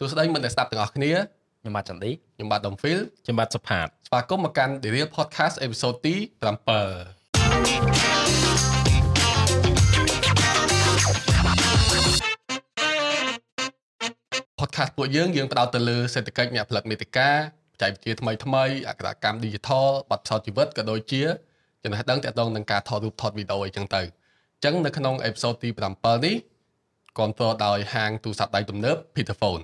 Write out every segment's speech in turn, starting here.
សួស្តីមិត្តអ្នកស្ដាប់ទាំងអស់គ្នាខ្ញុំបាទចន្ទឌីខ្ញុំបាទដុំហ្វីលខ្ញុំបាទសុផាតស្វាគមន៍មកកាន់ The Real Podcast អេពីសូតទី7 podcast ពួកយើងយើងផ្ដោតទៅលើសេដ្ឋកិច្ចអ្នកផលិតមេតិកាបច្ចេកវិទ្យាថ្មីថ្មីអក្សរកម្ម digital បទពិសោធន៍ជីវិតក៏ដូចជាចំណេះដឹងទាក់ទងនឹងការថតរូបថតវីដេអូអីចឹងទៅអញ្ចឹងនៅក្នុងអេពីសូតទី7នេះគ្រប់គ្រងដោយហាងទូរស័ព្ទដៃទំនើប Peterphone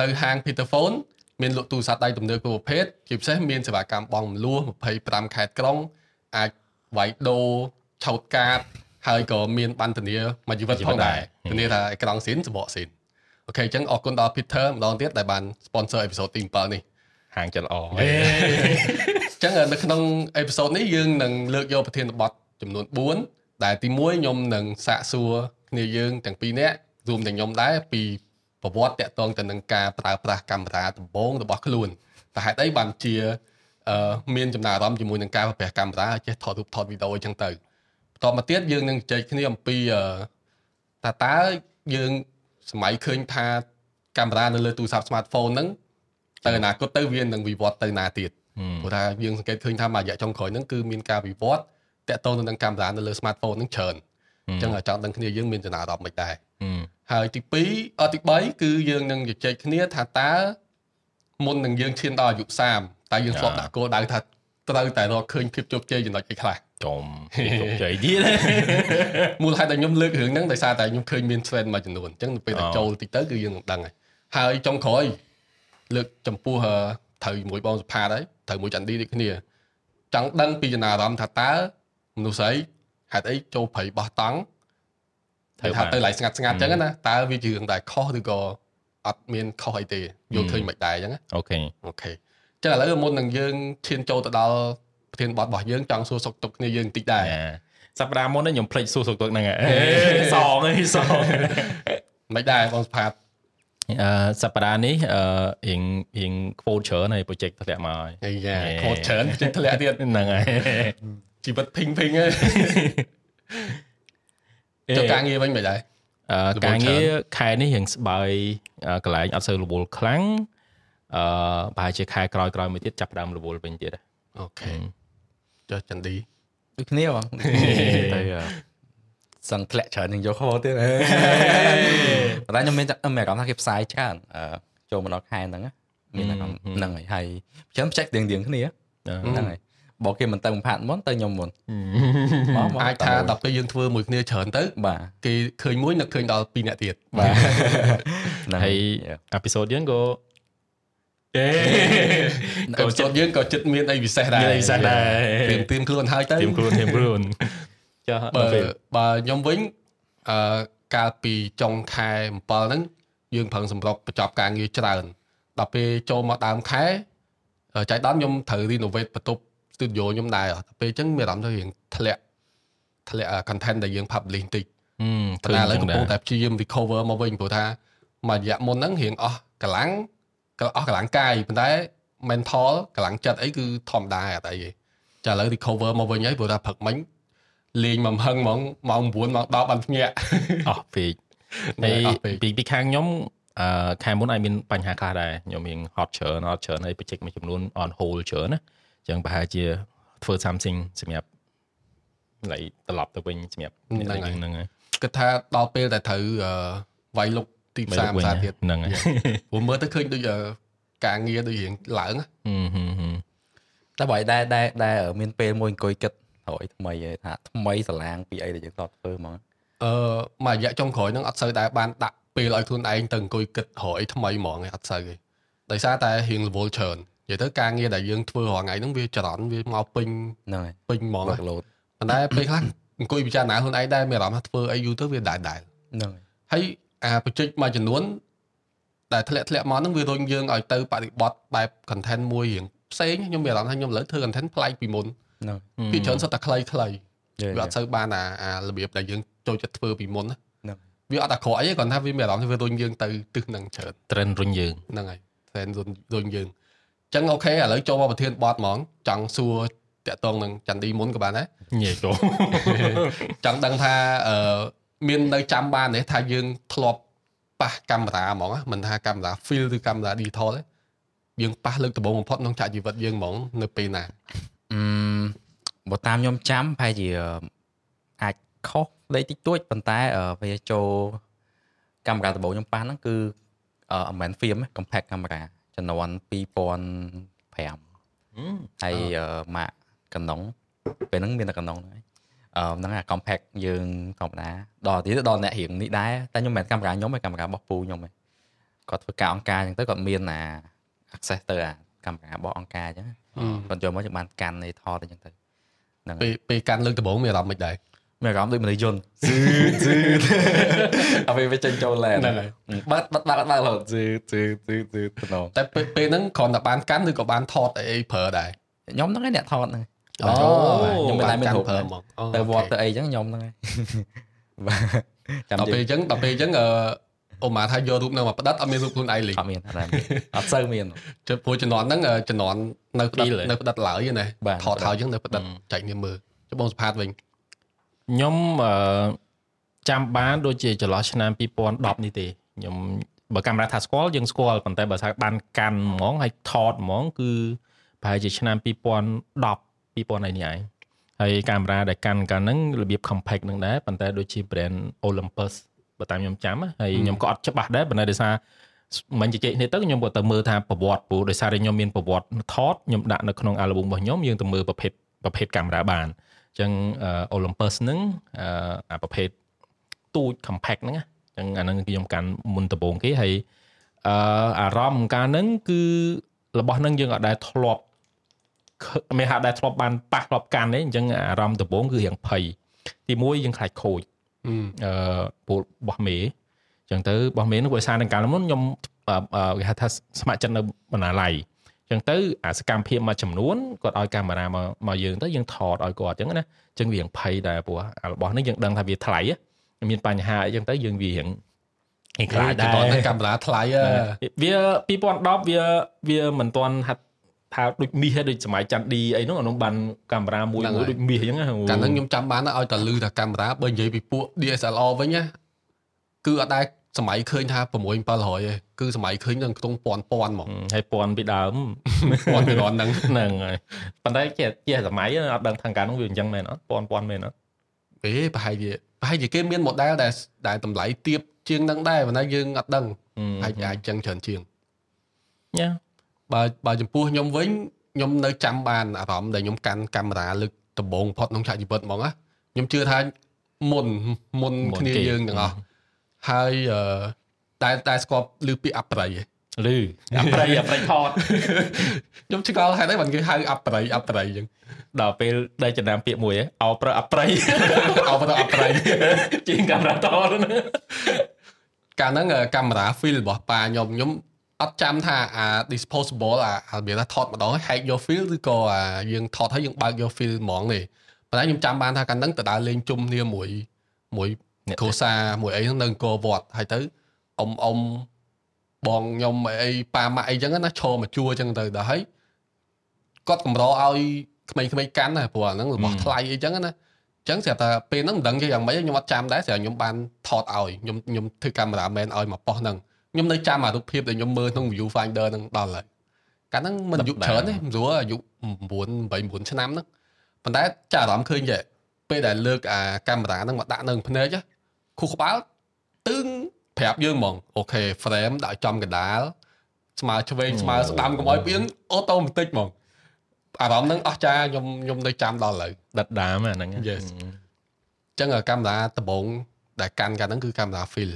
នៅហាង Peterphone មានលក់ទូរស័ព្ទដៃទំនើបគ្រប់ប្រភេទជាពិសេសមានសេវាកម្មបង់មលួស25ខេត្តក្រុង អាចវាយដូរឆោតកាតហើយក៏មានបានធានាមួយជីវិតផងដែរធានាថាអេក្រង់ស៊ីនសបកស៊ីនអូខេអញ្ចឹងអរគុណដល់ Peter ម្ដងទៀតដែលបាន sponsor episode ទី7នេះហាងចិត្តល្អអញ្ចឹងនៅក្នុង episode នេះយើងនឹងលើកយកប្រធានបទចំនួន4ដែលទី1ខ្ញុំនឹងសាកសួរគ្នាយើងទាំងពីរនាក់រួមទាំងខ្ញុំដែរពី ប្រវត្តិតកតងទៅនឹងការប្រើប្រាស់កាមេរ៉ាដំបូងរបស់ខ្លួនតែហេតុអីបានជាអឺមានចំណារអារម្មណ៍ជាមួយនឹងការប្រើប្រាស់កាមេរ៉ាចេះថតរូបថតវីដេអូអញ្ចឹងទៅបន្តមកទៀតយើងនឹងជជែកគ្នាអំពីតើតើយើងសម័យឃើញថាកាមេរ៉ានៅលើទូរស័ព្ទ smartphone ហ្នឹងទៅអនាគតទៅវានឹងវិវត្តទៅណាទៀតព្រោះថាយើងសង្កេតឃើញថាមួយរយៈចុងក្រោយហ្នឹងគឺមានការវិវត្តតកតងទៅនឹងកាមេរ៉ានៅលើ smartphone ហ្នឹងច្រើនអញ្ចឹងចង់ដឹងគ្នាយើងមានចំណារអារម្មណ៍មិនដែរ ហើយទី2អទី3គឺយើងនឹងជជែកគ្នាថាតើមុននឹងយើងឈានដល់អាយុ30តើយើងធ្លាប់ដាក់គោលដៅថាត្រូវតែរកឃើញភាពជោគជ័យចំណុចអីខ្លះចុំជោគជ័យទៀតមូលហេតុដែលខ្ញុំលើករឿងហ្នឹងដោយសារតែខ្ញុំឃើញមាន trend មួយចំនួនអញ្ចឹងពេលតែចូលតិចទៅគឺយើងនឹងដឹងហើយហើយចុងក្រោយលើកចំពោះត្រូវមួយបងសុផាតហើយត្រូវមួយចន្ទឌីដូចគ្នាចង់ដឹងពីចំណាប់អារម្មណ៍ថាតើមនុស្សស្រីហេតុអីចូលព្រៃបោះតង់ ត្រូវថាទៅកន្លែងស្ងាត់ស្ងាត់អញ្ចឹងណាតើវាជារឿងដែលខុសឬក៏អត់មានខុសអីទេយល់ឃើញមិនដែរអញ្ចឹង OK OKចឹងឥឡូវមុននឹងយើងឈានចូលទៅដល់ប្រធានបទរបស់យើងចង់សួរសុខទុក្ខគ្នាយើងបន្តិចដែរសប្តាហ៍មុនខ្ញុំភ្លេចសួរសុខទុក្ខហ្នឹងហើយសងអីសងមិនដែរបងស្ផាតអឺសប្តាហ៍នេះអឺរៀងរៀង quote ច្រើនហើយ project ធ្លាក់មកហើយអាយ៉ា quote ច្រើន project ធ្លាក់ទៀតហ្នឹងហើយជីវិតភីងភីងហើយ ចុះការងារវិញមិនដែរអឺការងារខែនេះរៀងស្បើយកន្លែងអត់សូវរវល់ខ្លាំងអឺប្រហែលជាខែក្រោយក្រោយមួយទៀតចាប់ដើមរវល់វិញទៀតអូខេចុះចន្ទឌីដូចគ្នាបងទៅសឹងធ្លាក់ច្រើននឹងយកខទៀតប៉ុន្តែខ្ញុំមានមានអារម្មណ៍ថាគេផ្សាយច្រើនចូលមកដល់ខែហ្នឹងមានអារម្មណ៍ហ្នឹងហើយហើយខ្ញុំចេះទៀងទៀងគ្នាហ្នឹងហើយ បើគេមិនទៅបំផាត់មុនទៅខ្ញុំមុនអាចថាដល់ពេលយើងធ្វើមួយគ្នាច្រើនទៅបាទគេឃើញមួយនឹកឃើញដល់ពីរអ្នកទៀតបាទហើយអេពីសូតយើងក៏អេអេពីសូតយើងក៏ចិត្តមានអីពិសេសដែរពិសេសដែរត្រៀមត្រៀមខ្លួនហើយទៅត្រៀមខ្លួនត្រៀមខ្លួនចាបើបើខ្ញុំវិញអឺកាលពីចុងខែ7ហ្នឹងយើងប្រឹងសម្រុកបញ្ចប់ការងារច្រើនដល់ពេលចូលមកដើមខែចៃដន្យខ្ញុំត្រូវ renovate បន្ទប់ studio ខ្ញុំដែរតែពេលអញ្ចឹងមានអារម្មណ៍ថារៀងធ្លាក់ធ្លាក់ content ដែលយើង publish បន្តិចតែឥឡូវកំពុងតែព្យាយាម recover មកវិញព្រោះថាមួយរយៈមុនហ្នឹងរៀងអស់កម្លាំងអស់កម្លាំងកាយប៉ុន្តែ mental កម្លាំងចិត្តអីគឺធម្មតាអត់អីទេចាឥឡូវ recover មកវិញហើយព្រោះថាព្រឹកមិញលេងមកហឹងហ្មងម៉ោង9ម៉ោង10បានភ្ញាក់អស់ពេកហើយពីពីខាងខ្ញុំអឺខែមុនអាចមានបញ្ហាខ្លះដែរខ្ញុំមានហត់ច្រើនហត់ច្រើនហើយបញ្ចេញមួយចំនួន on hold ច្រើនណា ចឹងប្រហែលជាធ្វើ something សម្រាប់ឡៃត្រឡប់ទៅវិញសម្រាប់ហ្នឹងហ្នឹងហើយគិតថាដល់ពេលតែត្រូវវាយលុកទីផ្សារផ្សារទៀតហ្នឹងហើយព្រោះមើលទៅឃើញដូចការងារដូចរៀងឡើងតែបើដែរដែរដែរមានពេលមួយអង្គុយគិតហើយថ្មីថាថ្មីស្រឡាងពីអីដែលយើងធ្លាប់ធ្វើហ្មងអឺមួយរយៈចុងក្រោយហ្នឹងអត់សូវដែរបានដាក់ពេលឲ្យខ្លួនឯងទៅអង្គុយគិតរកអីថ្មីហ្មងអត់សូវទេដោយសារតែរៀងរវល់ច្រើន និយាយទៅការងារដែលយើងធ្វើរាល់ថ្ងៃហ្នឹងវាចរន្តវាមកពេញហ្នឹងហើយពេញហ្មងលោតប៉ុន្តែពេលខ្លះអង្គុយពិចារណាខ្លួនឯងដែរមានអារម្មណ៍ថាធ្វើអីយូរទៅវាដែរដែរហ្នឹងហើយអាបច្ចេកមួយចំនួនដែលធ្លាក់ធ្លាក់មកហ្នឹងវារុញយើងឲ្យទៅបរិបត្តិបែប content មួយរៀងផ្សេងខ្ញុំមានអារម្មណ៍ថាខ្ញុំឥឡូវធ្វើ content ប្លែកពីមុនហ្នឹងពីច្រើនសុទ្ធតែខ្លីខ្លីវាអត់សូវបានអាអារបៀបដែលយើងចូលចិត្តធ្វើពីមុនណាវាអត់អាក្រក់អីទេគ្រាន់តែវាមានអារម្មណ៍ថាវារុញយើងទៅទិសហ្នឹងច្រើន trend រុញយើងហ្នឹងហើយ trend រុញយើង ចឹងអូខេឥឡូវចូលមកប្រធានបទហ្មង ចង់សួរតាក់ទងនឹងចន្ទឌីមុនក៏បានដែរញ៉េកោចង់ដឹងថាអឺមាននៅចាំបានទេថាយើងធ្លាប់ប៉ះកាមេរ៉ាហ្មងមិនថាកាមេរ៉ា film ឬកាមេរ៉ា digital ទេយើងប៉ះលើកដំបូងបំផុតក្នុងចាក់ជីវិតយើងហ្មងនៅពេលណាអឺបើតាមខ្ញុំចាំប្រហែលជាអាចខុសលេខតិចតួចប៉ុន្តែវាចូលកាមេរ៉ាដំបូងខ្ញុំប៉ះហ្នឹងគឺអឺមិនមែន film compact camera ចំនួន2005ហើយម៉ាកកណ្ដុងពេលហ្នឹងមានតែកណ្ដុងហ្នឹងអឺហ្នឹងអា compact យើងធម្មតាដល់ទីដល់អ្នករៀងនេះដែរតែខ្ញុំមិនមែនកាមេរ៉ាខ្ញុំទេកាមេរ៉ារបស់ពូខ្ញុំទេគាត់ធ្វើការអង្គការអញ្ចឹងទៅគាត់មានអា access ទៅអាកាមេរ៉ារបស់អង្គការអញ្ចឹងគាត់យកមកយើងបានកាន់នេះថតអញ្ចឹងទៅហ្នឹងពេលពេលកាន់លើកដំបូងមានអារម្មណ៍មិនដែរ មានអារម្មណ៍ដូចមនុស្សយន្តស៊ឺស៊ឺអពេលវាចេញចូលឡែនហ្នឹងហើយបាត់បាត់បាត់បាត់រហូតស៊ឺស៊ឺស៊ឺស៊ឺទៅតែពេលហ្នឹងគ្រាន់តែបានកាន់ឬក៏បានថតអីប្រើដែរខ្ញុំហ្នឹងឯងអ្នកថតហ្នឹងអូខ្ញុំមិនដែរមានរូបប្រើហ្មងទៅវត្តទៅអីចឹងខ្ញុំហ្នឹងហើយចាំដល់ពេលអញ្ចឹងដល់ពេលអញ្ចឹងអឺអូម៉ាថាយករូបនៅមកផ្ដិតអត់មានរូបខ្លួនឯងលេងអត់មានអត់សូវមានចុះព្រោះជំនាន់ហ្នឹងជំនាន់នៅផ្ដិតនៅផ្ដិតឡើយណាថតហើយអញ្ចឹងនៅផ្ដិតចែកនាមមើលចុះបងសុផាតវិញ ខ្ញុំអឺចាំបានដូចជាចន្លោះឆ្នាំ2010នេះទេខ្ញុំបើកាមេរ៉ាថាស្គាល់យើងស្គាល់ប៉ុន្តែបើថាបានកាន់ហ្មងហើយថតហ្មងគឺប្រហែលជាឆ្នាំ2010 2000នេះឯងហើយកាមេរ៉ាដែលកាន់កាលហ្នឹងរបៀប compact នឹងដែរប៉ុន្តែដូចជា brand Olympus បើតាមខ្ញុំចាំហើយខ្ញុំក៏អត់ច្បាស់ដែរប៉ុន្តែដោយសារមិនជជែកនេះទៅខ្ញុំក៏ទៅមើលថាប្រវត្តិព្រោះដោយសារតែខ្ញុំមានប្រវត្តិថតខ្ញុំដាក់នៅក្នុង album របស់ខ្ញុំយើងទៅមើលប្រភេទប្រភេទកាមេរ៉ាបានអញ្ចឹង Olympus ហ្នឹងអាប្រភេទទូច compact ហ្នឹងអញ្ចឹងអាហ្នឹងខ្ញុំកាន់មុនដំបូងគេហើយអឺអារម្មណ៍កាលហ្នឹងគឺរបស់ហ្នឹងយើងអត់ដែលធ្លាប់មិនហាក់ដែលធ្លាប់បានប៉ះធ្លាប់កាន់ទេអញ្ចឹងអារម្មណ៍ដំបូងគឺរៀងភ័យទី1យើងខ្លាចខូចអឺពូបោះមេអញ្ចឹងទៅបោះមេនោះវាសារនឹងកាលមុនខ្ញុំគេហៅថាស្ម័គ្រចិត្តនៅបណ្ណាល័យ អញ្ចឹងទៅអាសកម្មភាពមួយចំនួនគាត់ឲ្យកាមេរ៉ាមកមកយើងទៅយើងថតឲ្យគាត់អញ្ចឹងណាអញ្ចឹងវារៀងភ័យដែរព្រោះរបស់នេះយើងដឹងថាវាថ្លៃមានបញ្ហាអញ្ចឹងទៅយើងវារៀងឯខ្លាចដែរកាមេរ៉ាថ្លៃវា2010វាវាមិនទាន់ហាត់ថាដូចមាសដូចសម័យច័ន្ទឌីអីហ្នឹងអានោះបានកាមេរ៉ាមួយមួយដូចមាសអញ្ចឹងកាលហ្នឹងខ្ញុំចាំបានឲ្យតែលឺថាកាមេរ៉ាបើនិយាយពីពួក DSLR វិញណាគឺអត់ដែរ សម័យឃើញថា6 700ឯងគឺសម័យឃើញនឹងខ្ទង់ពាន់ពាន់ហ្មងហើយពាន់ពីដើមពាន់ពីរាន់ហ្នឹងហ្នឹងហើយប៉ុន្តែជាជាសម័យអត់ដឹងខាងការនោះវាអញ្ចឹងមែនអត់ពាន់ពាន់មែនអត់អេប្រហែលជាប្រហែលជាគេមាន model ដែលដែលតម្លៃទាបជាងហ្នឹងដែរប៉ុន្តែយើងអត់ដឹងអាចអាចចឹងច្រើនជាងយ៉ាបើបើចំពោះខ្ញុំវិញខ្ញុំនៅចាំបានអារម្មណ៍ដែលខ្ញុំកាន់កាមេរ៉ាលើកដំបូងផុតក្នុងឆាកជីវិតហ្មងណាខ្ញុំជឿថាមុនមុនគ្នាយើងទាំងអស់ ហើយតែតែស្គាល់ឮពីអប្រៃឮអប្រៃអប្រៃថតខ្ញុំឆ្ងល់ហេតុអីបានគេហៅអប្រៃអប្រៃអញ្ចឹងដល់ពេលដែលចំណាំពាក្យមួយអោប្រអប្រៃអោប្រអប្រៃជាងកាមេរ៉ាថតកាលហ្នឹងកាមេរ៉ា film របស់ប៉ាខ្ញុំខ្ញុំអត់ចាំថាអា disposable អាមានថាថតម្ដងហែកយក feel ឬក៏អាយើងថតហើយយើងបើកយក feel ហ្មងទេប៉ុន្តែខ្ញុំចាំបានថាកាលហ្នឹងទៅដើរលេងជុំគ្នាមួយមួយ គ្រួសារមួយអីហ្នឹងនៅអង្គរវត្តហើយទៅអ៊ំអ៊ំបងខ្ញុំអីប៉ាម៉ាក់អីចឹងណាឈរមកជួអញ្ចឹងទៅដល់ហើយគាត់កម្រឲ្យក្មេងៗកាន់ណាព្រោះអាហ្នឹងរបស់ថ្លៃអីចឹងណាចឹងស្រាប់តែពេលហ្នឹងមិនដឹងជាយ៉ាងម៉េចខ្ញុំអត់ចាំដែរស្រាប់ខ្ញុំបានថតឲ្យខ្ញុំខ្ញុំធ្វើកាមេរ៉ាមែនឲ្យមកប៉ោះហ្នឹងខ្ញុំនៅចាំអារូបភាពដែលខ្ញុំមើលក្នុង view finder ហ្នឹងដល់ហើយកាលហ្នឹងមិនអាយុច្រើនទេមិនស្រួលអាយុ9 8 9ឆ្នាំហ្នឹងប៉ុន្តែចាអារម្មណ៍ឃើញចេះពេលដែលលើកអាកាមេរ៉ាហ្នឹងមកដាក់នៅភ្នែក ខួរក្បាលទឹងប្រាប់យើងហ្មងអូខេ frame ដាក់ចំកណ្ដាលស្មើឆ្វេងស្មើស្ដាំកុំឲ្យពៀនអូតូម៉ាទិកហ្មងអារម្មណ៍ហ្នឹងអស់ចាខ្ញុំខ្ញុំនៅចាំដល់ឥឡូវដិតដាមហ្នឹង Yes អញ្ចឹងកាមេរ៉ាដំបងដែលកាន់កាលហ្នឹងគឺកាមេរ៉ា film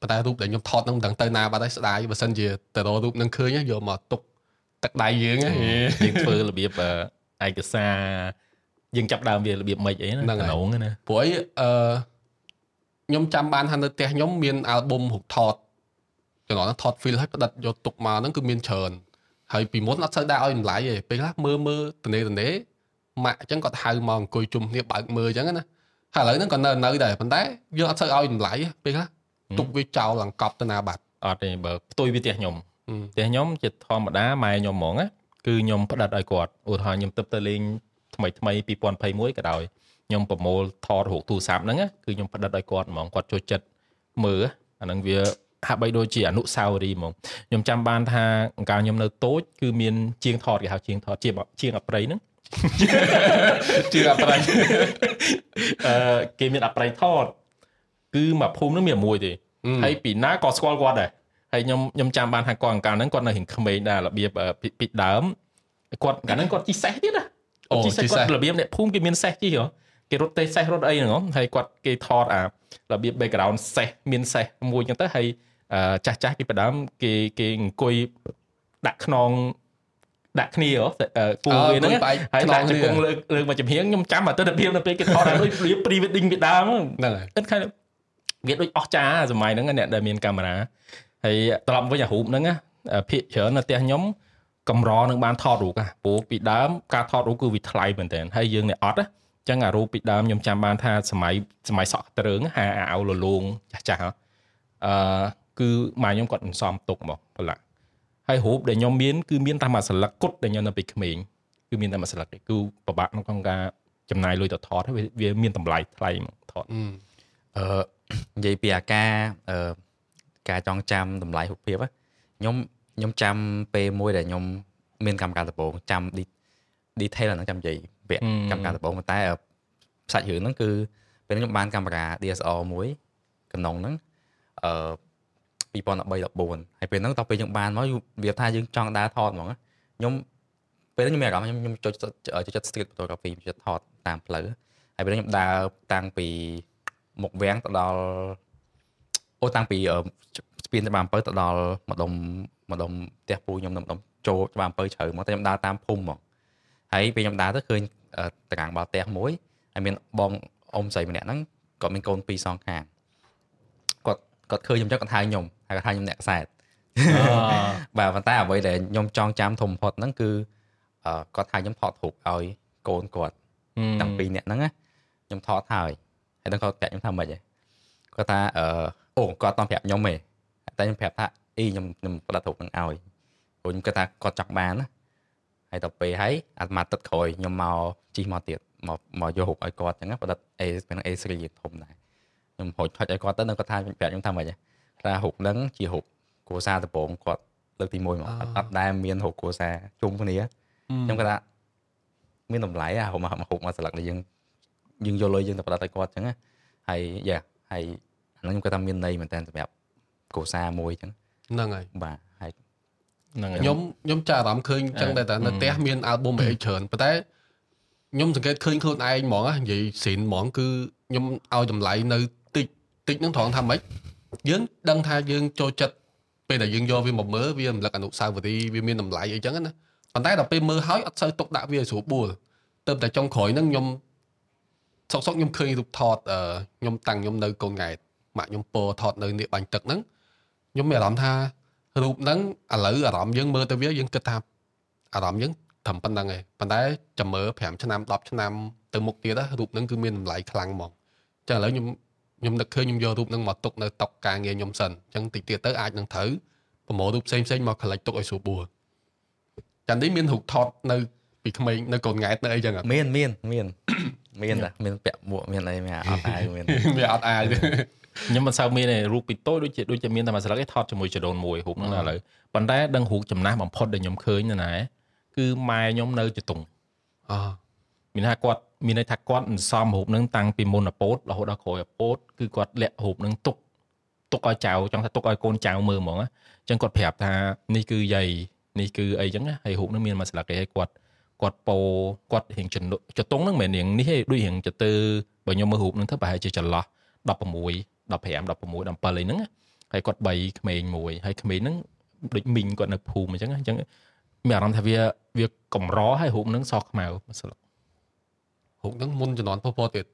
ប៉ុន្តែរូបដែលខ្ញុំថតហ្នឹងមិនដឹងទៅណាបាត់ហើយស្ដាយបើសិនជាទៅរករូបហ្នឹងឃើញយកមកទុកទឹកដៃយើងយើងធ្វើរបៀបឯកសារយើងចាប់ដើមវារបៀបម៉េចអីណាក្នុងណាព្រោះអីអឺ ខ្ញុំចាំបានថានៅផ្ទះខ្ញុំមានអាល់ប៊ុមរូបថតចំណងថត feel ហើយផ្ដិតយកទុកមកហ្នឹងគឺមានច្រើនហើយពីមុនអត់សូវដែរឲ្យតម្លៃទេពេលខ្លះមើលមើលតនេតនេម៉ាក់អញ្ចឹងគាត់ហៅមកអង្គុយជុំគ្នាបើកមើលអញ្ចឹងណាហើយឥឡូវហ្នឹងក៏នៅនៅដែរប៉ុន្តែយើងអត់សូវឲ្យតម្លៃពេលខ្លះទុកវាចោលឡើងកប់ទៅណាបាត់អត់ទេបើផ្ទុយវាផ្ទះខ្ញុំផ្ទះខ្ញុំជាធម្មតាម៉ែខ្ញុំហ្មងណាគឺខ្ញុំផ្ដិតឲ្យគាត់ឧទាហរណ៍ខ្ញុំទៅទៅលេង ថ្មីថ្មី2021ក៏ដោយខ្ញុំប្រមូលថតរូបទូរស័ព្ទហ្នឹងគឺខ្ញុំផ្ដិតឲ្យគាត់ហ្មងគាត់ចូលចិត្តមើលអាហ្នឹងវាហាក់បីដូចជាអនុស្សាវរីយ៍ហ្មងខ្ញុំចាំបានថាកាលខ្ញុំនៅតូចគឺមានជាងថតគេហៅជាងថតជាជាងអប្រៃហ្នឹងជាងអប្រៃអឺគេមានអប្រៃថតគឺមកភូមិហ្នឹងមានមួយទេហើយពីណាក៏ស្គាល់គាត់ដែរហើយខ្ញុំខ្ញុំចាំបានថាគាត់អង្ការហ្នឹងគាត់នៅរៀងក្មេងដែររបៀបពីដើមគាត់កាលហ្នឹងគាត់ជីសេះទៀតណាអូ ជីសេះគាត់របៀបអ្នកភូមិគេមានសេះជីហ៎គេរត់ទេសេះរត់អីហ្នឹងហើយគាត់គេថតអារបៀប background សេះមានសេះមួយចឹងទៅហើយចាស់ចាស់គេផ្ដើមគេគេអង្គុយដាក់ខ្នងដាក់គ្នាគូវាហ្នឹងហើយដាក់ជង្គង់លើកលើកមកចំហៀងខ្ញុំចាំអតិថិភាពនៅពេលគេថតឲ្យដូច pre wedding ពីដើមហ្នឹងហើយគិតថាវាដូចអស់ចាសម័យហ្នឹងអ្នកដែលមានកាមេរ៉ាហើយត្រឡប់វិញអារូបហ្នឹងភាកច្រើននៅផ្ទះខ្ញុំ កម្រនឹងបានថតរូបព្រោះពីដើមការថតរូបគឺវាថ្លៃមែនតើហើយយើងអ្នកអត់ណាចឹងអារូបពីដើមខ្ញុំចាំបានថាសម័យសម័យសក់ត្រឹងហាអាវលលងចាស់ចាស់អឺគឺម៉ែខ្ញុំគាត់សំទុកមកប្រឡាក់ហើយរូបដែលខ្ញុំមានគឺមានតែមួយស្លឹកគុតដែលខ្ញុំនៅពីក្មេងគឺមានតែមួយស្លឹកទេគឺពិបាកក្នុងការចំណាយលុយទៅថតហើយវាមានតម្លៃថ្លៃមកថតអឺនិយាយពីអាការអឺការចងចាំតម្លៃរូបភាពខ្ញុំ ខ្ញុំចាំពេលមួយដែលខ្ញុំមានកម្មការដំបូងចាំ detail ហ្នឹងចាំនិយាយវគ្គកម្មការដំបូងប៉ុន្តែសាច់រឿងហ្នឹងគឺពេលខ្ញុំបានកាមេរ៉ា DSLR មួយកំណងហ្នឹងអឺ2013 14ហើយពេលហ្នឹងតោះពេលយើងបានមកវាថាយើងចង់ដើរថតហ្មងខ្ញុំពេលហ្នឹងខ្ញុំមានអារម្មណ៍ខ្ញុំចូលចិត្ត street photography ខ្ញុំចិត្តថតតាមផ្លូវហើយពេលខ្ញុំដើរតាំងពីមុខវាំងទៅដល់អូតាំងពីស្ពានច្បារអំពៅទៅដល់ម្ដុំ ម្ដុំផ្ទះពូខ្ញុំនៅម្ដុំចូលច្បារអំពៅជ្រៅមកតែខ្ញុំដើរតាមភូមិហ្មងហើយពេលខ្ញុំដើរទៅឃើញតកាំងបាល់ផ្ទះមួយហើយមានបងអ៊ំស្រីម្នាក់ហ្នឹងគាត់មានកូនពីរសងខាងគាត់គាត់ឃើញខ្ញុំចឹងគាត់ហៅខ្ញុំហើយគាត់ហៅខ្ញុំអ្នកខ្សែតបាទប៉ុន្តែអ្វីដែលខ្ញុំចងចាំធំបំផុតហ្នឹងគឺគាត់ហៅខ្ញុំថតរូបឲ្យកូនគាត់ទាំងពីរនាក់ហ្នឹងខ្ញុំថតហើយហើយនឹងគាត់ប្រាប់ខ្ញុំថាម៉េចហ៎គាត់ថាអឺអូគាត់អត់ប្រាប់ខ្ញុំទេតែខ្ញុំប្រាប់ថា អីខ្ញុំខ្ញុំផ្ដាត់រូបនឹងឲ្យព្រោះខ្ញុំគិតថាគាត់ចង់បានណាហើយដល់ពេលហើយអាត្មាទឹកក្រោយខ្ញុំមកជីកមកទៀតមកមកយករូបឲ្យគាត់អញ្ចឹងផ្ដាត់ A ពេលហ្នឹង A3 ធំដែរខ្ញុំហុចហុចឲ្យគាត់ទៅនៅគាត់ថាប្រាប់ខ្ញុំថាម៉េចថារូបហ្នឹងជារូបគ្រួសារដំបងគាត់លើកទី1មកអត់ដែលមានរូបគ្រួសារជុំគ្នាខ្ញុំគាត់ថាមានតម្លៃអារូបមករូបមកស្លឹកនេះយើងយើងយកលុយយើងទៅផ្ដាត់ឲ្យគាត់អញ្ចឹងហើយយ៉ាហើយអាហ្នឹងខ្ញុំគាត់ថាមានន័យមែនតើសម្រាប់គ្រួសារមួយអញ្ចឹង ហ្នឹងហើយបាទហើយហ្នឹងហើយខ្ញុំខ្ញុំចាអារម្មណ៍ឃើញអញ្ចឹងដែរតែនៅផ្ទះមានអាល់ប៊ុមអីច្រើនប៉ុន្តែខ្ញុំសង្កេតឃើញខ្លួនឯងហ្មងនិយាយស៊ីនហ្មងគឺខ្ញុំឲ្យតម្លៃនៅតិចតិចហ្នឹងត្រង់ថាម៉េចយើងដឹងថាយើងចូលចិត្តពេលដែលយើងយកវាមកមើលវារំលឹកអនុស្សាវរីយ៍វាមានតម្លៃអីចឹងណាប៉ុន្តែដល់ពេលមើលហើយអត់សូវទុកដាក់វាឲ្យស្រួលបួលទៅតែចុងក្រោយហ្នឹងខ្ញុំសុកសុកខ្ញុំឃើញរូបថតខ្ញុំតាំងខ្ញុំនៅកូនង៉ែតម៉ាក់ខ្ញុំពោថតនៅនេះបាញ់ទឹកហ្នឹង ខ្ញុំមានអារម្មណ៍ថារូបហ្នឹងឥឡូវអារម្មណ៍យើងមើលទៅវាយើងគិតថាអារម្មណ៍យើងត្រឹមប៉ុណ្្នឹងឯងប៉ុន្តែចាំមើល5ឆ្នាំ10ឆ្នាំទៅមុខទៀតរូបហ្នឹងគឺមានតម្លៃខ្លាំងហ្មងអញ្ចឹងឥឡូវខ្ញុំខ្ញុំនឹកឃើញខ្ញុំយករូបហ្នឹងមកទុកនៅតុកការងារខ្ញុំសិនអញ្ចឹងតិចទៀតទៅអាចនឹងត្រូវប្រមូលរូបផ្សេងផ្សេងមក collect ទុកឲ្យស្រួលបួលចាន់នេះមានរូបថតនៅពីក្មេងនៅកូនង៉ែតនៅអីចឹងមានមានមាន មានតាមានពាក់មួកមានអីមានអត់អាវមានមានអត់អាវខ្ញុំមិនសូវមានរូបពីតូចដូចជាដូចជាមានតែមួយស្លឹកឯងថតជាមួយចដូនមួយរូបហ្នឹងឥឡូវប៉ុន្តែដឹងរូបចំណាស់បំផុតដែលខ្ញុំឃើញនៅណាគឺម៉ែខ្ញុំនៅចតុងអមានថាគាត់មានន័យថាគាត់សន្សំរូបហ្នឹងតាំងពីមុនអពតរហូតដល់ក្រោយអពតគឺគាត់លាក់រូបហ្នឹងទុកទុកឲ្យចៅចង់ថាទុកឲ្យកូនចៅមើលហ្មងអញ្ចឹងគាត់ប្រាប់ថានេះគឺយាយនេះគឺអីចឹងហើយរូបហ្នឹងមានមួយស្លឹកឯងគាត់ គាត់ពោគាត់រៀងចតុងហ្នឹងមិនមែនរៀងនេះទេដូចរៀងចទៅបើខ្ញុំមើលរូបហ្នឹងទៅប្រហែលជាចន្លោះ16 15 16 17អីហ្នឹងហើយគាត់3ក្មេងមួយហើយក្មេងហ្នឹងដូចមីងគាត់នៅភូមិអញ្ចឹងអញ្ចឹងមានអារម្មណ៍ថាវាវាកម្រហើយរូបហ្នឹងសខ្មៅស្លឹករូបហ្នឹងមុនជំនាន់ពោះពោះទៀត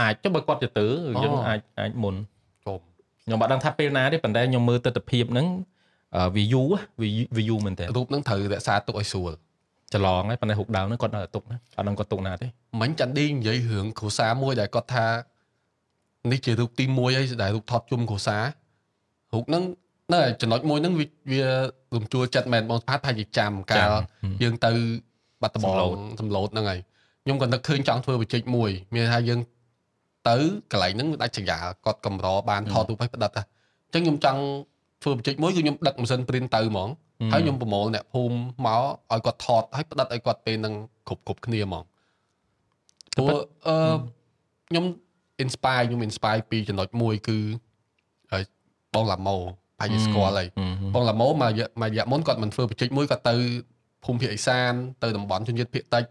អាចចុះបើគាត់ទៅទៅយើងអាចអាចមុនជុំខ្ញុំបាត់ដឹងថាពេលណាទេប៉ុន្តែខ្ញុំមើលទស្សនវិជ្ជាហ្នឹងវាយូវាយូមែនតើរូបហ្នឹងត្រូវរក្សាទុកឲ្យស្រួល ច្រឡងហើយប៉ុន្តែរូបដើមហ្នឹងគាត់នៅទុកណាអត់ដឹងគាត់ទុកណាទេមិញចាន់ឌីនិយាយរឿងគ្រូសាមួយដែលគាត់ថានេះជារូបទី1ហើយដែលរូបថតជុំគ្រួសាររូបហ្នឹងនៅចំណុចមួយហ្នឹងវាវារំជួលចិត្តមែនបងផាត់ថាជាចាំកាលយើងទៅបាត់ដំបងសំឡូតហ្នឹងហើយខ្ញុំក៏នឹកឃើញចង់ធ្វើវិជិកមួយ មានថាយើងទៅកន្លែងហ្នឹងដាច់ចង្យាគាត់កម្របានថតរូបឲ្យផ្ដិតអញ្ចឹងខ្ញុំចង់ធ្វើបច្ចេកមួយគឺខ្ញុំដឹកម៉ាស៊ីន print ទៅហ្មង ហើយខ្ញុំប្រមូលអ្នកភូមិមកឲ្យគាត់ថតហើយផ្ដិតឲ្យគាត់ពេលហ្នឹងគ្រប់គ្រប់គ្នាហ្មងព្រោះអឺខ្ញុំ inspire ខ្ញុំ inspire ពីចំណុចមួយគឺបងឡាម៉ូប្រហែលជាស្គាល់ហើយបងឡាម៉ូមកមករយៈមុនគាត់មិនធ្វើបច្ចេកមួយគាត់ទៅភូមិភាគឦសាន ទៅតំបន់ជនជាតិភាគតិច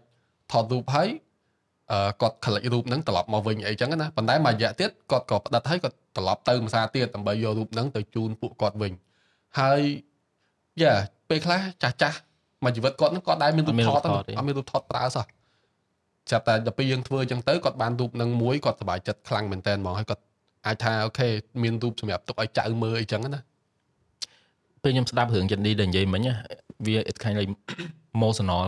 ថតរូបហើយអឺគាត់ collect រូបហ្នឹងត្រឡប់មកវិញអីចឹងណាប៉ុន្តែមករយៈទៀតគាត់ក៏ផ្ដិតហើយគាត់ត្រឡប់ទៅភាសាទៀតដើម្បីយករូបហ្នឹងទៅជូនពួកគាត់វិញហើយ យ៉ាពេលខ្លះចាស់ចាស់មួយជីវិតគាត់ហ្នឹងគាត់ដែរមានរូបថតអត់មានរូបថតប្រើសោះចាប់តែដល់ពេលយើងធ្វើអញ្ចឹងទៅគាត់បានរូបនឹងមួយគាត់សប្បាយចិត្តខ្លាំងមែនតើហ្មងហើយគាត់អាចថាអូខេមានរូបសម្រាប់ទុកឲ្យចៅមើលអីចឹងណាពេលខ្ញុំស្ដាប់រឿងចិនឌីដែលនិយាយមិញវា it kind of emotional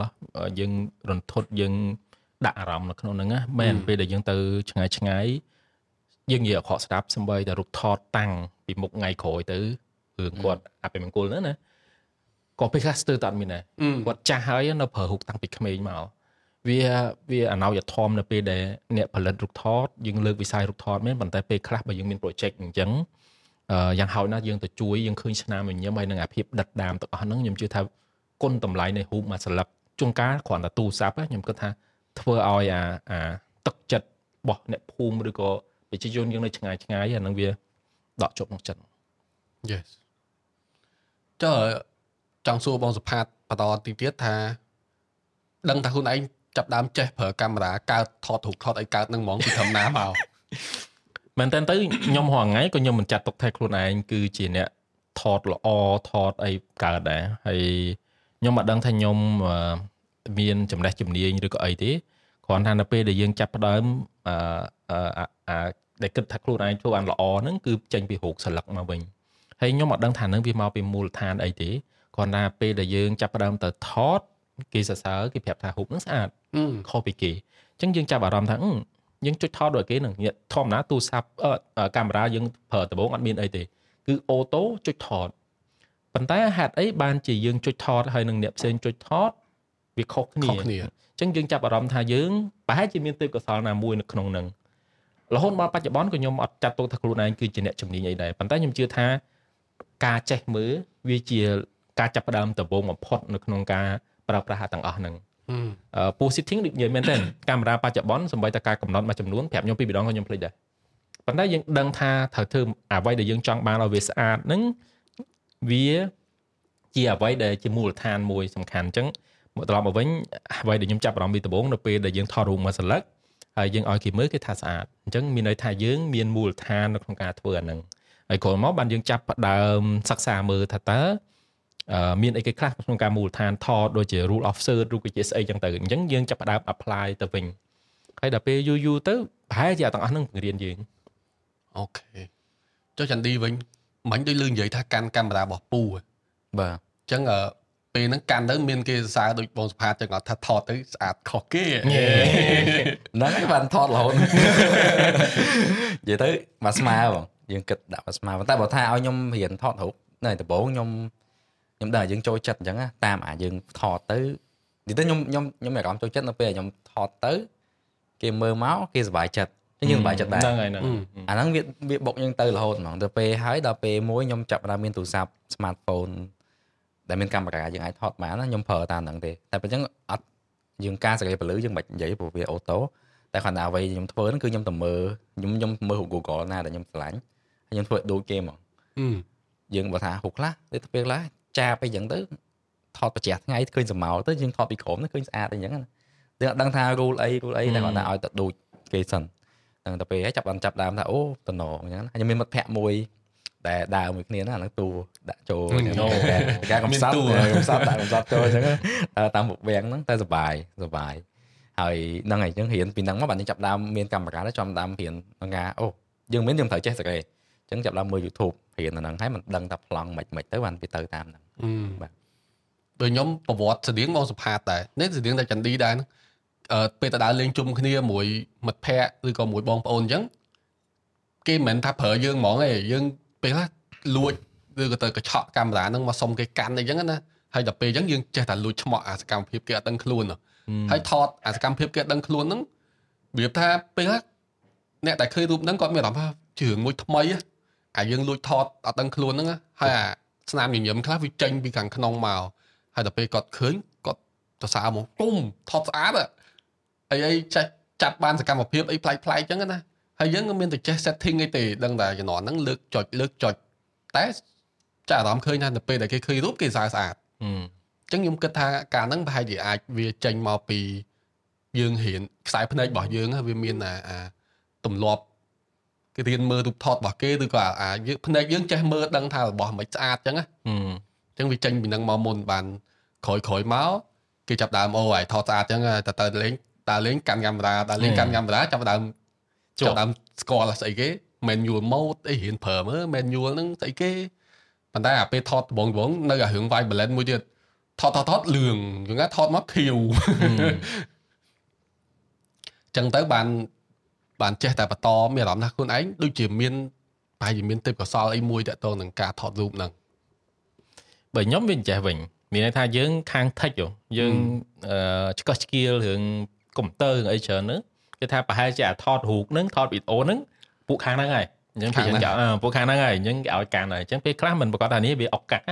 យើងរន្ធត់យើងដាក់អារម្មណ៍នៅក្នុងហ្នឹងណាមែនពេលដែលយើងទៅឆ្ងាយឆ្ងាយយើងនិយាយអក្រក់ស្ដាប់សំបីតែរូបថតតាំងពីមុខថ្ងៃក្រោយទៅរឿងគាត់អភិមង្គលហ្នឹងណា ក៏ពេលខ្លះស្ទើរតែអត់មានដែរគាត់ចាស់ហើយនៅប្រើរូបតាំងពីក្មេងមកវាវាអណោយធមនៅពេលដែលអ្នកផលិតរូបថតយើងលើកវិស័យរូបថតមែនប៉ុន្តែពេលខ្លះបើយើងមាន project អញ្ចឹងយ៉ាងហោចណាស់យើងទៅជួយយើងឃើញឆ្នាំញញឹមហើយនឹងអាភាពដិតដាមទាំងអស់ហ្នឹងខ្ញុំជឿថាគុណតម្លៃនៃរូបមួយស្លឹកជួនកាលគ្រាន់តែទូរស័ព្ទខ្ញុំគិតថាធ្វើឲ្យអាអាទឹកចិត្តរបស់អ្នកភូមិឬក៏ប្រជាជនយើងនៅឆ្ងាយឆ្ងាយអានឹងវាដកជប់ក្នុងចិត្ត Yes ចុះ ចង់សួរបងសុផាតបន្តទីទៀតថាដឹងថាខ្លួនឯងចាប់ដើមចេះប្រើកាមេរ៉ាកើតថតរូបថតអីកើតនឹងហ្មងពីធម្មតាមកមែនតើទៅខ្ញុំរាល់ថ្ងៃក៏ខ្ញុំមិនចាត់ទុកថាខ្លួនឯងគឺជាអ្នកថតល្អថតអីកើតដែរហើយខ្ញុំមិនដឹងថាខ្ញុំមានចំណេះជំនាញឬក៏អីទេគ្រាន់ថានៅពេលដែលយើងចាប់ផ្ដើមអឺអាដែលគិតថាខ្លួនឯងធ្វើបានល្អហ្នឹងគឺចេញពីរោគស្លឹកមកវិញហើយខ្ញុំអត់ដឹងថានឹងវាមកពីមូលដ្ឋានអីទេ គ្រាន់តែពេលដែលយើងចាប់ផ្ដើមទៅថតគេសរសើរគេប្រាប់ថារូបហ្នឹងស្អាតខុសពីគេអញ្ចឹងយើងចាប់អារម្មណ៍ថាយើងចុចថតដូចគេនឹងធម្មតាទូរស័ព្ទកាមេរ៉ាយើងប្រើដំបូងអត់មានអីទេគឺអូតូចុចថតប៉ុន្តែហេតុអីបានជាយើងចុចថតហើយនឹងអ្នកផ្សេងចុចថតវាខុសគ្នាអញ្ចឹងយើងចាប់អារម្មណ៍ថាយើងប្រហែលជាមានទេពកោសល្យណាមួយនៅក្នុងនឹងរហូតមកបច្ចុប្បន្នក៏ខ្ញុំអត់ចាត់ទុកថាខ្លួនឯងគឺជាអ្នកជំនាញអីដែរប៉ុន្តែខ្ញុំជឿថាការចេះមើលវាជា ការចាប់ផ្ដើមដំបូងបំផុតនៅក្នុងការប្រើប្រាស់ទាំងអស់ហ្នឹងពូ setting ដូចនិយាយមែនទេកាមេរ៉ាបច្ចុប្បន្នសម្បីតែការកំណត់មួយចំនួនប្រាប់ខ្ញុំពីម្ដងក៏ខ្ញុំភ្លេចដែរប៉ុន្តែយើងដឹងថាត្រូវធ្វើអ្វីដែលយើងចង់បានឲ្យវាស្អាតហ្នឹងវាជាអ្វីដែលជាមូលដ្ឋានមួយសំខាន់អញ្ចឹងមកត្រឡប់មកវិញអ្វីដែលខ្ញុំចាប់អារម្មណ៍ពីដំបូងនៅពេលដែលយើងថតរូបមួយសន្លឹកហើយយើងឲ្យគេមើលគេថាស្អាតអញ្ចឹងមានន័យថាយើងមានមូលដ្ឋាននៅក្នុងការធ្វើអាហ្នឹងហើយក្រោយមកបានយើងចាប់ផ្ដើមសិក្សាមើលថាតើ មានអីគេខ្លះក្នុងការមូលដ្ឋានថតដូចជា rule of third ឬក៏ជាស្អីចឹងទៅអញ្ចឹងយើងចាប់ផ្ដើម apply ទៅវិញហើយដល់ពេលយូរយូរទៅប្រហែលជាទាំងអស់ហ្នឹងបង្រៀនយើងអូខេចុះចន្ទឌីវិញមិញដូចលឺនិយាយថាកាន់កាមេរ៉ារបស់ពូបាទអញ្ចឹងពេលហ្នឹងកាន់ទៅមានគេសរសើរដូចបងសុផាតចឹងថាថតទៅស្អាតខុសគេហ្នឹងហើយបានថតរហូតនិយាយទៅមកស្មើបងយើងគិតដាក់មកស្មើតែបើថាឲ្យខ្ញុំរៀនថតរូបនៅដំបូងខ្ញុំ ខ្ញុំដឹងយើងចូលចិត្តអញ្ចឹងតាមអាយើងថតទៅនិយាយទៅខ្ញុំខ្ញុំខ្ញុំមានអារម្មណ៍ចូលចិត្តនៅពេលខ្ញុំថតទៅគេមើលមកគេសប្បាយចិត្តយើងសប្បាយចិត្តដែរហ្នឹងហើយហ្នឹងអាហ្នឹងវាវាបុកយើងទៅរហូតហ្មងទៅពេលហើយដល់ពេលមួយខ្ញុំចាប់ដើមមានទូរស័ព្ទ smartphone ដែលមានកាមេរ៉ាយើងអាចថតបានខ្ញុំប្រើតាមហ្នឹងទេតែបើអញ្ចឹងអត់យើងការសេរីពលឺយើងមិននិយាយព្រោះវាអូតូតែគ្រាន់តែអ្វីខ្ញុំធ្វើហ្នឹងគឺខ្ញុំទៅមើលខ្ញុំខ្ញុំមើល Google ណាដែលខ្ញុំឆ្លាញ់ហើយខ្ញុំធ្វើដូចគេហ្មងយើងបើថាហុកខ្លះទៅពេលខ្លះ ចាបអីចឹងទៅថតប្រជះថ្ងៃឃើញសមោលទៅយើងថតពីក្រោមទៅឃើញស្អាតអីចឹងណាយើងអត់ដឹងថា rule អី rule អីតែគាត់ថាឲ្យទៅដូចគេសិនហ្នឹងទៅពេលចាប់បានចាប់ដើមថាអូតំណងអញ្ចឹងខ្ញុំមានមិត្តភ័ក្ដិមួយដែលដើរមួយគ្នាណាហ្នឹងទូដាក់ចូលការកំសត់កំសត់ដាក់កំសត់ចូលអញ្ចឹងតាមមុខវាំងហ្នឹងតែសុបាយសុបាយហើយហ្នឹងហើយអញ្ចឹងរៀនពីហ្នឹងមកបានចាប់ដើមមានកាមេរ៉ាចាំដើមរៀនថាអូយើងមិនយើងត្រូវចេះសកេ អញ្ចឹងចាប់ដើមមើល YouTube រៀនអាហ្នឹងហើយមិនដឹងថាប្លង់មិនមិនទៅបានវាទៅតាមហ្នឹងបាទដូចខ្ញុំប្រវត្តិស្តៀងមកសុផាតដែរនេះស្តៀងតែចន្ទឌីដែរអឺពេលទៅដើរលេងជុំគ្នាមួយមិត្តភ័ក្តិឬក៏មួយបងប្អូនអញ្ចឹងគេមិនមែនថាប្រើយើងហ្មងទេយើងពេលខ្លះលួចឬក៏ទៅកញ្ឆក់កាមេរ៉ាហ្នឹងមកសុំគេកាន់អីចឹងណាហើយដល់ពេលអញ្ចឹងយើងចេះតែលួចឆ្មក់អាសកម្មភាពគេអត់ដឹងខ្លួនហើយថតអាសកម្មភាពគេអត់ដឹងខ្លួនហ្នឹងវាថាពេលខ្លះអ្នកដែលឃើញរូបហ្នឹងគាត់មានអារម្មណ៍ថាជឿងមួយថ្មី អាយើងលួចថតអត់ដឹងខ្លួនហ្នឹងហើយអាស្នាមញញឹមខ្លះវាចេញពីខាងក្នុងមកហើយដល់ពេលគាត់ឃើញគាត់ទៅសារមកទុំថតស្អាតអីអីចេះចាត់បានសកម្មភាពអីប្លែកប្លែកអញ្ចឹងណាហើយយើងក៏មានតែចេះ setting អីទេដឹងតែជំនាន់ហ្នឹងលើកចុចលើកចុចតែចាអារម្មណ៍ឃើញថាទៅពេលដែលគេឃើញរូបគេសារស្អាតអញ្ចឹងខ្ញុំគិតថាការហ្នឹងប្រហែលជាអាចវាចេញមកពីយើងរៀនខ្សែភ្នែករបស់យើងវាមានអាទម្លាប់ គេរៀនមើលរូបថតរបស់គេឬក៏អាយើងភ្នែកយើងចេះមើលដឹងថារបស់មិនស្អាតអញ្ចឹងណាអញ្ចឹងវាចេញពីនឹងមកមុនបានក្រោយក្រោយមកគេចាប់ដើមអូហើយថតស្អាតអញ្ចឹងទៅទៅលេងដើរលេងកាន់កាមេរ៉ាដើរលេងកាន់កាមេរ៉ាចាប់ដើមចាប់ដើមស្គាល់ស្អីគេ manual mode អីរៀនប្រើមើល manual ហ្នឹងស្អីគេប៉ុន្តែអាពេលថតដបងដបងនៅអារឿង vibrant មួយទៀតថតថតថតលឿងយល់ថាថតមកខៀវចឹងទៅបាន បានចេះតែបន្តមានអារម្មណ៍ថាខ្លួនឯងដូចជាមានប្រហែលជាមានទេពកោសលអីមួយតទៅនឹងការថតរូបហ្នឹងបើខ្ញុំវាចេះវិញមានន័យថាយើងខាង tech យើងអឺឆ្កឹះឆ្កៀលរឿងកុំព្យូទ័រអីច្រើនហ្នឹងគេថាប្រហែលជាអាថតរូបហ្នឹងថតវីដេអូហ្នឹងពួកខាងហ្នឹងហើយអញ្ចឹងគេយើងពួកខាងហ្នឹងហើយអញ្ចឹងគេឲ្យកាន់ហើយអញ្ចឹងពេលខ្លះមិនប្រកាសថានេះវាឱកាស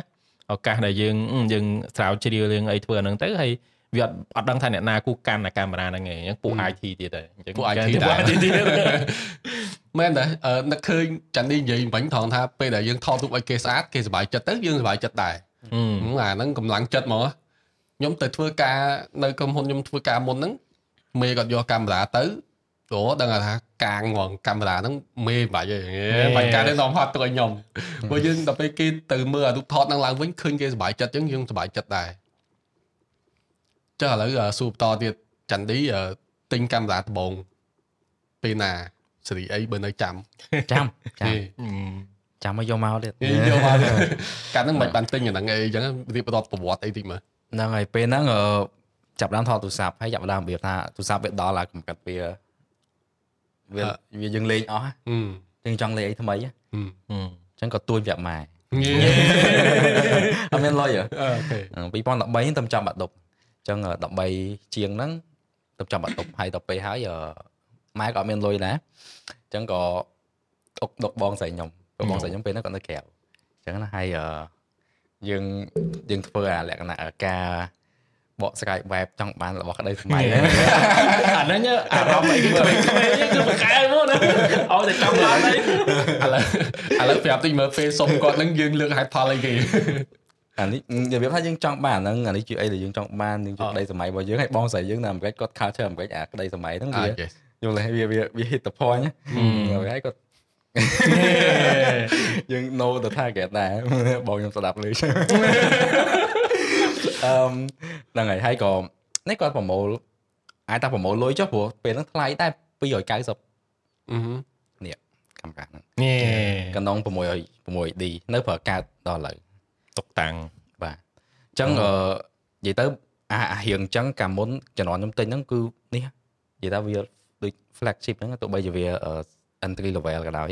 ឱកាសដែលយើងយើងស្រាវជ្រាវរឿងអីធ្វើហ្នឹងទៅហើយ វាអត់អត់ដឹងថាអ្នកណាគូកាន់តែកាមេរ៉ាហ្នឹងឯងអញ្ចឹងពួក IT ទៀតហើយអញ្ចឹងពួក IT ពួក IT ទៀតមែនតែនឹកឃើញចាន់នេះនិយាយមិញត្រង់ថាពេលដែលយើងថតរូបឲ្យគេស្អាតគេសប្បាយចិត្តទៅយើងសប្បាយចិត្តដែរអាហ្នឹងកម្លាំងចិត្តហ្មងខ្ញុំទៅធ្វើការនៅក្រុមហ៊ុនខ្ញុំធ្វើការមុនហ្នឹងមេគាត់យកកាមេរ៉ាទៅអូដឹងថាកាងហ្មងកាមេរ៉ាហ្នឹងមេបាច់ទេបាច់ការនេះនាំហត់ទៅឲ្យខ្ញុំព្រោះយើងដល់ពេលគេទៅមើលអារូបថតហ្នឹងឡើងវិញឃើញគេសប្បាយចិត្តអញ្ចឹងយើងសប្បាយចិត្តដែរ ចុះឥឡូវសួរបន្តទៀតចន្ទឌីទិញកាមេរ៉ាដំបងពេលណាសេរីអីបើនៅចាំចាំចាំចាំមកយកមកទៀតយកមកទៀតកាលហ្នឹងមិនបានទិញអាហ្នឹងអីអញ្ចឹងរៀបរាប់ប្រវត្តិអីតិចមើលហ្នឹងហើយពេលហ្នឹងចាប់ដើមថតទូរស័ព្ទហើយចាប់ដើមរបៀបថាទូរស័ព្ទវាដល់ហើយកម្រិតវាវាវាយើងលេងអស់យើងចង់លេងអីថ្មីអញ្ចឹងក៏ទួយប្រាប់ម៉ែអត់មានលុយអូខេ2013ទៅចាំបាត់ដប់អញ្ចឹង13ជាងហ្នឹងទៅចាំបាត់ដប់ហើយទៅពេលហើយម៉ែក៏អត់មានលុយដែរអញ្ចឹងក៏អុកដុកបងស្រីខ្ញុំបងស្រីខ្ញុំពេលហ្នឹងគាត់នៅក្រៅអញ្ចឹងណាហើយយើងយើងធ្វើអាលក្ខណៈការបកស្រាយ web ចង់បានរបស់ក្តីសម័យអាហ្នឹងអារម្មណ៍អីគឺក្មេងៗគឺបកែមកណាឲ្យតែចង់ឡើងហើយឥឡូវឥឡូវប្រាប់តិចមើលពេលសុំគាត់ហ្នឹងយើងលើកហេតុផលអីគេ អានេះនិយាយថាយើងចង់បានហ្នឹងអានេះជាអីដែលយើងចង់បានយើងជាក្តីសម័យរបស់យើងហើយបងស្រីយើងនៅអាមេរិកគាត់ culture អាមេរិកអាក្តីសម័យហ្នឹងវាយល់ហើយវាវា hit the point ហើយគាត់យើង know the target ដែរបងខ្ញុំស្ដាប់លើអឺហ្នឹងហើយហើយក៏នេះគាត់ប្រមូលអាចថាប្រមូលលុយចុះព្រោះពេលហ្នឹងថ្លៃតែ290អឺនេះកាមេរ៉ាហ្នឹងកណ្ដុង6 6D នៅប្រើកើតដល់ឥឡូវ តុកតាំងបាទអញ្ចឹងអឺនិយាយទៅអារៀងអញ្ចឹងកាលមុនជំនាន់ខ្ញុំទិញហ្នឹងគឺនេះនិយាយថាវាដូច flagship ហ្នឹងទោះបីជាវា entry level ក៏ដោយ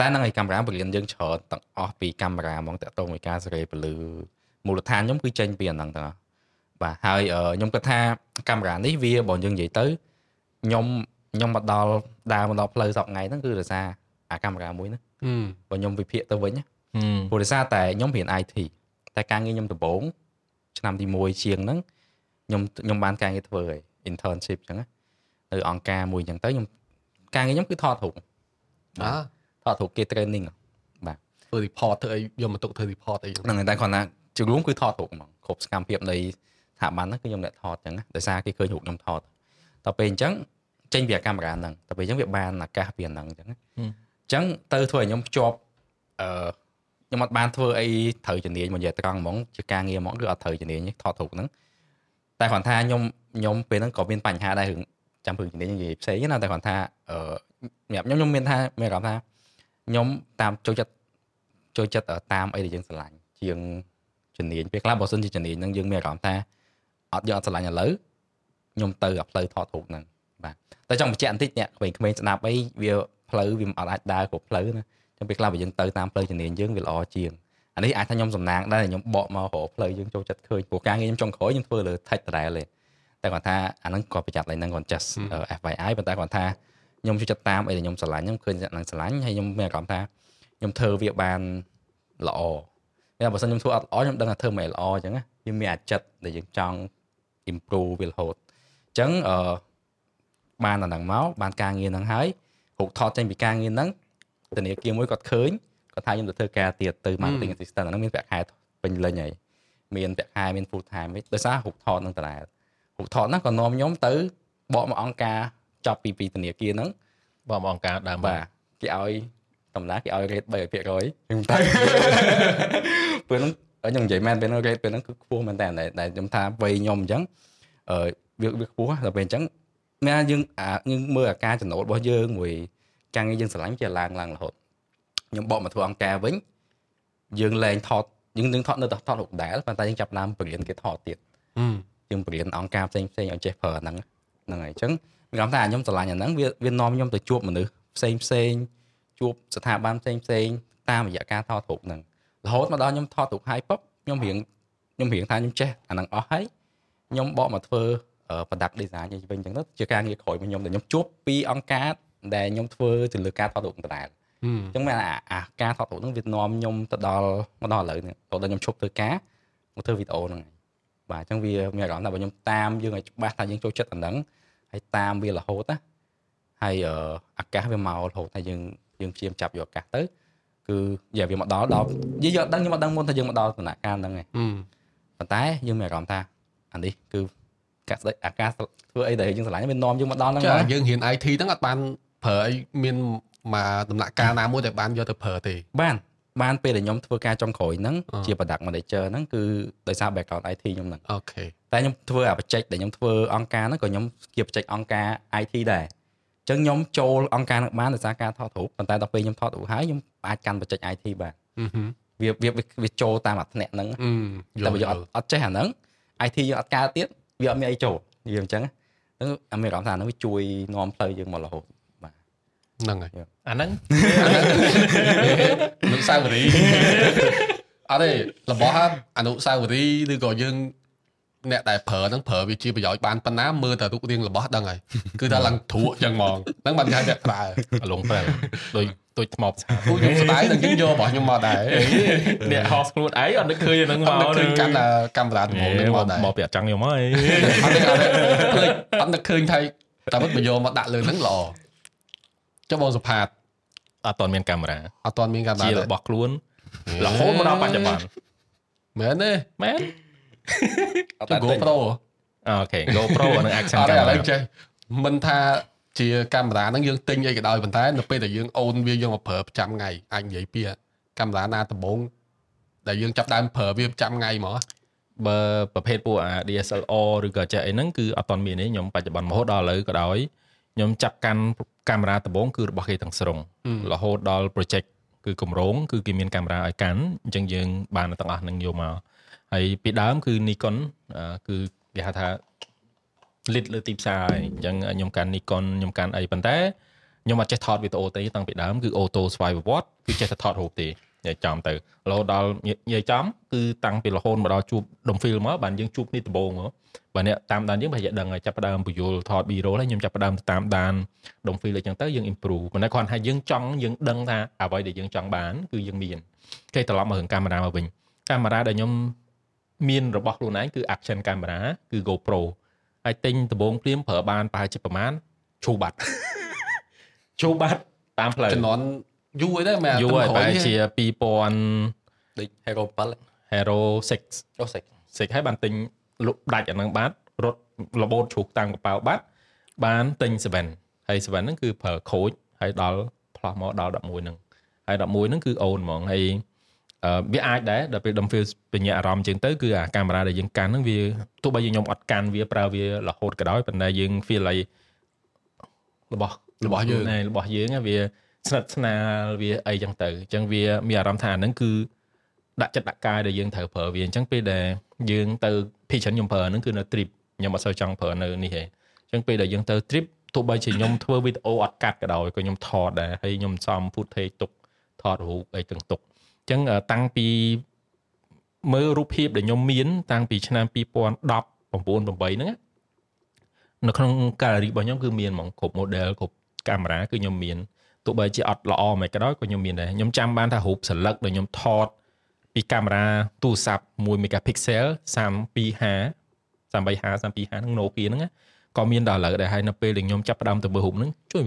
តែនឹងឯកាមេរ៉ាបរិញ្ញាយើងច្រើនទាំងអស់ពីកាមេរ៉ាហ្មងតាក់ទងមួយការសេរីពលឺមូលដ្ឋានខ្ញុំគឺចេញពីអាហ្នឹងទាំងអស់បាទហើយខ្ញុំគិតថាកាមេរ៉ានេះវាបើយើងនិយាយទៅខ្ញុំខ្ញុំមកដល់ដើរមកដល់ផ្លូវសប្ងៃហ្នឹងគឺដោយសារអាកាមេរ៉ាមួយហ្នឹងបើខ្ញុំវិភាគទៅវិញ ព្រោះដោយសារតែខ្ញុំរៀន IT តែការងារខ្ញុំដំបូងឆ្នាំទី1ជាងហ្នឹងខ្ញុំខ្ញុំបានការងារធ្វើហើយ internship អញ្ចឹងនៅអង្គការមួយអញ្ចឹងទៅខ្ញុំការងារខ្ញុំគឺថតរូបបាទថតរូបគេ training បាទធ្វើ report ធ្វើអីយកមកទុកធ្វើ report អីហ្នឹងតែគាត់ថាជារួមគឺថតរូបហ្មងគ្រប់សកម្មភាពនៃស្ថាប័នហ្នឹងគឺខ្ញុំអ្នកថតអញ្ចឹងដោយសារគេឃើញរូបខ្ញុំថតតទៅពេលអញ្ចឹងចេញពីកាមេរ៉ាហ្នឹងទៅពេលអញ្ចឹងវាបានឱកាសពីហ្នឹងអញ្ចឹងអញ្ចឹងទៅធ្វើឲ្យខ្ញុំភ្ជាប់អឺ ខ្ញុំអត់បានធ្វើអីត្រូវជំនាញមកនិយាយត្រង់ហ្មងជាការងារហ្មងគឺអត់ត្រូវជំនាញថតរូបហ្នឹងតែគ្រាន់ថាខ្ញុំខ្ញុំពេលហ្នឹងក៏មានបញ្ហាដែររឿងចាំព្រឹងជំនាញនិយាយផ្សេងណាតែគ្រាន់ថាអឺសម្រាប់ខ្ញុំខ្ញុំមានថាមានអារម្មណ៍ថាខ្ញុំតាមចូលចិត្តចូលចិត្តតាមអីដែលយើងស្រឡាញ់ជាងជំនាញពេលខ្លះបើសិនជាជំនាញហ្នឹងយើងមានអារម្មណ៍ថាអត់យកអត់ស្រឡាញ់ឥឡូវខ្ញុំទៅអាផ្លូវថតរូបហ្នឹងបាទតែចង់បញ្ជាក់បន្តិចអ្នកក្មេងៗស្ដាប់អីវាផ្លូវវាអត់អាចដើរគ្រប់ផ្លូវណា ចឹងពេលខ្លះបើយើងទៅតាមផ្លូវជំនាញយើងវាល្អជាងអានេះអាចថាខ្ញុំសំណាងដែរខ្ញុំបកមករកផ្លូវយើងចូលចិត្តឃើញព្រោះការងារខ្ញុំចុងក្រោយខ្ញុំធ្វើលើ tech ដដែលទេតែគាត់ថាអាហ្នឹងគាត់ប្រយ័ត្នឡើងហ្នឹងគាត់ just FYI ប៉ុន្តែគាត់ថាខ្ញុំចូលចិត្តតាមអីដែលខ្ញុំស្រឡាញ់ខ្ញុំឃើញអ្នកហ្នឹងស្រឡាញ់ហើយខ្ញុំមានអារម្មណ៍ថាខ្ញុំធ្វើវាបានល្អតែបើសិនខ្ញុំធ្វើអត់ល្អខ្ញុំដឹងថាធ្វើមិនល្អអញ្ចឹងណាយើងមានអាចិតដែលយើងចង់ improve វារហូតអញ្ចឹងអឺបានដល់ហ្នឹងមកបានការងារហ្នឹងហើយរូបថតចេញពីការងារហ្នឹង ធនាគារមួយគាត់ឃើញគាត់ថាខ្ញុំទៅធ្វើការទៀតទៅ marketing assistant ហ្នឹងមានប្រាក់ខែពេញលេញហើយមានប្រាក់ខែមាន full time វិញដោយសាររូបថតហ្នឹងតើរូបថតហ្នឹងក៏នាំខ្ញុំទៅបកមកអង្គការចប់ពីពីធនាគារហ្នឹងបកមកអង្គការដើមបាទគេឲ្យតម្លាគេឲ្យ rate 3%ខ្ញុំតែពេលហ្នឹងខ្ញុំនិយាយមែនពេលហ្នឹង rate ពេលហ្នឹងគឺខ្ពស់មែនតើដែលខ្ញុំថាវ័យខ្ញុំអញ្ចឹងអឺវាវាខ្ពស់ដល់ពេលអញ្ចឹងមានយើងអាយើងមើលអាការចំណូលរបស់យើងមួយ ការងារយើងស្រឡាញ់ជាឡើងឡើងរហូតខ្ញុំបកមកធ្វើអង្គការវិញយើងលែងថតយើងនឹងថតនៅតែថតរូបដែលប៉ុន្តែយើងចាប់ដើមបរៀនគេថតទៀតយើងបរៀនអង្គការផ្សេងផ្សេងឲ្យចេះប្រើហ្នឹងហ្នឹងហើយអញ្ចឹងខ្ញុំថាខ្ញុំស្រឡាញ់អាហ្នឹងវាវានាំខ្ញុំទៅជួបមនុស្សផ្សេងផ្សេងជួបស្ថាប័នផ្សេងផ្សេងតាមរយៈការថតរូបហ្នឹងរហូតមកដល់ខ្ញុំថតរូបហើយពុបខ្ញុំរៀងខ្ញុំរៀងថាខ្ញុំចេះអាហ្នឹងអស់ហើយខ្ញុំបកមកធ្វើ product design វិញអញ្ចឹងទៅជាការងារក្រោយរបស់ខ្ញុំដែលខ្ញុំជួបពីអង្គការ ដែលខ្ញុំធ្វើទៅលើការថតរូបដដែលអញ្ចឹងមានអាការថតរូបហ្នឹងវានាំខ្ញុំទៅដល់មកដល់ឥឡូវនេះតោះដល់ខ្ញុំឈប់ធ្វើការមកធ្វើវីដេអូហ្នឹងបាទអញ្ចឹងវាមានអារម្មណ៍ថាបើខ្ញុំតាមយើងឲ្យច្បាស់ថាយើងចូលចិត្តអាហ្នឹងហើយតាមវារហូតណាហើយអាកាសវាមករហូតហើយយើងយើងព្យាយាមចាប់យកអាកាសទៅគឺយ៉ាវាមកដល់ដល់យើងយកដឹងយើងមកដឹងមុនថាយើងមកដល់ដំណាក់កាលហ្នឹងឯងប៉ុន្តែយើងមានអារម្មណ៍ថាអានេះគឺកាស្ដីអាកាសធ្វើអីដែលយើងឆ្លាញ់វានាំយើងមកដល់ហ្នឹងចាយើងរៀន IT ហ្នឹងអត់បាន ប្រើអីមានមកដំណាក់កាលណាមួយដែលបានយកទៅប្រើទេបានបានពេលដែលខ្ញុំធ្វើការចុងក្រោយហ្នឹងជា product manager ហ្នឹងគឺដោយសារ background IT ខ្ញុំហ្នឹងអូខេតែខ្ញុំធ្វើអាបច្ចេកដែលខ្ញុំធ្វើអង្គការហ្នឹងក៏ខ្ញុំជាបច្ចេកអង្គការ IT ដែរអញ្ចឹងខ្ញុំចូលអង្គការហ្នឹងបានដោយសារការថតរូបប៉ុន្តែដល់ពេលខ្ញុំថតរូបហើយខ្ញុំអាចកាន់បច្ចេក IT បានវាវាវាចូលតាមអាថ្នាក់ហ្នឹងតែបើយើងអត់អត់ចេះអាហ្នឹង IT យើងអត់កើតទៀតវាអត់មានអីចូលនិយាយអញ្ចឹងហ្នឹងអាមានអារម្មណ៍ថាហ្នឹងវាជួយនាំផ្លូវយើងមករហូតបាទ ហ្នឹងហើយអាហ្នឹងអនុសាវរីយ៍អត់ទេរបស់អនុសាវរីយ៍ឬក៏យើងអ្នកដែលប្រើហ្នឹងប្រើវាជាប្រយោជន៍បានប៉ុណ្ណាមើលតែរូបរាងរបស់ដឹងហើយគឺថាឡើងធួយ៉ាងហ្មងហ្នឹងបានគេហៅអ្នកប្រើលងប្រើដោយដូចថ្មផ្សាពូខ្ញុំស្ដាយនឹងយើងយករបស់ខ្ញុំមកដែរអ្នកហោះខ្លួនឯងអត់នឹកឃើញហ្នឹងមកនឹកឃើញកាន់កាមេរ៉ាដំបងហ្នឹងមកដែរមកពីអត់ចង់ខ្ញុំហើយអត់នឹកអត់នឹកឃើញថាតែមិនយកមកដាក់លើហ្នឹងល្អ ចុះបងសុផាតអត់ទាន់មានកាមេរ៉ាអត់ទាន់មានកាមេរ៉ាជារបស់ខ្លួនរហូតមកដល់បច្ចុប្បន្នមែនទេមែនចុះ GoPro អូខេ GoPro អានឹង action កាមេរ៉ាឥឡូវចេះមិនថាជាកាមេរ៉ាហ្នឹងយើងទិញអីក៏ដោយប៉ុន្តែនៅពេលដែលយើងអូនវាយកមកប្រើប្រចាំថ្ងៃអាចនិយាយពីកាមេរ៉ាណាដំបូងដែលយើងចាប់ដើមប្រើវាប្រចាំថ្ងៃហ្មងបើប្រភេទពួកអា DSLR ឬក៏ចេះអីហ្នឹងគឺអត់ទាន់មានទេខ្ញុំបច្ចុប្បន្នរហូតដល់ឥឡូវក៏ដោយ ខ្ញុំចាប់កាន់កាមេរ៉ាដំបូងគឺរបស់គេទាំងស្រុងរហូតដល់ project គឺគម្រោងគឺគេមានកាមេរ៉ាឲ្យកាន់អញ្ចឹងយើង បានទាំងអស់នឹងយកមកហើយពីដើមគឺ Nikon គឺគេហៅថាលិតលើទីផ្សារហើយអញ្ចឹងខ្ញុំកាន់ Nikon ខ្ញុំកាន់អីប៉ុន្តែខ្ញុំអត់ចេះថតវីដេអូទេតាំងពីដើមគឺ auto ស្វ័យប្រវត្តិគឺចេះតែថតរូបទេនិ យាយចំទៅរហូតដល់និយាយចំគឺតាំងពីរហូតមកដល់ជួបដុំ film មកបានយើងជួបនេះដំបូងមកបើអ្នកតាមដានយើងប្រហែលដឹងចាប់ផ្ដើមបញ្យលថត B-roll ហើយខ្ញុំចាប់ផ្ដើមតាមដានដុំ film អញ្ចឹងទៅយើង improve ប៉ុន្តែគ្រាន់តែយើងចង់យើងដឹងថាអ្វីដែលយើងចង់បានគឺយើងមានគេត្រឡប់មករឿងកាមេរ៉ាមកវិញកាមេរ៉ាដែលខ្ញុំមានរបស់ខ្លួនឯងគឺ action camera គឺ GoPro ហើយទិញដំបងព្រាមប្រើបានប្រហែលជាប្រហែលឈូបាត់ឈូបាត់តាមផ្លូវចំនួន យូរហើយដែរមែនយូរហើយប្រហែលជា2000ដូច Hero 7 Hero 6 Oh 6 6ហើយបានទិញលក់ដាច់អានឹងបាត់រត់របូតជ្រូកតាំងកប៉ៅបាត់បានទិញ7ហើយ7ហ្នឹងគឺប្រើខូចហើយដល់ផ្លោះមកដល់11ហ្នឹងហើយ11ហ្នឹងគឺអូនហ្មងហើយវាអាចដែរដល់ពេល dumb feel បញ្ញាអារម្មណ៍ជាងទៅគឺអាកាមេរ៉ាដែលយើងកាន់ហ្នឹងវាទោះបីយើងខ្ញុំអត់កាន់វាប្រើវារហូតក៏ដោយប៉ុន្តែយើង feel ឲ្យរបស់របស់យើងរបស់យើងវា ស្និទ្ធស្នាលវាអីចឹងទៅអញ្ចឹងវាមានអារម្មណ៍ថាហ្នឹងគឺដាក់ចិត្តដាក់កាយដែលយើងត្រូវប្រើវាអញ្ចឹងពេលដែលយើងទៅពីច្រើនខ្ញុំប្រើហ្នឹងគឺនៅ trip ខ្ញុំអត់សូវចង់ប្រើនៅនេះទេអញ្ចឹងពេលដែលយើងទៅ trip ទោះបីជាខ្ញុំធ្វើវីដេអូអត់កាត់ក៏ដោយក៏ខ្ញុំថតដែរហើយខ្ញុំសំ footage ទុកថតរូបអីទាំងទុកអញ្ចឹងតាំងពីមើលរូបភាពដែលខ្ញុំមាន តាំងពីឆ្នាំ2010 9 8ហ្នឹងនៅក្នុង gallery របស់ខ្ញុំគឺមានហ្មងគ្រប់ model គ្រប់កាមេរ៉ាគឺខ្ញុំមាន ទោះបីជាអត់ល្អមិនក៏ដោយក៏ខ្ញុំមានដែរខ្ញុំចាំបានថារូបសន្លឹកដែលខ្ញុំថតពីកាមេរ៉ាទូរស័ព្ទ1 megapixel 3250 3250 3250ហ្នឹង Nokia ហ្នឹងក៏មានដល់ឥឡូវដែរហើយនៅពេលដែលខ្ញុំចាប់ផ្ដើមទៅមើលរូបហ្នឹងជួយ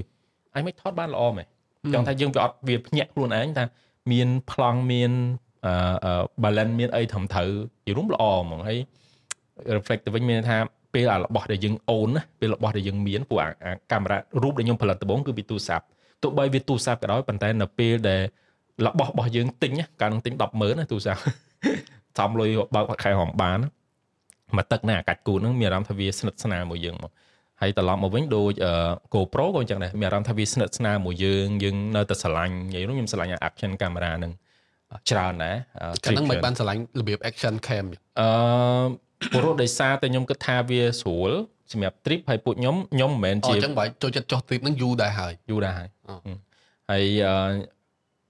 អញមិនថតបានល្អមែនចង់ថាយើងវាអត់វាភ្ញាក់ខ្លួនឯងថាមានប្លង់មានអឺ balance មានអីត្រឹមត្រូវយរួមល្អហ្មងហើយ reflect ទៅវិញមានថាពេលអារបស់ដែលយើងអូនណាពេលរបស់ដែលយើងមានពួកអាកាមេរ៉ារូបដែលខ្ញុំផលិតដំបូងគឺពីទូរស័ព្ទ ទោះបីវាទូរស័ព្ទក៏ដោយប៉ុន្តែនៅពេលដែលរបស់របស់យើងទិញកាលនឹងទិញ100,000ណាទូរស័ព្ទសំលុយបើកខែហមបានមកទឹកណាអាកាច់គូហ្នឹងមានអារម្មណ៍ថាវាស្និទ្ធស្នាលមួយយើងមកហើយត្រឡប់មកវិញដូច GoPro ក៏អញ្ចឹងដែរមានអារម្មណ៍ថាវាស្និទ្ធស្នាលមួយយើងយើងនៅតែស្រឡាញ់និយាយនោះខ្ញុំស្រឡាញ់ action camera ហ្នឹងច្រើនដែរកាលហ្នឹងមិនបានស្រឡាញ់របៀប action cam អឺព្រោះដោយសារតែខ្ញុំគិតថាវាស្រួល សម្រាប់ trip ហើយពួកខ្ញុំខ្ញុំមិនមែនជាអញ្ចឹងបើចូលចិត្តចុះ trip ហ្នឹងយូរដែរហើយយូរដែរហើយហើយ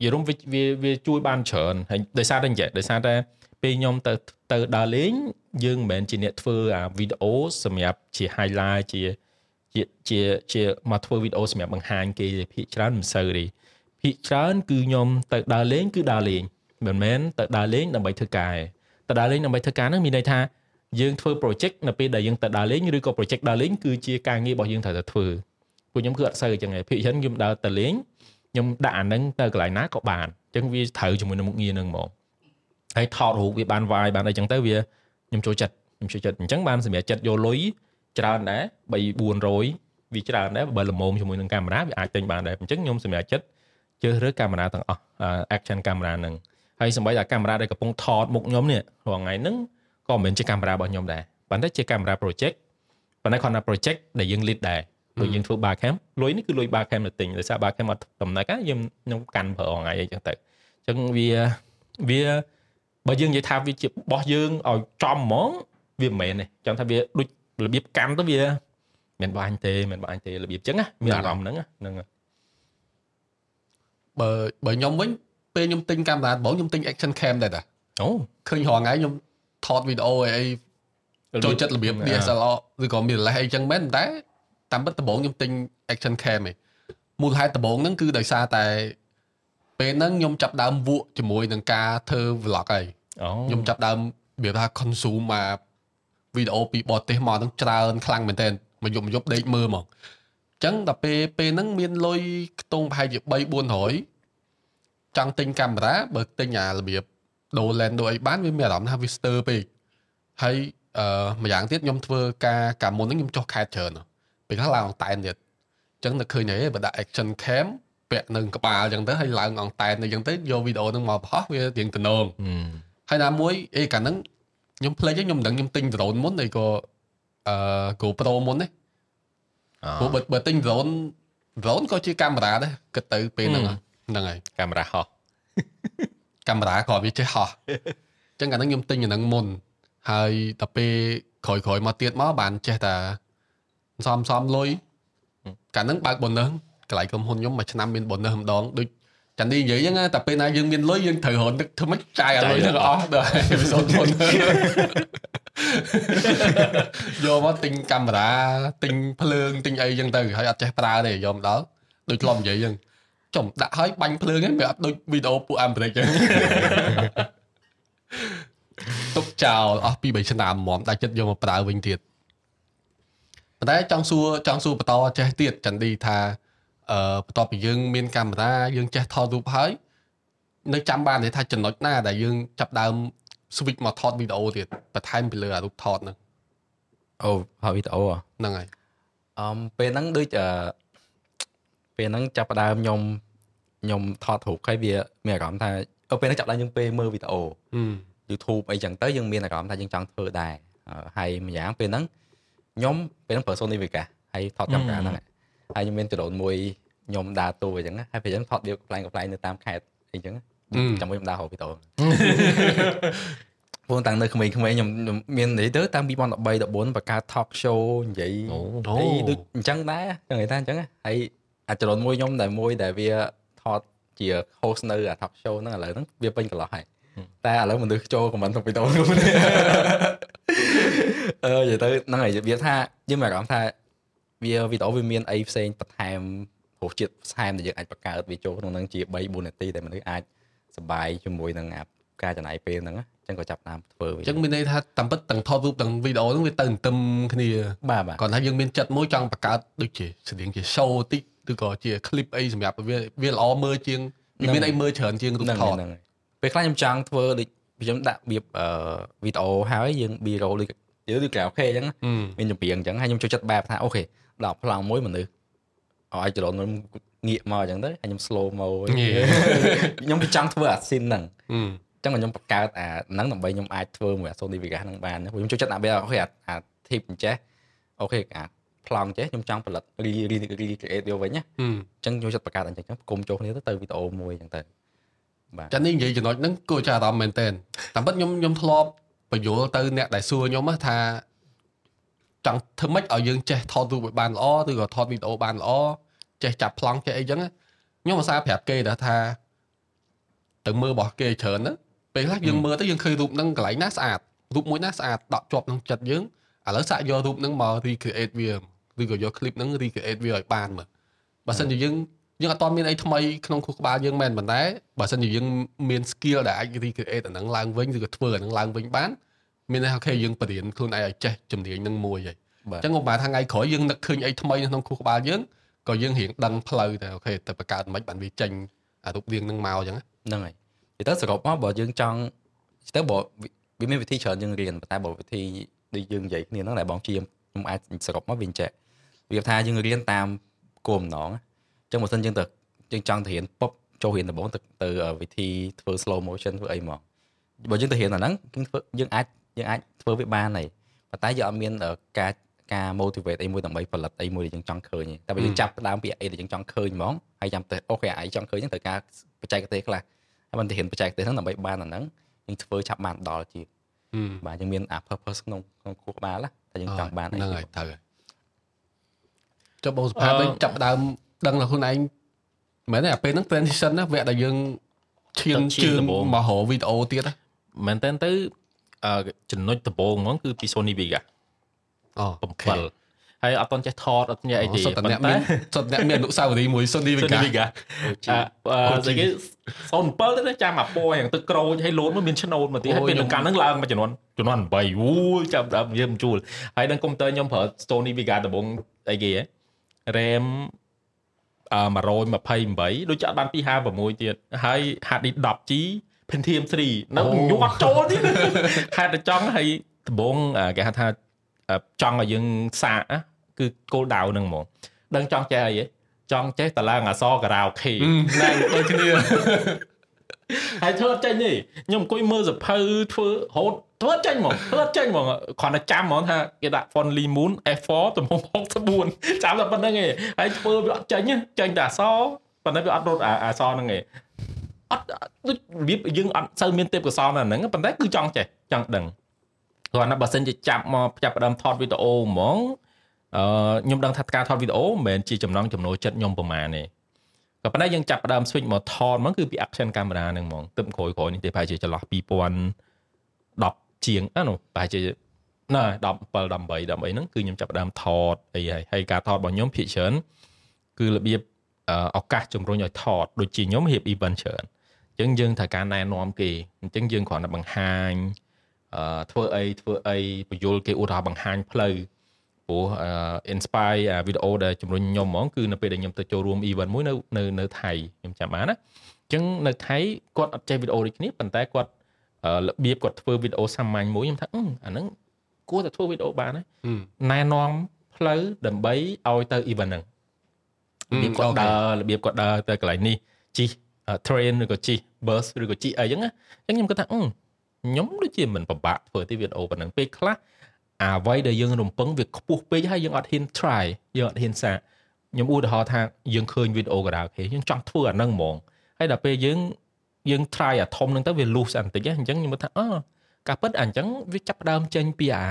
យល់រំវាវាជួយបានច្រើនហើយដោយសារតែអញ្ចឹងដោយសារតែពេលខ្ញុំទៅទៅដើរលេងយើងមិនមែនជាអ្នកធ្វើអាវីដេអូសម្រាប់ជា highlight ជាជាជាជាមកធ្វើវីដេអូសម្រាប់បង្ហាញគេភាគច្រើនមិនសូវទេភាគច្រើនគឺខ្ញុំទៅដើរលេងគឺដើរលេងមិនមែនទៅដើរលេងដើម្បីធ្វើការទេទៅដើរលេងដើម្បីធ្វើការហ្នឹងមានន័យថា យើងធ្វើ project នៅពេលដែលយើងទៅដើរលេងឬក៏ project ដើរលេងគឺជាការងាររបស់យើងត្រូវតែធ្វើពួកខ្ញុំគឺអត់សូវអញ្ចឹងទេភាគច្រើនខ្ញុំដើរទៅលេងខ្ញុំដាក់អាហ្នឹងទៅកន្លែងណាក៏បានអញ្ចឹងវាត្រូវជាមួយនឹងមុខងារហ្នឹងហ្មងហើយថតរូបវាបានវាយបានអីចឹងទៅវាខ្ញុំចូលចិត្តខ្ញុំចូលចិត្តអញ្ចឹងបានសម្រាប់ចិត្តយកលុយច្រើនដែរ3 400វាច្រើនដែរបើល្មមជាមួយនឹងកាមេរ៉ាវាអាចទិញបានដែរអញ្ចឹងខ្ញុំសម្រាប់ចិត្តជ្រើសរើសកាមេរ៉ាទាំងអស់ action camera ហ្នឹងហើយសម្បីតែកាមេរ៉ាដែលកំពុងថតមុខខ្ញុំនេះរាល់ថ្ងៃហ្នឹង ក៏មិនមែនជាកាមេរ៉ារបស់ខ្ញុំដែរប៉ុន្តែជាកាមេរ៉ា project ប៉ុន្តែគាត់ថា project ដែលយើង lead ដែរដូចយើងធ្វើ bar cam លុយនេះគឺលុយ bar cam ទៅទិញដោយសារ bar cam អត់ដំណឹកយើងខ្ញុំកាន់ប្រើថ្ងៃអីចឹងទៅអញ្ចឹងវាវាបើយើងនិយាយថាវាជារបស់យើងឲ្យចំហ្មងវាមិនមែនទេចង់ថាវាដូចរបៀបកាន់ទៅវាមិនបាញ់ទេមិនបាញ់ទេរបៀបចឹងណាមានអារម្មណ៍ហ្នឹងហ្នឹងបើបើខ្ញុំវិញពេលខ្ញុំទិញកាមេរ៉ាដំបូងខ្ញុំទិញ action cam ដែរតាអូឃើញរាល់ថ្ងៃខ្ញុំ ថតវីដេអូអីចូលចិត្តរបៀប DSLR ឬក៏ mirrorless អីចឹងមែនតែតាមពិតដំបូងខ្ញុំទិញ action cam ឯងមូលហេតុដំបូងហ្នឹងគឺដោយសារតែពេលហ្នឹងខ្ញុំចាប់ដើមវក់ជាមួយនឹងការធ្វើ vlog ហើយខ្ញុំចាប់ដើមវាថា consume មកវីដេអូពីបរទេសមកហ្នឹងច្រើនខ្លាំងមែនតើមកយប់មកយប់ដេកមើលមកអញ្ចឹងដល់ពេលពេលហ្នឹងមានលុយខ្ទង់ប្រហែលជា3 400ចង់ទិញកាមេរ៉ាបើទិញអារបៀប ដូរ lens ដូរអីបានវាមានអារម្មណ៍ថាវាស្ទើរពេកហើយអឺម្យ៉ាងទៀតខ្ញុំធ្វើការកាមុនហ្នឹងខ្ញុំចុះខេតច្រើនពេលខ្លះឡើងអង្តែនទៀតអញ្ចឹងនៅឃើញហីបើដាក់ action cam ពាក់នៅក្បាលអញ្ចឹងទៅហើយឡើងអង្តែនអញ្ចឹងទៅយកវីដេអូហ្នឹងមកផុសវារៀងតំណងហើយណាមួយអេកាលហ្នឹងខ្ញុំភ្លេចខ្ញុំមិនដឹងខ្ញុំទិញ drone មុនអីក៏អឺ GoPro មុនទេព្រោះបើបើទិញ drone drone ក៏ជាកាមេរ៉ាដែរគិតទៅពេលហ្នឹងហ្នឹងហើយកាមេរ៉ាហោះ កាមេរ៉ាក៏វាចេះហោះអញ្ចឹងកាលហ្នឹងខ្ញុំទិញអាហ្នឹងមុន ហើយដល់ពេលក្រោយក្រោយមកទៀតមកបានចេះតែសំសំលុយកាលហ្នឹងបើក bonus កន្លែងក្រុមហ៊ុនខ្ញុំមួយឆ្នាំមាន bonus ម្ដងដូចចាន់នេះនិយាយហ្នឹងតែពេលណាយើងមានលុយយើងត្រូវរកទឹកធ្វើម៉េចចាយអាលុយហ្នឹងអស់ដល់អេពីសូតមុនយកមកទិញកាមេរ៉ាទិញភ្លើងទិញអីចឹងទៅហើយអត់ចេះប្រើទេយកមកដល់ដូចធ្លាប់និយាយចឹង ចំដាក់ឲ្យបាញ់ភ្លើងហ្នឹងវាអត់ដូចវីដេអូពួកអាមេរិកចឹងទុកចោលអស់ពី3ឆ្នាំហ្មងដាច់ចិត្តយកមកប្រើវិញទៀតប៉ុន្តែចង់សួរចង់សួរបន្តចេះទៀតចន្ទឌីថាអឺបន្ទាប់ពីយើងមានកាមេរ៉ាយើងចេះថតរូបហើយនៅចាំបានទេថាចំណុចណាដែលយើងចាប់ដើម switch មកថតវីដេអូទៀតបន្ថែមពីលើអារូបថតហ្នឹងអូថតវីដេអូហ្នឹងហើយអឺពេលហ្នឹងដូចអឺ ពេលហ្នឹងចាប់ដើមខ្ញុំខ្ញុំថតរូបហើយវាមានអារម្មណ៍ថាពេលហ្នឹងចាប់ដើមយើងពេលមើលវីដេអូ YouTube អីចឹងទៅយើងមានអារម្មណ៍ថាយើងចង់ធ្វើដែរហើយម្យ៉ាងពេលហ្នឹងខ្ញុំពេលហ្នឹងប្រើ Sony Vegas ហើយថតកាមេរ៉ាហ្នឹងហើយខ្ញុំមានដ្រូនមួយខ្ញុំដើរតួអញ្ចឹងហើយពេលអញ្ចឹងថតវាកំ pl ែងកំ pl ែងនៅតាមខេត្តអីចឹងចាំមួយខ្ញុំដើរហៅវីដេអូព្រោះតាំងនៅក្មេងៗខ្ញុំមាននិយាយទៅតាំង2013 14បង្កើត talk show និយាយអីដូចអញ្ចឹងដែរចឹងនិយាយថាអញ្ចឹងហើយ អាចរនមួយខ្ញុំដែលមួយដែលវាថតជា host នៅអា talk show ហ្នឹងឥឡូវហ្នឹងវាពេញកន្លោះហើយតែឥឡូវមនុស្សចូល comment ក្នុងវីដេអូនោះអឺនិយាយទៅហ្នឹងហើយវាថាយើងមានអារម្មណ៍ថាវាវីដេអូវាមានអីផ្សេងបន្ថែមព្រោះជាតិផ្សែមដែលយើងអាចបង្កើតវាចូលក្នុងនឹងជា3 4នាទីដែលមនុស្សអាចសប្បាយជាមួយនឹងអាការចំណាយពេលហ្នឹងអញ្ចឹងក៏ចាប់តាមធ្វើវាអញ្ចឹងមានន័យថាតាមពិតទាំងថតរូបទាំងវីដេអូហ្នឹងវាទៅទន្ទឹមគ្នាបាទបាទគាត់ថាយើងមានចិត្តមួយចង់បង្កើតដូចជាស្តៀងជា show តិច ឬក៏ជា clip អីសម្រាប់វាវាល្អមើលជាងវាមានអីមើលច្រើនជាងរូបថតហ្នឹងពេលខ្លះខ្ញុំចង់ធ្វើដូចខ្ញុំដាក់វាអឺវីដេអូហើយយើង B roll ដូចយើងដូចក្រៅអូខេអញ្ចឹងមានចម្រៀងអញ្ចឹងហើយខ្ញុំចូលចិត្តបែបថាអូខេដល់ប្លង់មួយមនុស្សឲ្យចរន្តងាកមកអញ្ចឹងទៅហើយខ្ញុំ slow មកខ្ញុំចង់ធ្វើអាស៊ីនហ្នឹងអញ្ចឹងខ្ញុំបង្កើតអាហ្នឹងដើម្បីខ្ញុំអាចធ្វើមួយអា Sony Vegas ហ្នឹងបានខ្ញុំចូលចិត្តអាបែបអូខេអា tip អញ្ចេះអូខេអា ប្លង់ចេះខ្ញុំចង់ផលិត re re create យកវិញណាអញ្ចឹងខ្ញុំចិត្តបង្កើតអញ្ចឹងគុំចូលគ្នាទៅទៅវីដេអូមួយអញ្ចឹងទៅបាទចានេះនិយាយចំណុចហ្នឹងគួរចាប់អារម្មណ៍មែនតើតាមពិតខ្ញុំខ្ញុំធ្លាប់បញ្យល់ទៅអ្នកដែលសួរខ្ញុំថាចង់ធ្វើម៉េចឲ្យយើងចេះថតរូបឲ្យបានល្អឬក៏ថតវីដេអូបានល្អចេះចាប់ប្លង់ចេះអីចឹងខ្ញុំឧស្សាហ៍ប្រាប់គេដែរថាទៅមើលរបស់គេច្រើនណាពេលខ្លះយើងមើលទៅយើងឃើញរូបហ្នឹងកន្លែងណាស្អាតរូបមួយណាស្អាតដកជាប់ក្នុងចិត្តយើងឥឡូវសាកយករូបហ្នឹងមក recreate វា ឬក៏យក clip ហ្នឹង recreate វាឲ្យបានមើលបើសិនជាយើងយើងអត់ទាន់មានអីថ្មីក្នុងខួរក្បាលយើងមែនប៉ុន្តែបើសិនជាយើងមាន skill ដែលអាច recreate អាហ្នឹងឡើងវិញឬក៏ធ្វើអាហ្នឹងឡើងវិញបានមានន័យថាអូខេយើងបរៀនខ្លួនឯងឲ្យចេះជំនាញហ្នឹងមួយហើយអញ្ចឹងឧបមាថាថ្ងៃក្រោយយើងនឹកឃើញអីថ្មីក្នុងខួរក្បាលយើងក៏យើងរៀងដឹងផ្លូវតែអូខេទៅបង្កើតមិនបានវាចេញអារូបរាងហ្នឹងមកអញ្ចឹងហ្នឹងហើយនិយាយទៅសរុបមកបើយើងចង់ទៅបើវាមានវិធីច្រើនយើងរៀនតែបើវិធីដូចយើងនិយាយគ្នាហ្នឹងដែលបងជាខ្ញុំអាចសរុបមកវាអញ្ចឹង វាថាយើងរៀនតាមគោលបំណងអញ្ចឹងបើសិនយើងទៅយើងចង់ទៅរៀនពុបចូលរៀនដំបូងទៅទៅវិធីធ្វើ slow motion ធ្វើអីមកបើយើងទៅរៀនអាហ្នឹងយើងធ្វើយើងអាចយើងអាចធ្វើវាបានហើយប៉ុន្តែយើងអត់មានការការ motivate អីមួយដើម្បីផលិតអីមួយដែលយើងចង់ឃើញទេតែបើយើងចាប់ដើមពីអីដែលយើងចង់ឃើញហ្មងហើយចាំទៅអូខេអីចង់ឃើញហ្នឹងត្រូវការបច្ចេកទេសខ្លះហើយមិនទៅរៀនបច្ចេកទេសហ្នឹងដើម្បីបានអាហ្នឹងយើងធ្វើឆាប់បានដល់ជាបាទយើងមានអា purpose ក្នុងក្នុងខួរក្បាលតែយើងចង់បានហ្នឹងហើយត្រូវហើយ ចុះបងសុផាតវិញចាប់ដើមដឹងដល់ខ្លួនឯងមែនទេអាពេលហ្នឹង transition ណាវគ្គដែលយើងឈានជឿនមករកវីដេអូទៀតមែនតើទៅចំណុចដំបូងហ្មងគឺពី Sony Vegas អូ7ហើយអត់តន់ចេះថតអត់ចេះអីទេប៉ុន្តែសុទ្ធអ្នកមានអនុស្សាវរីយ៍មួយ Sony Vegas អឺស្អីគេ07ទៅចាំអាពណ៌យ៉ាងទឹកក្រូចហើយលោតមកមានឆ្នូតមកទៀតហើយពេលកាលហ្នឹងឡើងមកចំនួនចំនួន8អូចាប់ដើមយើងជួលហើយនឹងកុំព្យូទ័រខ្ញុំប្រើ Sony Vegas ដំបងអីគេ RAM អឺ128ដូចចាត់បាន256ទៀតហើយ hard disk 10G Pentium 3នៅញាត់ចូលទៀតហេតុតែចង់ហើយដំបងគេហៅថាចង់ឲ្យយើងសាកគឺគោលដៅហ្នឹងហ្មងដឹងចង់ចេះអីចង់ចេះតឡើងអសការ៉ាអូខេណែដូចគ្នា ហើយធ្វើអត់ចេញទេខ្ញុំអង្គុយមើលសភៅធ្វើរហូតធ្វើអត់ចេញហ្មងធ្វើអត់ចេញហ្មងគ្រាន់តែចាំហ្មងថាគេដាក់ font Lee Moon F4 ទំហំ64ចាំតែប៉ុណ្្នឹងឯងហើយធ្វើវាអត់ចេញចេញតែអសប៉ុន្តែវាអត់រត់អសហ្នឹងឯងអត់ដូចរបៀបយើងអត់សូវមានទេពកោសលនៅហ្នឹងប៉ុន្តែគឺចង់ចេះចង់ដឹងគ្រាន់តែបើសិនជាចាប់មកចាប់ផ្ដើមថតវីដេអូហ្មងអឺខ្ញុំដឹងថាការថតវីដេអូមិនមែនជាចំណងចំណូលចិត្តខ្ញុំប្រហែលទេ ក៏ប៉ុន្តែយើងចាប់ផ្ដើម switch មកថតហ្មងគឺពី action camera ហ្នឹងហ្មងទឹកក្រោយក្រោយនេះទេប្រហែលជាចន្លោះ2010ជាងអឺនោះប្រហែលជាណា17 18 18ហ្នឹងគឺខ្ញុំចាប់ផ្ដើមថតអីហើយហើយការថតរបស់ខ្ញុំភាគច្រើនគឺរបៀបឱកាសជំរុញឲ្យថតដូចជាខ្ញុំរៀប event ច្រើនអញ្ចឹងយើងត្រូវការណែនាំគេអញ្ចឹងយើងគ្រាន់តែបង្ហាញអឺធ្វើអីធ្វើអីបញ្យលគេឧទាហរណ៍បង្ហាញផ្លូវ ព្រោះ inspire វីដេអូដែលជំរុញខ្ញុំហ្មងគឺនៅពេលដែលខ្ញុំទៅចូលរួម event មួយនៅនៅនៅថៃខ្ញុំចាំបានណាអញ្ចឹងនៅថៃគាត់អត់ចេះវីដេអូដូចគ្នាប៉ុន្តែគាត់របៀបគាត់ធ្វើវីដេអូសាមញ្ញមួយខ្ញុំថាអាហ្នឹងគួរតែធ្វើវីដេអូបានណាណែនាំផ្លូវដើម្បីឲ្យទៅ event ហ្នឹងរបៀបគាត់ដើររបៀបគាត់ដើរទៅកន្លែងនេះជិះ train ឬក៏ជិះ bus ឬក៏ជិះអីចឹងណាអញ្ចឹងខ្ញុំគិតថាខ្ញុំដូចជាមិនពិបាកធ្វើទេវីដេអូប៉ុណ្ណឹងពេលខ្លះ អ្វីដែលយើងរំពឹងវាខ្ពស់ពេកហើយយើងអត់ហ៊ាន try យើងអត់ហ៊ានសាកខ្ញុំឧទាហរណ៍ថាយើងឃើញវីដេអូការ៉ាអូខេយើងចង់ធ្វើអាហ្នឹងហ្មងហើយដល់ពេលយើងយើង try អាធំហ្នឹងទៅវា loose អន្តិចអញ្ចឹងខ្ញុំថាអឺការពិតអញ្ចឹងវាចាប់ដើមចេញពីអា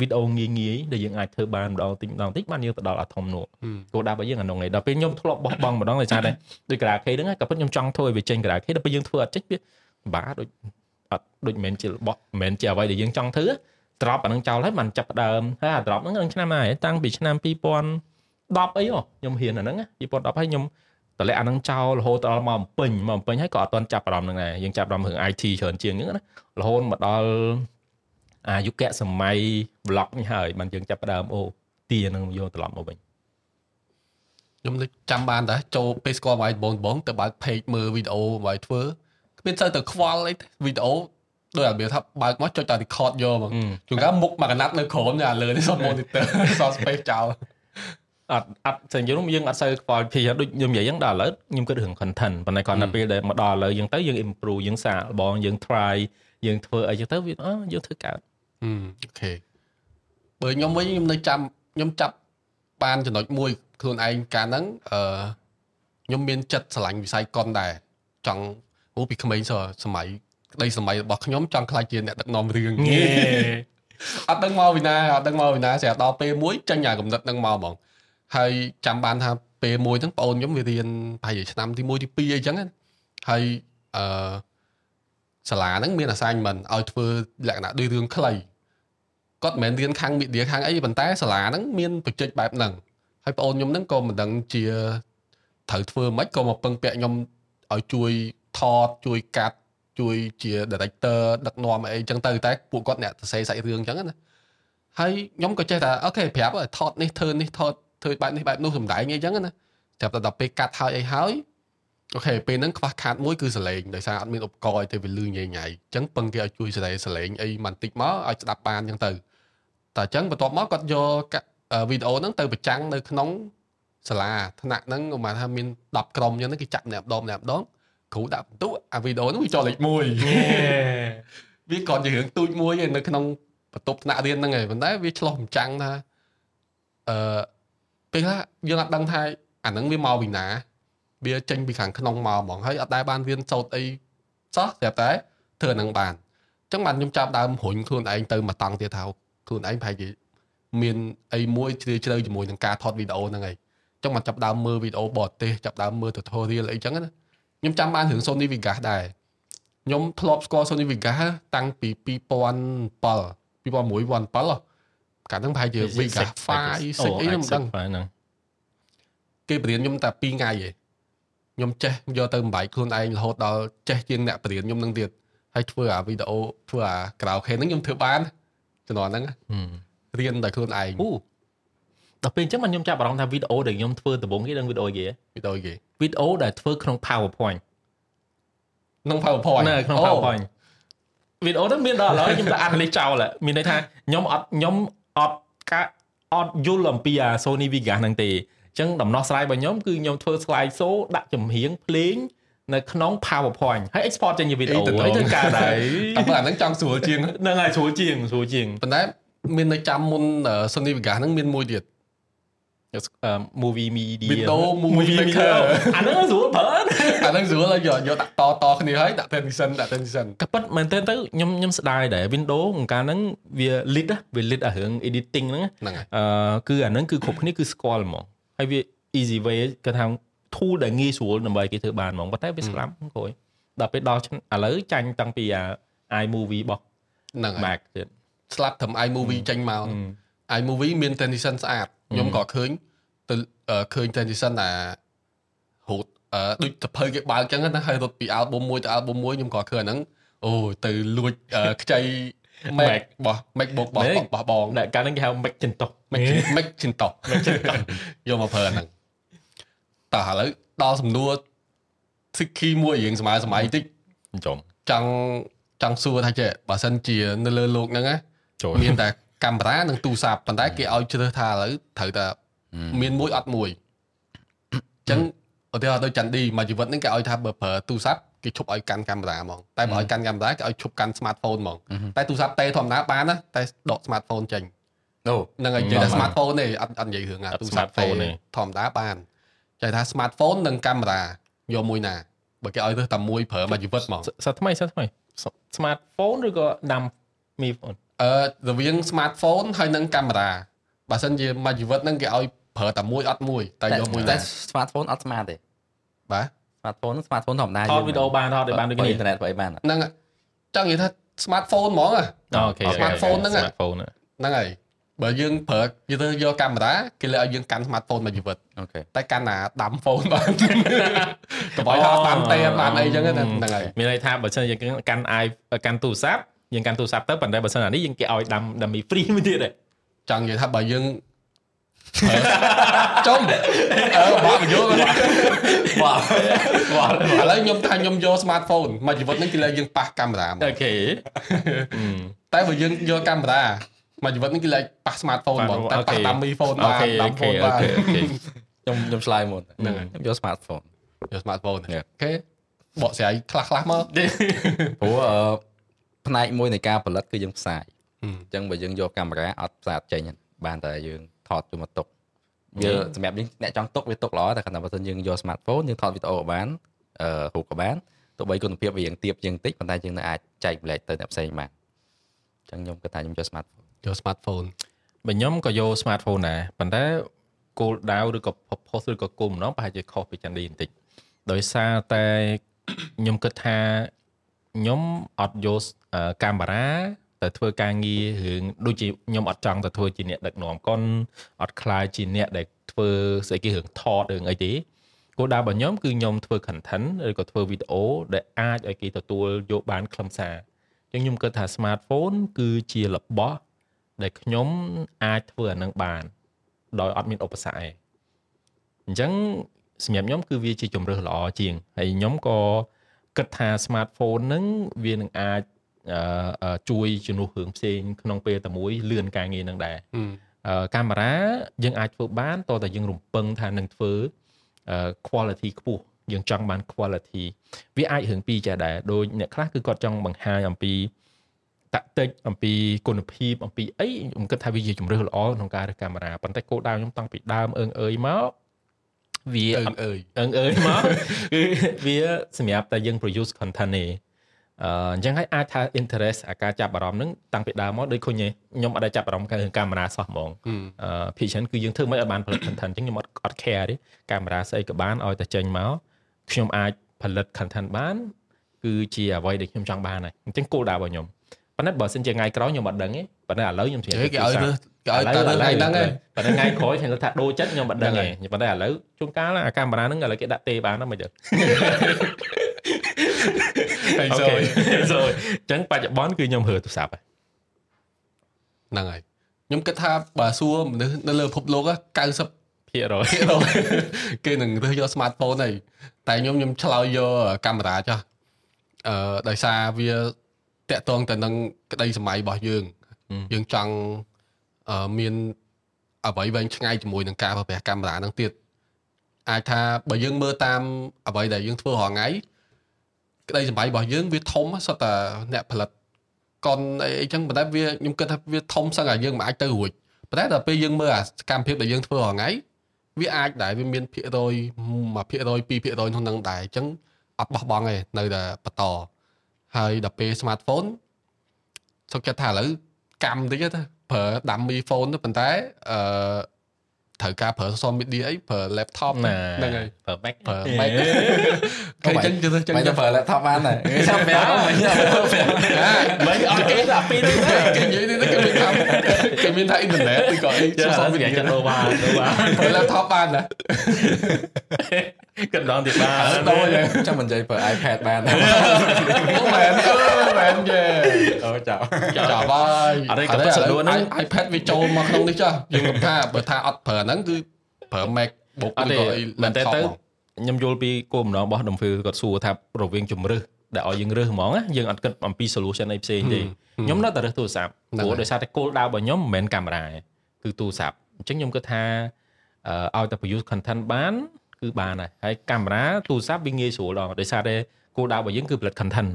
វីដេអូងាយងាយដែលយើងអាចធ្វើបានម្ដងតិចម្ដងតិចបានយើងទៅដល់អាធំនោះគោលដៅរបស់យើងអានោះឯងដល់ពេលខ្ញុំធ្លាប់បោះបង់ម្ដងដោយសារតែដូចការ៉ាខេហ្នឹងក៏ពិតខ្ញុំចង់ធ្វើឲ្យវាចេញការ៉ាខេដល់ពេលយើងធ្វើអត់ចេញវាបាដូចអត់ដូចមិនមែនជារបស់មិនមែនជាអ្វីដែលយើងចង់ធ្វើ ត្រប់អានឹងចោលហើយបានចាប់ដើមហើយអាត្រប់ហ្នឹងឆ្នាំណាហើយតាំងពីឆ្នាំ2010អីខ្ញុំហ៊ានអាហ្នឹង2010ហើយខ្ញុំតម្លាក់អានឹងចោលរហូតដល់មកបំពេញមកបំពេញហើយក៏អត់ទាន់ចាប់អារម្មណ៍នឹងដែរយើងចាប់អារម្មណ៍រឿង IT ច្រើនជាងហ្នឹងណារហូតមកដល់អាយុគៈសម័យ blog នេះហើយបានយើងចាប់ផ្ដើមអូទានឹងយកត្រឡប់មកវិញខ្ញុំនឹកចាំបានដែរចូលពេលស្គាល់វាយបងបងទៅបើក page មើលវីដេអូវាយធ្វើគ្មានសូវទៅខ្វល់អីវីដេអូ ដោយអាវាថាបើកមកចុចតែ record យកហ្មងជួនកាលមុខមួយកណាត់នៅក្រោមនេះអាលើនេះសុំ monitor សល់ space ចោលអត់អត់សញ្ញយើងយើងអត់សូវខ្វល់ពីដូចខ្ញុំនិយាយហ្នឹងដល់ឥឡូវខ្ញុំគិតរឿង content ប៉ុន្តែគាត់ដល់ពេលដែលមកដល់ឥឡូវយើងទៅយើង improve យើងសាកល្បងយើង try យើងធ្វើអីចឹងទៅវាអឺយើងធ្វើកើតអូខេបើខ្ញុំវិញខ្ញុំនៅចាំខ្ញុំចាប់បានចំណុចមួយខ្លួនឯងកាលហ្នឹងអឺខ្ញុំមានចិត្តស្រឡាញ់វិស័យកុនដែរចង់អូពីក្មេងសសម័យ ក្តីសម័យរបស់ខ្ញុំចង់ខ្លាចជាអ្នកដឹកនាំរឿងអត់ដឹងមកពីណាអត់ដឹងមកពីណាស្រាប់ដល់ពេលមួយចាញ់អាកំណត់ហ្នឹងមកហ្មងហើយចាំបានថាពេលមួយហ្នឹងបងអូនខ្ញុំវារៀនប្រហែលឆ្នាំទី1ទី2អីចឹងហើយអឺសាលាហ្នឹងមាន assignment ឲ្យធ្វើលក្ខណៈដូចរឿងខ្លីគាត់មិនមែនរៀនខាង media ខាងអីប៉ុន្តែសាលាហ្នឹងមានបច្ចេកបែបហ្នឹងហើយបងអូនខ្ញុំហ្នឹងក៏មិនដឹងជាត្រូវធ្វើម៉េចក៏មកពឹងពាក់ខ្ញុំឲ្យជួយថតជួយកាត់ ជួយជា director ដឹកនាំអីចឹងទៅតែពួកគាត់អ្នកសរសេរសាច់រឿងចឹងណាហើយខ្ញុំក៏ចេះតែអូខេប្រាប់ថតនេះធ្វើនេះថតធ្វើបែបនេះបែបនោះសំដែងអីចឹងណាចាប់តែដល់ពេលកាត់ហើយអីហើយអូខេពេលហ្នឹងខ្វះខាតមួយគឺសលេងដោយសារអត់មានឧបករណ៍ឲ្យទៅវាលឺញ៉ៃញ៉ៃអញ្ចឹងពឹងគេឲ្យជួយសលេងសលេងអីបន្តិចមកឲ្យស្ដាប់បានអញ្ចឹងទៅតែអញ្ចឹងបន្ទាប់មកគាត់យកវីដេអូហ្នឹងទៅប្រចាំងនៅក្នុងសាលាថ្នាក់ហ្នឹងប្រហែលថាមាន10ក្រុមអញ្ចឹងគេចាក់ម្នាក់ម្ដងម្នាក់ម្ដង គ្រូដាក់បន្ទុកអាវីដេអូហ្នឹងវាចុះលេខ1វាគ្រាន់ជារឿងទូចមួយឯនៅក្នុងបន្ទប់ថ្នាក់រៀនហ្នឹងឯងប៉ុន្តែវាឆ្លោះម្ចាំងថាអឺពេលខ្លះយើងអត់ដឹងថាអាហ្នឹងវាមកពីណាវាចេញពីខាងក្នុងមកហ្មងហើយអត់ដែលបានរៀនសូត្រអីសោះតែតែធ្វើអាហ្នឹងបានអញ្ចឹងបានខ្ញុំចាប់ដើមរុញខ្លួនឯងទៅមកតង់ទៀតថាខ្លួនឯងប្រហែលជាមានអីមួយជ្រាលជ្រៅជាមួយនឹងការថតវីដេអូហ្នឹងហើយអញ្ចឹងមកចាប់ដើមមើលវីដេអូបរទេសចាប់ដើមមើល tutorial អីចឹងណា ខ្ញុំចាំបានរឿង Sony Vegas ដែរខ្ញុំធ្លាប់ស្គាល់ Sony Vegas តាំងពី2007 2006 2007កាលហ្នឹងប្រហែលជា Vegas 5 6អីខ្ញុំដឹងហ្នឹងគេបរៀនខ្ញុំតែ2ថ្ងៃឯងខ្ញុំចេះយកទៅបំបែកខ្លួនឯងរហូតដល់ចេះជាងអ្នកបរៀនខ្ញុំនឹងទៀតហើយធ្វើអាវីដេអូធ្វើអាក្រៅខេហ្នឹងខ្ញុំធ្វើបានជំនាន់ហ្នឹងរៀនដោយខ្លួនឯងអូ ដល់ពេលអញ្ចឹងខ្ញុំចាប់អារម្មណ៍ថាវីដេអូដែលខ្ញុំធ្វើដំបូងគេដឹងវីដេអូគេវីដេអូគេវីដេអូដែលធ្វើក្នុង PowerPoint ក្នុង PowerPoint នៅក្នុង PowerPoint វីដេអូហ្នឹងមានដល់ឥឡូវខ្ញុំតែអានលេខចោលមានន័យថាខ្ញុំអត់ខ្ញុំអត់ការអត់យល់អំពីអា Sony Vegas ហ្នឹងទេអញ្ចឹងដំណោះស្រាយរបស់ខ្ញុំគឺខ្ញុំធ្វើ slide show ដាក់ចម្រៀងភ្លេងនៅក្នុង PowerPoint ហើយ export ចេញជាវីដេអូហើយធ្វើការដែរតែបើអាហ្នឹងចង់ស្រួលជាងហ្នឹងហើយស្រួលជាងស្រួលជាងប៉ុន្តែមាននៅចាំមុន Sony Vegas ហ្នឹងមានមួយទៀត movie media video movie maker អាហ្នឹងស្រួលប្រើអាហ្នឹងស្រួលយកយកដាក់តតគ្នាហើយដាក់ transition ដាក់ transition ក៏ប៉ុតមែនតើទៅខ្ញុំខ្ញុំស្ដាយដែរ Windows កាលហ្នឹងវា lead វា lead អារឿង editing ហ្នឹងអឺគឺអាហ្នឹងគឺគ្រប់គ្នាគឺស្គាល់ហ្មងហើយវា easy way គាត់ថា tool ដែលងាយស្រួលដើម្បីគេធ្វើបានហ្មងប៉ុន្តែវាស្លាប់គ្រួយដល់ពេលដល់ឥឡូវចាញ់តាំងពីអា iMovie របស់ហ្នឹង Mac ទៀតស្លាប់ត្រឹម iMovie ចេញមក iMovie មាន transition ស្អាត ខ្ញុំក៏ឃើញទៅឃើញ transition ណារត់ដូចទៅភៅគេបើកចឹងណាហើយរត់ពី album មួយទៅ album មួយខ្ញុំក៏ឃើញអាហ្នឹងអូទៅលួចខ្ចី Mac បោះ MacBook បោះបោះបងតែកាលហ្នឹងគេហៅ Mac ចិនតោះ Mac ចិនតោះ Mac ចិនតោះយកមកប្រើអាហ្នឹងតោះឥឡូវដល់សំណួរសិក្ខីមួយរឿងសម័យសម័យតិចចំចង់ចង់សួរថាចេះបើសិនជានៅលើលោកហ្នឹងណាមានតែ កាមេរ៉ានិងទូរស័ព្ទប៉ុន្តែគេឲ្យជ្រើសថាឥឡូវត្រូវតែមានមួយអត់មួយអញ្ចឹងឧទាហរណ៍ដូចចន្ទឌីមួយជីវិតហ្នឹងគេឲ្យថាបើប្រើទូរស័ព្ទគេឈប់ឲ្យកាន់កាមេរ៉ាហ្មងតែបើឲ្យកាន់កាមេរ៉ាគេឲ្យឈប់កាន់ smartphone ហ្មងតែទូរស័ព្ទតេធម្មតាបានណាតែដក smartphone ចេញអូហ្នឹងហើយនិយាយថា smartphone ទេអត់អត់និយាយរឿងអាទូរស័ព្ទ phone ធម្មតាបានចែកថា smartphone និងកាមេរ៉ាយកមួយណាបើគេឲ្យរើសតែមួយប្រើមួយជីវិតហ្មងសិតថ្មីសិតថ្មី smartphone ឬក៏ដាំ Mi phone អឺរវាង smartphone ហើយនិងកាមេរ៉ាបើសិនជាមួយជីវិតហ្នឹងគេឲ្យប្រើតែមួយអត់មួយតែយកមួយតែ smartphone អត់ smart ទេបាទ smartphone smartphone ធម្មតាថតវីដេអូបានថតបានដូចគ្នាអ៊ីនធឺណិតបើអីបានហ្នឹងចង់និយាយថា smartphone ហ្មងអូខេ smartphone ហ្នឹង smartphone ហ្នឹងហើយបើយើងប្រើយើងទៅយកកាមេរ៉ាគេលើឲ្យយើងកាន់ smartphone មួយជីវិតអូខេតែកាន់ណាដាំ phone បានកុំឲ្យថាបានតែបានអីចឹងហ្នឹងហើយមានន័យថាបើសិនយើងកាន់ i កាន់ទូរស័ព្ទ យើងកាន់ទូរស័ព្ទទៅប៉ុន្តែបើសិនអានេះយើងគេឲ្យដាំដាំមី free មួយទៀតឯងចង់និយាយថាបើយើងចុំអឺបាក់មកយកបាទបាទឥឡូវខ្ញុំថាខ្ញុំយក smartphone មួយជីវិតហ្នឹងគេលើយើងប៉ះកាមេរ៉ាមកអូខេតែបើយើងយកកាមេរ៉ាមួយជីវិតហ្នឹងគេលើប៉ះ smartphone ហ្មងតែប៉ះដាំមី phone អូបានខេដាអូំខេ phone អូបានខេអូខេខ្ញុំខ្ញុំឆ្លើយមុនហ្នឹងហើយខ្ញុំយក smartphone យក smartphone អូ Yeah. ខេបកស្រាយខ្លះខ្លះៗមកព្រោះអឺ ផ្នែកមួយនៃការផលិតគឺយើងផ្សាយហឹមអញ្ចឹងបើយើងយកកាមេរ៉ាអត់ផ្សាយអត់ចេញទេបានតែយើងថតចូលមកទុកវាសម្រាប់យើងអ្នកចង់ទុកវាទុកល្អតែគាត់ថាបើសិនយើងយក smartphone យើងថតវីដេអូក៏បានអឺរូបក៏បានទោះបីគុណភាពវារៀងទាបជាងតិចប៉ុន្តែយើងនៅអាចចែកម្លែកទៅអ្នកផ្សេងបានអញ្ចឹងខ្ញុំគិតថាខ្ញុំយក smartphone យក smartphone បើខ្ញុំក៏យក smartphone ដែរប៉ុន្តែគោលដៅឬក៏ purpose ឬក៏គោលបំណងប្រហែលជាខុសពីចាន់ឌីបន្តិចដោយសារតែខ្ញុំគិតថា ខ្ញុំអត់យកអឺកាមេរ៉ាទៅធ្វើការងាររឿងដូចជាខ្ញុំអត់ចង់ទៅធ្វើជាអ្នកដឹកនាំកុនអត់ខ្លាចជាអ្នកដែលធ្វើស្អីគេរឿងថតរឿងអីទេគោលដៅរបស់ខ្ញុំគឺខ្ញុំធ្វើ content ឬក៏ធ្វើវីដេអូដែលអាចឲ្យគេទទួលយកបានខ្លឹមសារអញ្ចឹងខ្ញុំគិតថា smartphone គឺជារបស់ដែលខ្ញុំអាចធ្វើអានឹងបាន ដោយអត់មានឧបសគ្គឯងអញ្ចឹងសម្រាប់ខ្ញុំគឺវាជាជំរើសល្អជាងហើយខ្ញុំក៏ គិតថា smartphone ហ្នឹងវានឹងអាចអឺអឺជួយជំនួសរឿងផ្សេងក្នុងពេលតែមួយលឿនការងារហ្នឹងដែរហឹមអឺកាមេរ៉ាយើងអាចធ្វើបានតើតែយើងរំពឹងថានឹងធ្វើអឺ quality ខ្ពស់យើងចង់បាន quality វាអាចរឿងពីរចេះដែរដូចអ្នកខ្លះគឺគាត់ចង់បង្ហាញអំពីតាក់ទិចអំពីគុណភាពអំពីអីខ្ញុំគិតថាវាជាជំរើសល្អក្នុងការរើសកាមេរ៉ាប៉ុន្តែគោលដៅខ្ញុំតាំងពីដើមអើងអើយមក វាអើអត់អើយអឹងអើយមកគឺវាសម្រាប់តែយើង produce content ទេអឺអញ្ចឹងហើយអាចថា interest អាការចាប់អារម្មណ៍ហ្នឹងតាំងពីដើមមកដូចឃើញទេខ្ញុំអត់ដែលចាប់អារម្មណ៍ការកាមេរ៉ាសោះហ្មងហឹមអឺភាគច្រើនគឺយើងធ្វើមិនឲ្យបានផលិត content អញ្ចឹងខ្ញុំអត់អត់ care ទេកាមេរ៉ាស្អីក៏បានឲ្យតែចេញមកខ្ញុំអាចផលិត content បានគឺជាអ្វីដែលខ្ញុំចង់បានហើយអញ្ចឹងគោលដៅរបស់ខ្ញុំប៉ុន្តែបើសិនជាថ្ងៃក្រោយខ្ញុំអត់ដឹងទេប៉ុន្តែឥឡូវខ្ញុំជ្រាបគេគេឲ្យរើសគេ ឲ្យឥឡូតើវឥឡូវថ្ងៃហ្នឹងឯងប៉ុន្តែថ្ងៃក្រោយខ្ញុំថាដូរចិត្តខ្ញុំអត់ដឹងហ្នឹងទេហើយប៉ុន្តែឥឡូវជួនកាលអាកាមេរ៉ាហ្នឹងឥឡូវគេដាក់ទេបានហ្នឹងមិនដឹងហើយអូសខេយសូអញ្ចឹងបច្ចុប្បន្នគឺខ្ញុំរើទូរស័ព្ទហើយហ្នឹងហើយខ្ញុំគិតថាបើសួរមនុស្សនៅលើពិភពលោកហ្នឹង90ភាគរយភាគរយគេនឹងរើសយក smartphone ហើយតែខ្ញុំខ្ញុំឆ្លើយយកកាមេរ៉ាចាស់អឺដោយសារវាតាក់ទងទៅនឹងក្តីសម័យរបស់យើងយើងចង់អឺ មានអ្វីវែងឆ្ងាយជាមួយនឹងការប្រើប្រាស់កាមេរ៉ាហ្នឹងទៀតអាចថាបើយើងមើលតាមអ្វីដែលយើងធ្វើរាល់ថ្ងៃក្តីសម័យរបស់យើងវាធំសុទ្ធតែអ្នកផលិតកុនអីអីចឹងប៉ុន្តែវាខ្ញុំគិតថាវាធំសឹងតែយើងមិនអាចទៅរួចប៉ុន្តែដល់ពេលយើងមើលអាសកម្មភាពដែលយើងធ្វើរាល់ថ្ងៃវាអាចដែរវាមានភាគរយ1%ភាគរយ2%ក្នុងហ្នឹងដែរអញ្ចឹងអត់បោះបង់ទេនៅតែបន្តហើយដល់ពេល smartphone សុខចិត្តថាឥឡូវកម្មតិចទៅ ប្រើដាំមី phone ទៅប៉ុន្តែអឺត្រូវការប្រើ social media អីប្រើ laptop ណាហ្នឹងហើយប្រើ Mac ប្រើ Mac គេចឹងចឹងចឹងមិនទៅប្រើ laptop បានដែរចាំប្រាប់មិនចាំប្រាប់មិនអត់គេតែពីរហ្នឹងគេនិយាយនេះគេមានថាគេមានថាអ៊ីនធឺណិតឬក៏អីចា social វា media ចាដូរបានដូរបានប្រើ laptop បានណា កណ្ដងទៀតបានដូរយ៉ាងចាំមិននិយាយប្រើ iPad បានអូមែនអឺមែនយេអូចាំចាប់ហើយអត់ទេក៏ពិតសួរហ្នឹង iPad វាចូលមកក្នុងនេះចាស់យើងគិតថាបើថាអត់ប្រើហ្នឹងគឺប្រើ MacBook អត់ឬទេក៏អីមែនតែ laptop ទៅហ្មងខ្ញុំយល់ពីគោលបំណងរបស់ Domfil គាត់សួរថារវាងជំរើសដែលឲ្យយើងរើសហ្មងណាយើងអត់គិតអំពី solution អីផ្សេងទេខ្ញុំនៅតែរើសទូរស័ព្ទហ្នឹងព្រោះហើយដោយសារតែគោលដៅរបស់ខ្ញុំមិនមែនកាមេរ៉ាទេគឺទូរស័ព្ទអញ្ចឹងខ្ញុំគិតថាអឺឲ្យតែ produce content បាន គឺបានហើយហើយកាមេរ៉ាទូរស័ព្ទវាងាយស្រួលដល់ដោយសារតែគោលដៅរបស់យើងគឺផលិត content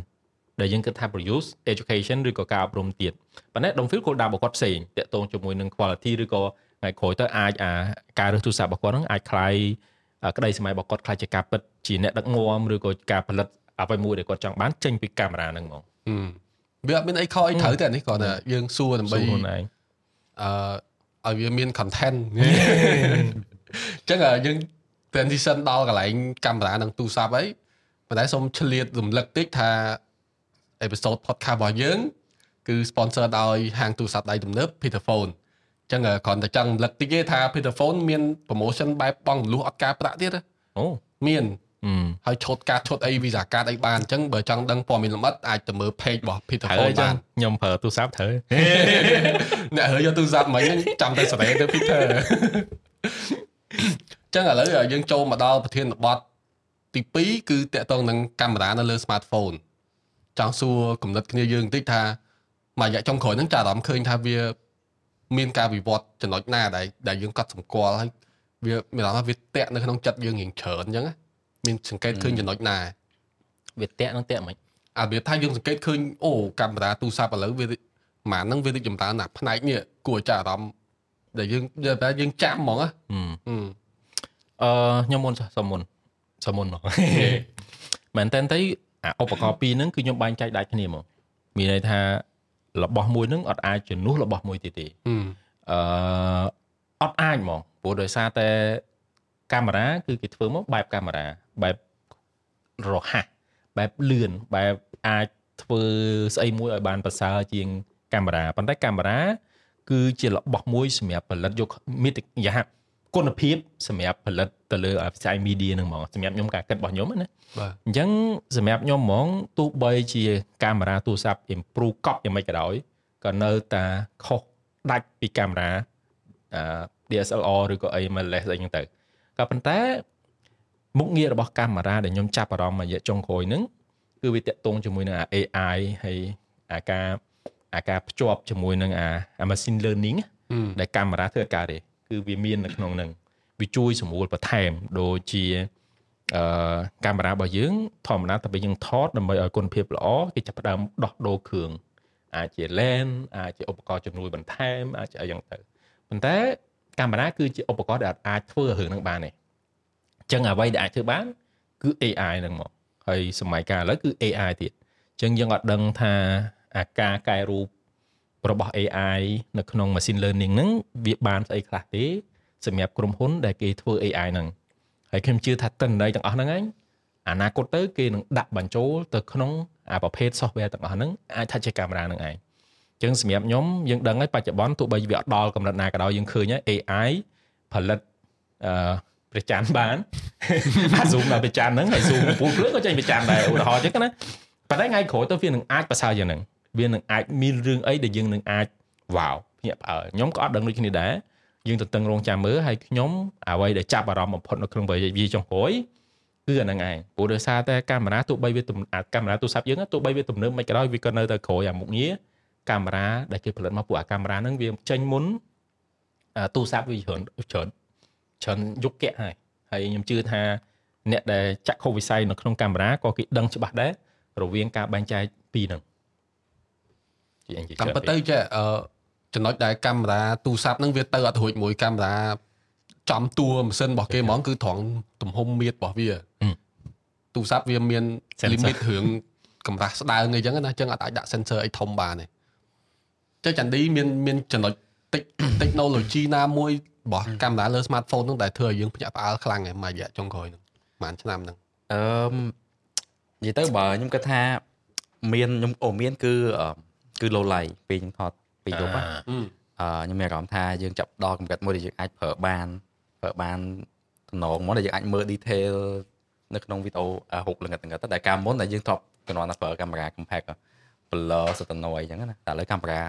ដែលយើងគិតថា produce education ឬក៏ការអប់រំទៀតប៉ុន្តែ Domfil គោលដៅរបស់គាត់ផ្សេងតាក់ទងជាមួយនឹង quality ឬក៏ថ្ងៃក្រោយទៅអាចអាការរើសទូរស័ព្ទរបស់គាត់ហ្នឹងអាចคล้าย អាក្តីសម័យរបស់គាត់ខ្លាចជាការពិតជាអ្នកដឹកនាំឬក៏ការផលិតអ្វីមួយដែលគាត់ចង់បានចេញពីកាមេរ៉ាហ្នឹងហ្មង ហឹមវាអត់មានអីខុសអីត្រូវទេអានេះគ្រាន់តែយើងសួរដើម្បី សួរខ្លួនឯង អឺឲ្យវាមាន content អញ្ចឹងយើង transition ដល់កន្លែងកាមេរ៉ានិងទូរស័ព្ទអីប៉ុន្តែសូមឆ្លៀតរំលឹកតិចថា episode podcast របស់យើង គឺ sponsor ដោយហាងទូរស័ព្ទដៃទំនើប Peterphone ចឹងគ្រាន់តែចង់រំលឹកតិចទេថា Peterphone មាន promotion បែបបងលុះអត់ការប្រាក់ទៀតអូមានអឺហើយឈុតកាតឈុតអី visa card អីបានអញ្ចឹងបើចង់ដឹងព័ត៌មានលម្អិតអាចទៅមើល page របស់ត្រូវ Peterphone ចឹបាងនខ្ញុំប្រើទូរស័ព្ទត្រូវអ្នករើយកទូរស័ព្ទមិញហ្នឹងចាំតែសេរីទៅ Peter អញ្ចឹងឥឡូវយើងចូលមកដល់ប្រធានបទទី2គឺតកតងនឹងកាមេរ៉ានៅលើ smartphone ចង់សួរគំនិតគ្នាយើងបន្តិចថាមួយរយៈចុងក្រោយហ្នឹងចាអារម្មណ៍ឃើញថាវា មានការវិវត្តចំណុចណាដែលដែលយើងកត់សម្គាល់ហើយវាមានអារម្មណ៍ថាវាតាក់នៅក្នុងចិត្តយើងរៀងច្រើនអញ្ចឹងណាមានសង្កេតឃើញចំណុចណាវាតាក់នឹងតាក់មិនអារបៀបថាយើងសង្កេតឃើញអូកាមេរ៉ាទូរស័ព្ទឥឡូវវាម៉ានហ្នឹងវារីកចម្រើនណាស់ផ្នែកនេះគួរឲ្យចាប់អារម្មណ៍ដែលយើងយើងតែយើងចាំហ្មងណាហឹមហឹម អឺខ្ញុំមុនចុះសុំមុនសុំមុនមកមែនតើទៅអាឧបករណ៍ពីរហ្នឹងគឺខ្ញុំបែងចែកដាច់គ្នាមកមានន័យថារបស់មួយហ្នឹងអត់អាចជំនួសរបស់មួយទៀតទេហឹមអឺអត់អាចហ្មងព្រោះដោយសារតែកាមេរ៉ាគឺគេធ្វើមកបែបកាមេរ៉ាបែបរហ័សបែបលឿនបែបអាចធ្វើស្អីមួយឲ្យបានប្រសើរជាងកាមេរ៉ាប៉ុន្តែកាមេរ៉ាគឺជារបស់មួយសម្រាប់ផលិតយកមាតិកាហ គុណភាពសម្រាប់ផលិតទៅលើវិស័យ media ហ្នឹងហ្មងសម្រាប់ខ្ញុំការគិតរបស់ខ្ញុំណាបាទអញ្ចឹងសម្រាប់ខ្ញុំហ្មងទោះបីជាកាមេរ៉ាទូរស័ព្ទ improve កប់យ៉ាងម៉េចក៏ដោយក៏នៅតែខុសដាច់ពីកាមេរ៉ាអឺ DSLR ឬក៏អី mirrorless អីហ្នឹងទៅក៏ប៉ុន្តែមុខងាររបស់កាមេរ៉ាដែលខ្ញុំចាប់អារម្មណ៍រយៈចុងក្រោយហ្នឹងគឺវាតាក់ទងជាមួយនឹងអា AI ហើយអាការអាការភ្ជាប់ជាមួយនឹងអាអា machine learning ណាហឹមដែលកាមេរ៉ាធ្វើការទេ គឺវាមាននៅក្នុងហ្នឹងវាជួយសម្រួលបន្ថែមដូចជាអឺកាមេរ៉ារបស់យើងធម្មតាតែពេលយើងថតដើម្បីឲ្យគុណភាពល្អគេចាប់ផ្ដើមដោះដូរគ្រឿងអាចជា lens អាចជាឧបករណ៍ជំនួយបន្ថែមអាចជាអីយ៉ាងទៅប៉ុន្តែកាមេរ៉ាគឺជាឧបករណ៍ដែលអាចធ្វើរឿងហ្នឹងបានទេអញ្ចឹងអ្វីដែលអាចធ្វើបាន គឺ AI ហ្នឹងមកហើយសម័យកាលឥឡូវគឺ AI ទៀតអញ្ចឹងយើងអត់ដឹងថាអាការកែរូប របស់ AI នៅក្នុង machine learning ហ្នឹងវាបានស្អីខ្លះទេសម្រាប់ក្រុមហ៊ុនដែលគេធ្វើ AI ហ្នឹងហើយខ្ញុំជឿថាទិន្នន័យទាំងអស់ហ្នឹងឯងអនាគតទៅគេនឹងដាក់បញ្ចូលទៅក្នុងអាប្រភេទ software ទាំងអស់ហ្នឹងអាចថាជាកាមេរ៉ាហ្នឹងឯងអញ្ចឹងសម្រាប់ខ្ញុំយើងដឹងហើយបច្ចុប្បន្នទោះបីវាអត់ដល់កម្រិតណាក៏ដោយយើងឃើញហើយ AI ផលិតអឺព្រះច័ន្ទបានអាច zoom ដល់ព្រះច័ន្ទហ្នឹងហើយ zoom ពូលភ្លើងក៏ចេញព្រះច័ន្ទដែរឧទាហរណ៍អញ្ចឹងណាប៉ុន្តែថ្ងៃក្រោយទៅវានឹងអាចប្រសើរយ៉ាងហ្នឹង វានឹងអាចមានរឿងអីដែលយើងនឹងអាចវ៉ាវភ្ញាក់ផ្អើលខ្ញុំក៏អត់ដឹងដូចគ្នាដែរយើងទៅតឹងរងចាំមើលហើយខ្ញុំអ្វីដែលចាប់អារម្មណ៍បំផុតនៅក្នុងវិយាចុងក្រោយគឺអាហ្នឹងឯងព្រោះដោយសារតែកាមេរ៉ាទោះបីវាទំអាកាមេរ៉ាទូរស័ព្ទយើងទោះបីវាទំនើបមិនក៏ដោយវាក៏នៅតែក្រោយអាមុខងារកាមេរ៉ាដែលគេផលិតមកពួកអាកាមេរ៉ាហ្នឹងវាចេញមុនអាទូរស័ព្ទវាច្រើនច្រើនច្រើនយុគកៈហើយហើយខ្ញុំជឿថាអ្នកដែលចាក់ខុសវិស័យនៅក្នុងកាមេរ៉ាក៏គេដឹងច្បាស់ដែររវាងការបែងចែកពីរហ្នឹង ជាអញ្ចឹងតាមពិតទៅចេះអឺចំណុចដែលកាមេរ៉ាទូរស័ព្ទហ្នឹងវាទៅអត់រួចមួយកាមេរ៉ាចំតួម៉ាស៊ីនរបស់គេហ្មងគឺត្រង់ទំហំមៀតរបស់វាទូរស័ព្ទវាមាន Sensor limit រឿងកម្រាស់ស្ដើងអីចឹងណាអញ្ចឹងអត់អាចដាក់ sensor អីធំបានទេចុះចាន់ឌីមានមានចំណុច technology ណាមួយរបស់កាមេរ៉ាលើ smartphone ហ្នឹងដែលធ្វើឲ្យយើងភ្ញាក់ផ្អើលខ្លាំងឯងមួយរយៈចុងក្រោយហ្នឹងប្រហែលឆ្នាំហ្នឹងអឺមនិយាយទៅបើខ្ញុំគិតថាមានខ្ញុំអូមានគឺអឺ គឺ low light ពេលខ្ញុំថតពេលយប់ណាអឺខ្ញុំមានអារម្មណ៍ថាយើងចាប់ដល់កម្រិតមួយដែលយើងអាចប្រើបានប្រើបានតំណងមកដែលយើងអាចមើល detail នៅក្នុងវីដេអូអា6លងិតហ្នឹងទៅតែកាលមុនដែលយើងធ្លាប់ជំនាន់តែប្រើកាមេរ៉ា compact blur សត noise អញ្ចឹងណាតែឥឡូវកាមេរ៉ា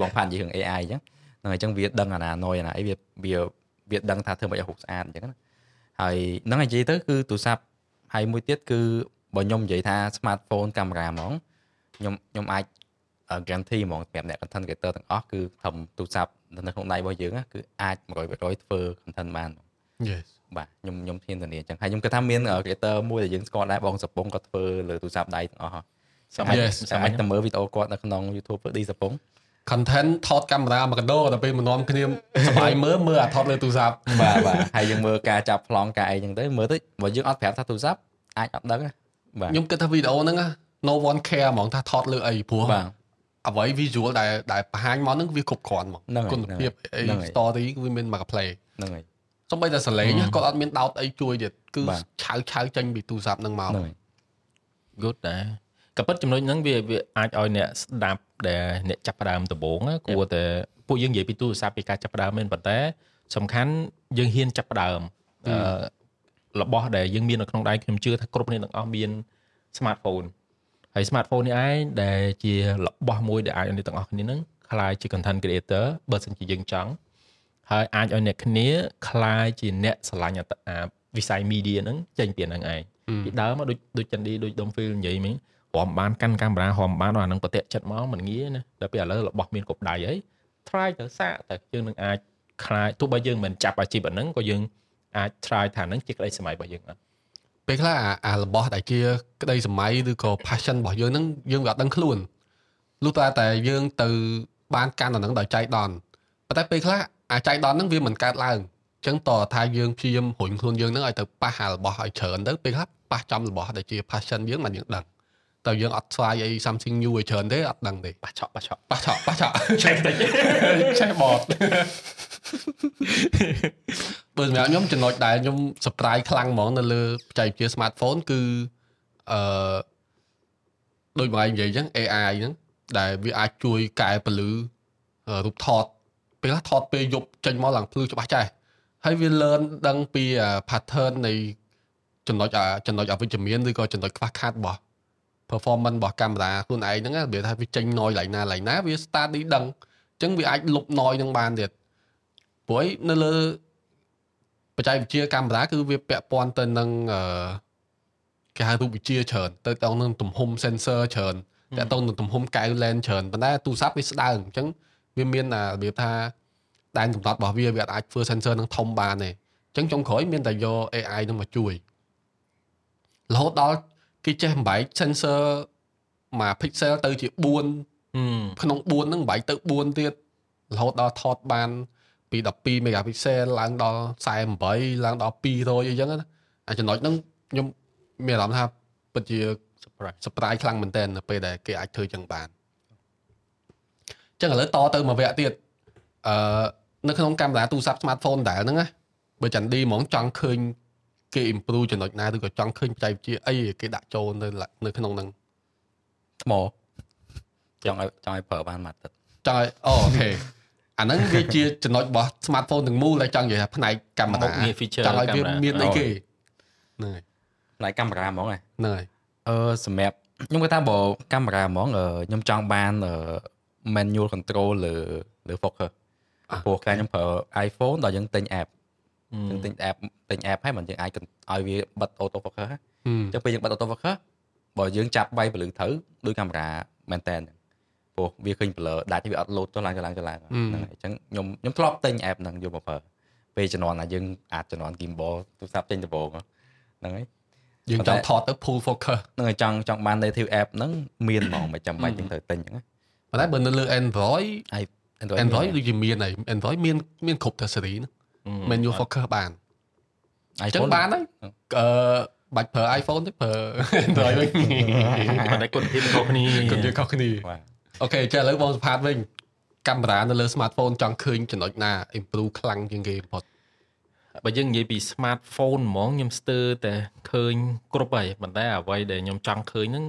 បងផាននិយាយរឿង AI អញ្ចឹងហ្នឹងហើយអញ្ចឹងវាដឹងអាណា noise អាណាអីវាវាវាដឹងថាធ្វើមិនឲ្យហុកស្អាតអញ្ចឹងណាហើយហ្នឹងហើយនិយាយទៅគឺទូរស័ព្ទហើយមួយទៀតគឺបើខ្ញុំនិយាយថា smartphone កាមេរ៉ាហ្មងខ្ញុំខ្ញុំអាច guarantee ហ្មងសម្រាប់អ្នក content creator ទាំងអស់គឺធំទូរស័ព្ទនៅក្នុងដៃរបស់យើងណាគឺអាច100%ធ្វើ content បាន Yes បាទខ្ញុំខ្ញុំធានាធានាអញ្ចឹងហើយខ្ញុំគិតថាមាន creator មួយដែលយើងស្គាល់ដែរបងសពងគាត់ធ្វើលើទូរស័ព្ទដៃទាំងអស់ហើយសម័យ Yes សម័យតែមើលវីដេអូគាត់នៅក្នុង YouTube ឌីសពង content ថតកាមេរ៉ាមកកដោដល់ពេលមកនាំគ្នាសប្បាយមើលមើលអាថតលើទូរស័ព្ទបាទបាទហើយយើងមើលការចាប់ប្លង់ការអីចឹងទៅមើលទៅបើយើងអត់ប្រាប់ថាទូរស័ព្ទអាចអត់ដឹងណាបាទខ្ញុំគិតថាវីដេអូហ្នឹងណា no one care ហ្មងថាថតលើអីព្រោះបាទ អ្វី visual ដែលដែលបង្ហាញមកហ្នឹងវាគ្រប់គ្រាន់ហ្មងហ្នឹងហើយគុណភាពអីហ្នឹងហើយ story គឺវាមានមក play ហ្នឹងហើយសូម្បីតែសលេងណាគាត់អត់មានដោតអីជួយទៀតគឺបាទឆៅឆៅចេញពីទូរស័ព្ទហ្នឹងមកហ្នឹងហើយ good ដែរក៏ប៉ុតចំណុចហ្នឹងវាវាអាចឲ្យអ្នកស្ដាប់ដែលអ្នកចាប់ផ្ដើមដំបូងគួរតែពួកយើងនិយាយពីទូរស័ព្ទពីការចាប់ផ្ដើមមែនប៉ុន្តែសំខាន់យើងហ៊ានចាប់ផ្ដើមអឺរបស់ដែលយើងមាននៅក្នុងដៃខ្ញុំជឿថាគ្រប់គ្នាទាំងអស់មាន smartphone ហើយ smartphone នេះឯងដែលជារបស់មួយដែលអាចឲ្យអ្នកទាំងអស់គ្នានឹងក្លាយជា content creator បើសិនជាយើងចង់ហើយអាចឲ្យអ្នកគ្នាក្លាយជាអ្នកឆ្លាញ់អាវិស័យ media ហ្នឹងចេញពីហ្នឹងឯងពីដើមដូចដូចចិនឌីដូចដុំ feel និយាយមិញរំបានកាន់កាមេរ៉ារំបានអាហ្នឹងប្រតិចិត្តមកមិនងាយណាដល់ពេលឥឡូវរបស់មានកបដៃអី try ទៅសាកតែយើងនឹងអាចខ្លាយទោះបីយើងមិនចាប់អាជីពអាហ្នឹងក៏យើងអាច try ថាហ្នឹងជាក្តីសម័យរបស់យើងអត់ ពេលខ្លះអារបស់ដែលជាក្តីសម័យឬក៏ passion របស់យើងហ្នឹងយើងវាអត់ដឹងខ្លួនលុះតែតែយើងទៅបានកាន់អាហ្នឹងដោយចៃដន្យប៉ុន្តែពេលខ្លះអាចៃដន្យហ្នឹងវាមិនកើតឡើងអញ្ចឹងតើថាយើងព្យាយាមរុញខ្លួនយើងហ្នឹងឲ្យទៅប៉ះអារបស់ឲ្យច្រើនទៅពេលខ្លះប៉ះចំរបស់ដែលជា passion យើងមិនយើងដឹងតើយើងអត់ស្វែងអី something new ឲ្យច្រើនទេអត់ដឹងទេប៉ះឆក់ប៉ះឆក់ប៉ះឆក់ប៉ះឆក់ឆេះតិចឆេះបត បើសម្រាប់ខ្ញុំចំណុចដែលខ្ញុំ surprise ខ្លាំងហ្មងនៅលើបច្ចេកវិទ្យា smartphone គឺអឺដូចបងឯងនិយាយអញ្ចឹង AI ហ្នឹងដែលវាអាចជួយកែពលឺរូបថតពេលខ្លះថតពេលយប់ចេញមកឡើងភ្លឺច្បាស់ចេះហើយវា learn ដឹងពី pattern នៃចំណុចចំណុចអវិជ្ជមានឬក៏ចំណុចខ្វះខាតរបស់ performance របស់កាមេរ៉ាខ្លួនឯងហ្នឹងវាថាវាចេញ noise ឡើងណាឡើងណាវា study ដឹងអញ្ចឹងវាអាចលុប noise ហ្នឹងបានទៀតព្រោះនៅលើ បច្ចេកវិទ្យាកាមេរ៉ាគឺវាពាក់ព័ន្ធទៅនឹងអឺគេហៅរូបវិទ្យាច្រើនទៅទៅនឹងទំហំ sensor ច្រើនតែទៅនឹងទំហំកែវ lens ច្រើនប៉ុន្តែទូរស័ព្ទវាស្ដើងអញ្ចឹងវាមានរបៀបថាដែនកំណត់របស់វាវាអាចធ្វើ sensor នឹងធំបានទេអញ្ចឹងចុងក្រោយមានតែយក AI នឹងមកជួយរហូតដល់គេចេះបំបែក sensor មួយ pixel ទៅជា4ក្នុង4ហ្នឹងបំបែកទៅ4ទៀតរហូតដល់ថតបាន ពី12 megapixel ឡើងដល់48ឡើងដល់200អីចឹងណាអាចំណុចហ្នឹងខ្ញុំមានអារម្មណ៍ថាពិតជា surprise surprise ខ្លាំងមែនតើនៅពេលដែលគេអាចធ្វើចឹងបានចឹងឥឡូវតទៅមួយវគ្គទៀតអឺនៅក្នុងកាមេរ៉ាទូរស័ព្ទ smartphone ដែលហ្នឹងណាបើចាន់ឌីហ្មងចង់ឃើញគេ improve ចំណុចណាឬក៏ចង់ឃើញបច្ចេកវិទ្យាអីគេដាក់ចូលនៅនៅក្នុងហ្នឹងថ្មចង់ឲ្យចង់ឲ្យប្រើបានមួយទឹកចង់ឲ្យអូខេ អាហ្នឹងវាជាចំណុចរបស់ smartphone ទាំងមូលដែលចង់និយាយថាផ្នែកកាមេរ៉ាចង់ឲ្យវាមានអីគេហ្នឹងហើយផ្នែកកាមេរ៉ាហ្មងហ្នឹងហើយអឺសម្រាប់ខ្ញុំគាត់ថាបើកាមេរ៉ាហ្មងខ្ញុំចង់បាន manual control លើលើ focus ព្រោះខ្លាចខ្ញុំប្រើ iPhone ដល់យើងទិញ app យើងទិញ app ទិញ app ហើយមិនយើងអាចឲ្យវាបិទ auto focus អញ្ចឹងពេលយើងបិទ auto focus បើយើងចាប់បៃពលឺត្រូវដោយកាមេរ៉ាមែនតើ ព្រោះវាឃើញ blur ដាច់វាអត់ load ចុះឡើងចុះឡើងចុះឡើងហ្នឹងហើយអញ្ចឹងខ្ញុំខ្ញុំធ្លាប់ទិញ app ហ្នឹងយកមកប្រើពេលជំនាន់ណាយើងអាចជំនាន់ gimbal ទូរស័ព្ទទិញដំបូងហ្នឹងហើយយើងចង់ថតទៅ full focus ហ្នឹងហើយចង់ចង់បាន native app ហ្នឹងមានហ្មងមិនចាំបាច់យើងត្រូវទិញអញ្ចឹងប៉ុន្តែបើនៅលើ Android Android ដូចជាមានហើយ Android មានមានគ្រប់តែសេរីហ្នឹង menu focus បានអញ្ចឹងបានហើយអឺបាច់ប្រើ iPhone ទេប្រើ Android វិញប៉ុន្តែគុណភាពខុសគ្នាគុណភាពខុសគ្នា អូខេចាឥឡូវបងសុផាតវិញកាមេរ៉ានៅលើ smartphone ចង់ឃើញចំណុចណា improve ខ្លាំងជាងគេបំផុតបើយើងនិយាយពី smartphone ហ្មងខ្ញុំស្ទើរតែឃើញគ្រប់ហើយប៉ុន្តែអ្វីដែលខ្ញុំចង់ឃើញហ្នឹង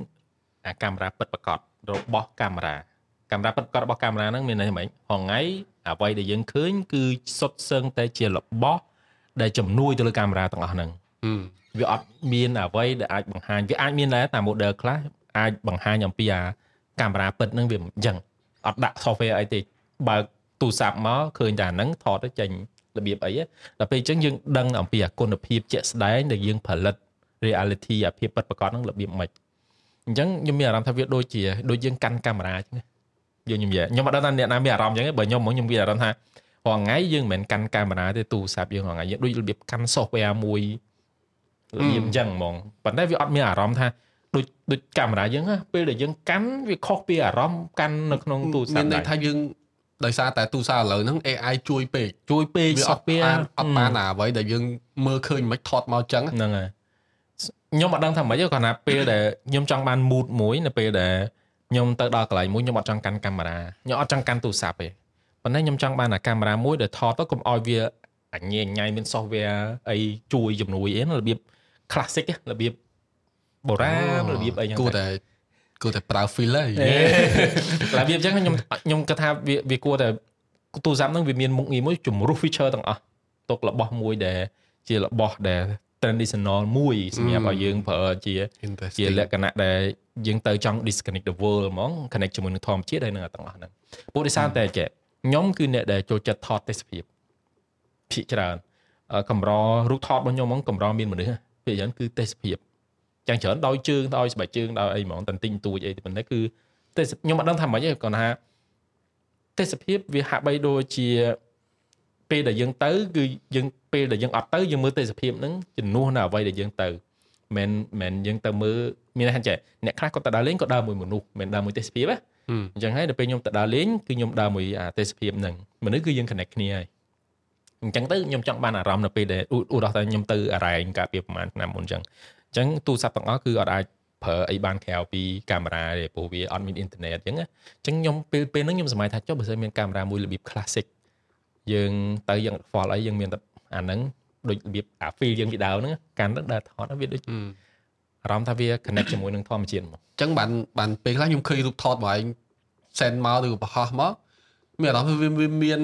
អាកាមេរ៉ាពិតប្រាកដរបស់កាមេរ៉ាកាមេរ៉ាពិតប្រាកដរបស់កាមេរ៉ាហ្នឹងមានន័យម៉េចហងៃអ្វីដែលយើងឃើញគឺសុទ្ធសឹងតែជារបស់ដែលជំនួយទៅលើកាមេរ៉ាទាំងអស់ហ្នឹងវាអត់មានអ្វីដែលអាចបង្ហាញវាអាចមានដែរតាម model ខ្លះអាចបង្ហាញអំពីអា កាមេរ៉ាពិតហ្នឹងវាអញ្ចឹងអត់ដាក់ software អីទេបើកទូរស័ព្ទមកឃើញតែហ្នឹងថតទៅចេញរបៀបអីដល់ពេលអញ្ចឹងយើងដឹងអំពីអាគុណភាពជាក់ស្ដែងដែលយើងផលិត reality អាភាពពិតប្រាកដហ្នឹងរបៀបម៉េចអញ្ចឹងខ្ញុំមានអារម្មណ៍ថាវាដូចជាដូចយើងកាន់កាមេរ៉ាអញ្ចឹងយើងខ្ញុំនិយាយខ្ញុំអត់ដឹងថាអ្នកណាមានអារម្មណ៍អញ្ចឹងទេបើខ្ញុំមកខ្ញុំមានអារម្មណ៍ថារាល់ថ្ងៃយើងមិនមែនកាន់កាមេរ៉ាទេទូរស័ព្ទយើងរាល់ថ្ងៃយើងដូចរបៀបកាន់ software មួយរបៀបអញ្ចឹងហ្មងប៉ុន្តែវាអត់មានអារម្មណ៍ថា ដូចដូចកាមេរ៉ាយើងពេលដែលយើងកាន់វាខុសពីអារម្មណ៍កាន់នៅក្នុងទូរស័ព្ទមានន័យថាយើងដោយសារតែទូរស័ព្ទឥឡូវហ្នឹង AI ជួយពេកជួយពេក software អត់បានអ្វីដែលយើងមើលឃើញមិនថតមកអញ្ចឹងហ្នឹងហើយខ្ញុំអត់ដឹងថាម៉េចទេគាត់ថាពេលដែលខ្ញុំចង់បាន mood មួយនៅពេលដែលខ្ញុំទៅដល់កន្លែងមួយខ្ញុំអត់ចង់កាន់កាមេរ៉ាខ្ញុំអត់ចង់កាន់ទូរស័ព្ទទេប៉ុន្តែខ្ញុំចង់បានអាកាមេរ៉ាមួយដែលថតទៅកុំឲ្យវាអញញញ៉ៃមាន software អីជួយជំនួយអីរបៀប classic របៀប បុរាណរបៀបអីចឹងគួរតែគួរតែប្រើ feel ហើយឡើយវាអញ្ចឹងខ្ញុំខ្ញុំគិតថាវាវាគួរតែទូរស័ព្ទហ្នឹងវាមានមុខងារមួយជំរុះ feature ទាំងអស់ទុករបស់មួយដែលជារបស់ដែល traditional មួយសម្រាប់ឲ្យយើងប្រើជាជាលក្ខណៈដែលយើងទៅចង់ disconnect the world ហ្មង connect ជាមួយនឹងធម្មជាតិហើយនឹងទាំងអស់ហ្នឹងពួកដោយសារតែចេះខ្ញុំគឺអ្នកដែលចូលចិត្តថតទេសភាពភាគច្រើនកម្ររូបថតរបស់ខ្ញុំហ្មងកម្រមានមនុស្សភាគច្រើនគឺទេសភាព ចឹងច្រើនដោយជើងដោយស្បែកជើងដោយអីហ្មងតន្ទិញទួចអីប៉ុណ្ណេះគឺទេសខ្ញុំមិនដឹងថាម៉េចទេគាត់ថាទេសភាពវាហាក់បីដូចជាពេលដែលយើងទៅគឺយើងពេលដែលយើងអត់ទៅយើងមើលទេសភាពហ្នឹងជំនួសនៅអ្វីដែលយើងទៅមិនមិនយើងទៅមើលមានន័យថាចេះអ្នកខ្លះគាត់ទៅដើរលេងគាត់ដើរមួយមនុស្សមិនដើរមួយទេសភាពណាអញ្ចឹងហើយដល់ពេលខ្ញុំទៅដើរលេងគឺខ្ញុំដើរមួយអាទេសភាពហ្នឹងមនុស្សគឺយើង connect គ្នាហើយអញ្ចឹងទៅខ្ញុំចង់បានអារម្មណ៍នៅពេលដែលឧទាហរណ៍ថាខ្ញុំទៅអរ៉ែងកាលពីប្រហែលឆ្នាំមុនអញ្ចឹង អញ្ចឹងទូរស័ព្ទទាំងអស់គឺអត់អាចប្រើអីបានក្រៅពីកាមេរ៉ាទេព្រោះវាអត់មានអ៊ីនធឺណិតអញ្ចឹងអញ្ចឹងខ្ញុំពេលពេលហ្នឹងខ្ញុំសម័យថាចុះបើសិនមានកាមេរ៉ាមួយរបៀប classic យើងទៅយើងខ្វល់អីយើងមានអាហ្នឹងដូចរបៀបអា feel យើងពីដើមហ្នឹងកាន់ទៅដើរថតវាដូចអារម្មណ៍ថាវា connect ជាមួយនឹងធម្មជាតិហ្មងអញ្ចឹងបានបានពេលខ្លះខ្ញុំឃើញរូបថតរបស់ឯង send មកឬបរោះមកមានអារម្មណ៍ថាវាមាន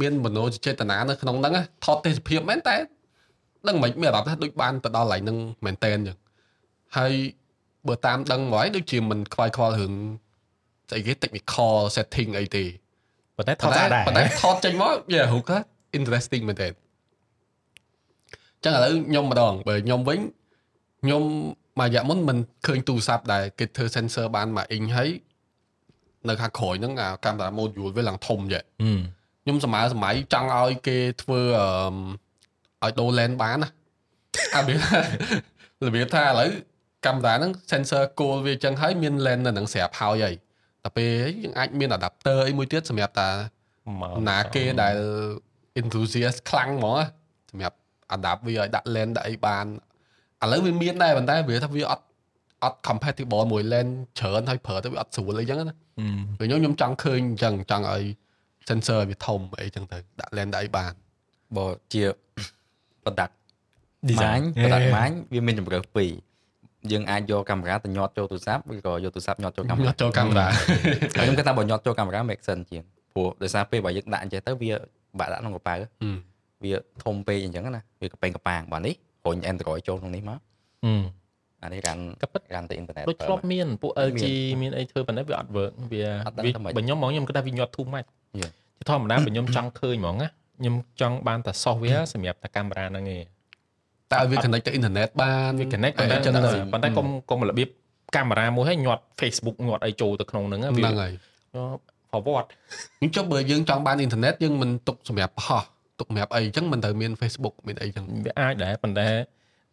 មានមនោចេតនានៅក្នុងហ្នឹងថតទេសភាពមែនតែ នឹងមិនមានអារម្មណ៍ថាដូចបានទៅដល់កន្លែងហ្នឹងមែនតែនអញ្ចឹងហើយបើតាមដឹងមកហើយដូចជាមិនខ្វាយខ្វល់រឿងស្អីគេ technical setting អីទេប៉ុន្តែថតដែរប៉ុន្តែថតចេញមកយេហូក interesting មែនទេចឹងឥឡូវខ្ញុំម្ដងបើខ្ញុំវិញខ្ញុំមួយរយៈមុនមិនឃើញទូរស័ព្ទដែលគេធ្វើ sensor បានមួយអ៊ីងហើយនៅខាងក្រោយហ្នឹងអាកាមេរ៉ា module វាឡើងធំចេះខ្ញុំសម័យសម័យចង់ឲ្យគេធ្វើ ឲ្យដូរ lens បានណាអាវារបៀបថាឥឡូវកាមេរ៉ាហ្នឹង sensor គោលវាចឹងហើយមាន lens នៅនឹងស្រាប់ហើយហើយតែពេលយើងអាចមាន adapter អីមួយទៀតសម្រាប់តាណាគេដែល enthusiast ខ្លាំងហ្មងសម្រាប់ adapt វាឲ្យដាក់ lens ដាក់អីបានឥឡូវវាមានដែរប៉ុន្តែវាថាវាអត់អត់ compatible មួយ lens ច្រើនហើយប្រើទៅវាអត់ស្រួលអីចឹងណាពេលខ្ញុំខ្ញុំចង់ឃើញអញ្ចឹងចង់ឲ្យ sensor វាធំអីចឹងទៅដាក់ lens ដាក់អីបានបើជា product design product design វាមានជម្រើសពីរយើងអាចយកកាមេរ៉ាទៅញាត់ចូលទូរស័ព្ទឬក៏យកទូរស័ព្ទញាត់ចូលកាមេរ៉ាចូលកាមេរ៉ាខ្ញុំគិតថាបើញាត់ចូលកាមេរ៉ា make sense ជាងព្រោះដោយសារពេលបើយើងដាក់អញ្ចឹងទៅវាបាក់ដាក់ក្នុងកប៉ៅវាធំពេកអញ្ចឹងណាវាកប៉ែងកប៉ាងបាទនេះរុញ Android ចូលក្នុងនេះមកអានេះរានក៏ពិតរានទៅអ៊ីនធឺណិតដូចធ្លាប់មានពួក LG មានអីធ្វើប៉ុន្តែវាអត់ work វាបើខ្ញុំហ្មងខ្ញុំគិតថាវាញាត់ too much ជាធម្មតាបើខ្ញុំចង់ឃើញហ្មងណា ខ្ញុំចង់បានតែ software សម្រាប់តែកាមេរ៉ាហ្នឹងឯងតែឲ្យវា connect ទៅអ៊ីនធឺណិតបានវា connect ប៉ុន្តែប៉ុន្តែកុំកុំរបៀបកាមេរ៉ាមួយឲ្យញាត់ Facebook ញាត់អីចូលទៅក្នុងហ្នឹងហ្នឹងហើយ forward ខ្ញុំចុះបើយើងចង់បានអ៊ីនធឺណិតយើងមិនទុកសម្រាប់ផុសទុកសម្រាប់អីអញ្ចឹងមិនត្រូវមាន Facebook មានអីអញ្ចឹងវាអាចដែរប៉ុន្តែ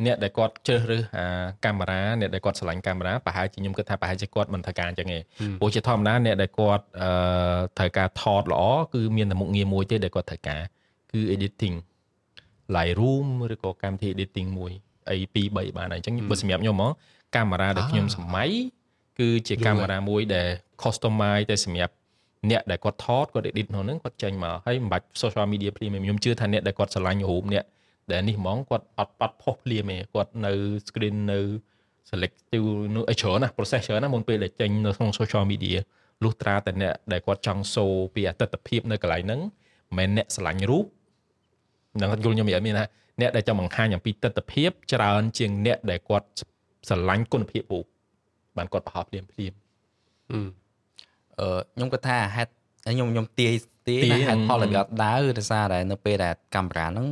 អ្នកដែលគាត់ជ្រើសរើសអាកាមេរ៉ាអ្នកដែលគាត់ឆ្លាញ់កាមេរ៉ាប្រហែលជាខ្ញុំគិតថាប្រហែលជាគាត់មិនត្រូវការអញ្ចឹងទេព្រោះជាធម្មតាអ្នកដែលគាត់អឺត្រូវការថតល្អគឺមានតែមុខងារមួយទេដែលគាត់ត្រូវការគឺ editing Lightroom ឬក៏កម្មវិធី editing មួយអី2 3បានហើយអញ្ចឹងបើសម្រាប់ខ្ញុំហ្មងកាមេរ៉ាដែលខ្ញុំសម័យគឺជាកាមេរ៉ាមួយដែល customize តែសម្រាប់អ្នកដែលគាត់ថតគាត់ edit ក្នុងហ្នឹងគាត់ចេញមកហើយមិនបាច់ social media premium ខ្ញុំជឿថាអ្នកដែលគាត់ឆ្លាញ់រូបអ្នក ដែលនេះហ្មងគាត់អត់អត់ផុសភ្លាមទេគាត់នៅ screen នៅ selective នៅអីច្រើនណា process ច្រើនណាមុនពេលដែលចេញនៅក្នុង social media លុះត្រាតែអ្នកដែលគាត់ចង់ show ពីអតិថិភាពនៅកន្លែងហ្នឹងមិនមែនអ្នកឆ្លាញ់រូបនឹងយល់ខ្ញុំនិយាយមានថាអ្នកដែលចង់បង្ហាញអំពីទស្សនភាពច្រើនជាងអ្នកដែលគាត់ស្រឡាញ់គុណភាពរូបបានគាត់ប្រហោះភ្លាមភ្លាមអឺខ្ញុំគាត់ថាហេតុខ្ញុំខ្ញុំទាយទាយថាហេតុផលដែលវាអត់ដើរដោយសារតែនៅពេលដែលកាមេរ៉ាហ្នឹង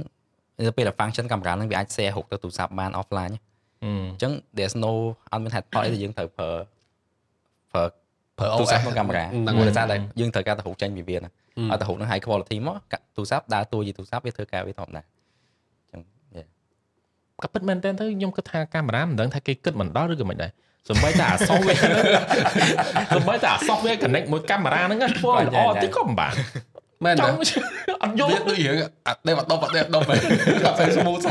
នៅពេលដែល function កាមេរ៉ាហ្នឹងវាអាច share ហុកទៅទូរស័ព្ទបាន offline អញ្ចឹង there's no អត់មានហេតុផលអីដែលយើងត្រូវប្រើប្រើប្រើទូរស័ព្ទក្នុងកាមេរ៉ាមួយដោយសារតែយើងត្រូវការទៅហុកចេញពីវាណាឲ្យទៅហុកនឹង high quality មកទូរស័ព្ទដើរតួជាទូរស័ព្ទវាធ្វើការវាធម្មតាអញ្ចឹងក៏ពិតមែនតើទៅខ្ញុំគិតថាកាមេរ៉ាមិនដឹងថាគេគិតមិនដល់ឬក៏មិនដែរសំបីតែអា software សំបីតែអា software connect មួយកាមេរ៉ាហ្នឹងធ្វើឲ្យល្អតិចក៏មិនបាន មែនទេអត់យល់វាដូចរឿងអត់ដេបអត់ដប់អត់ដេបដប់ហ៎អត់ទៅ smooth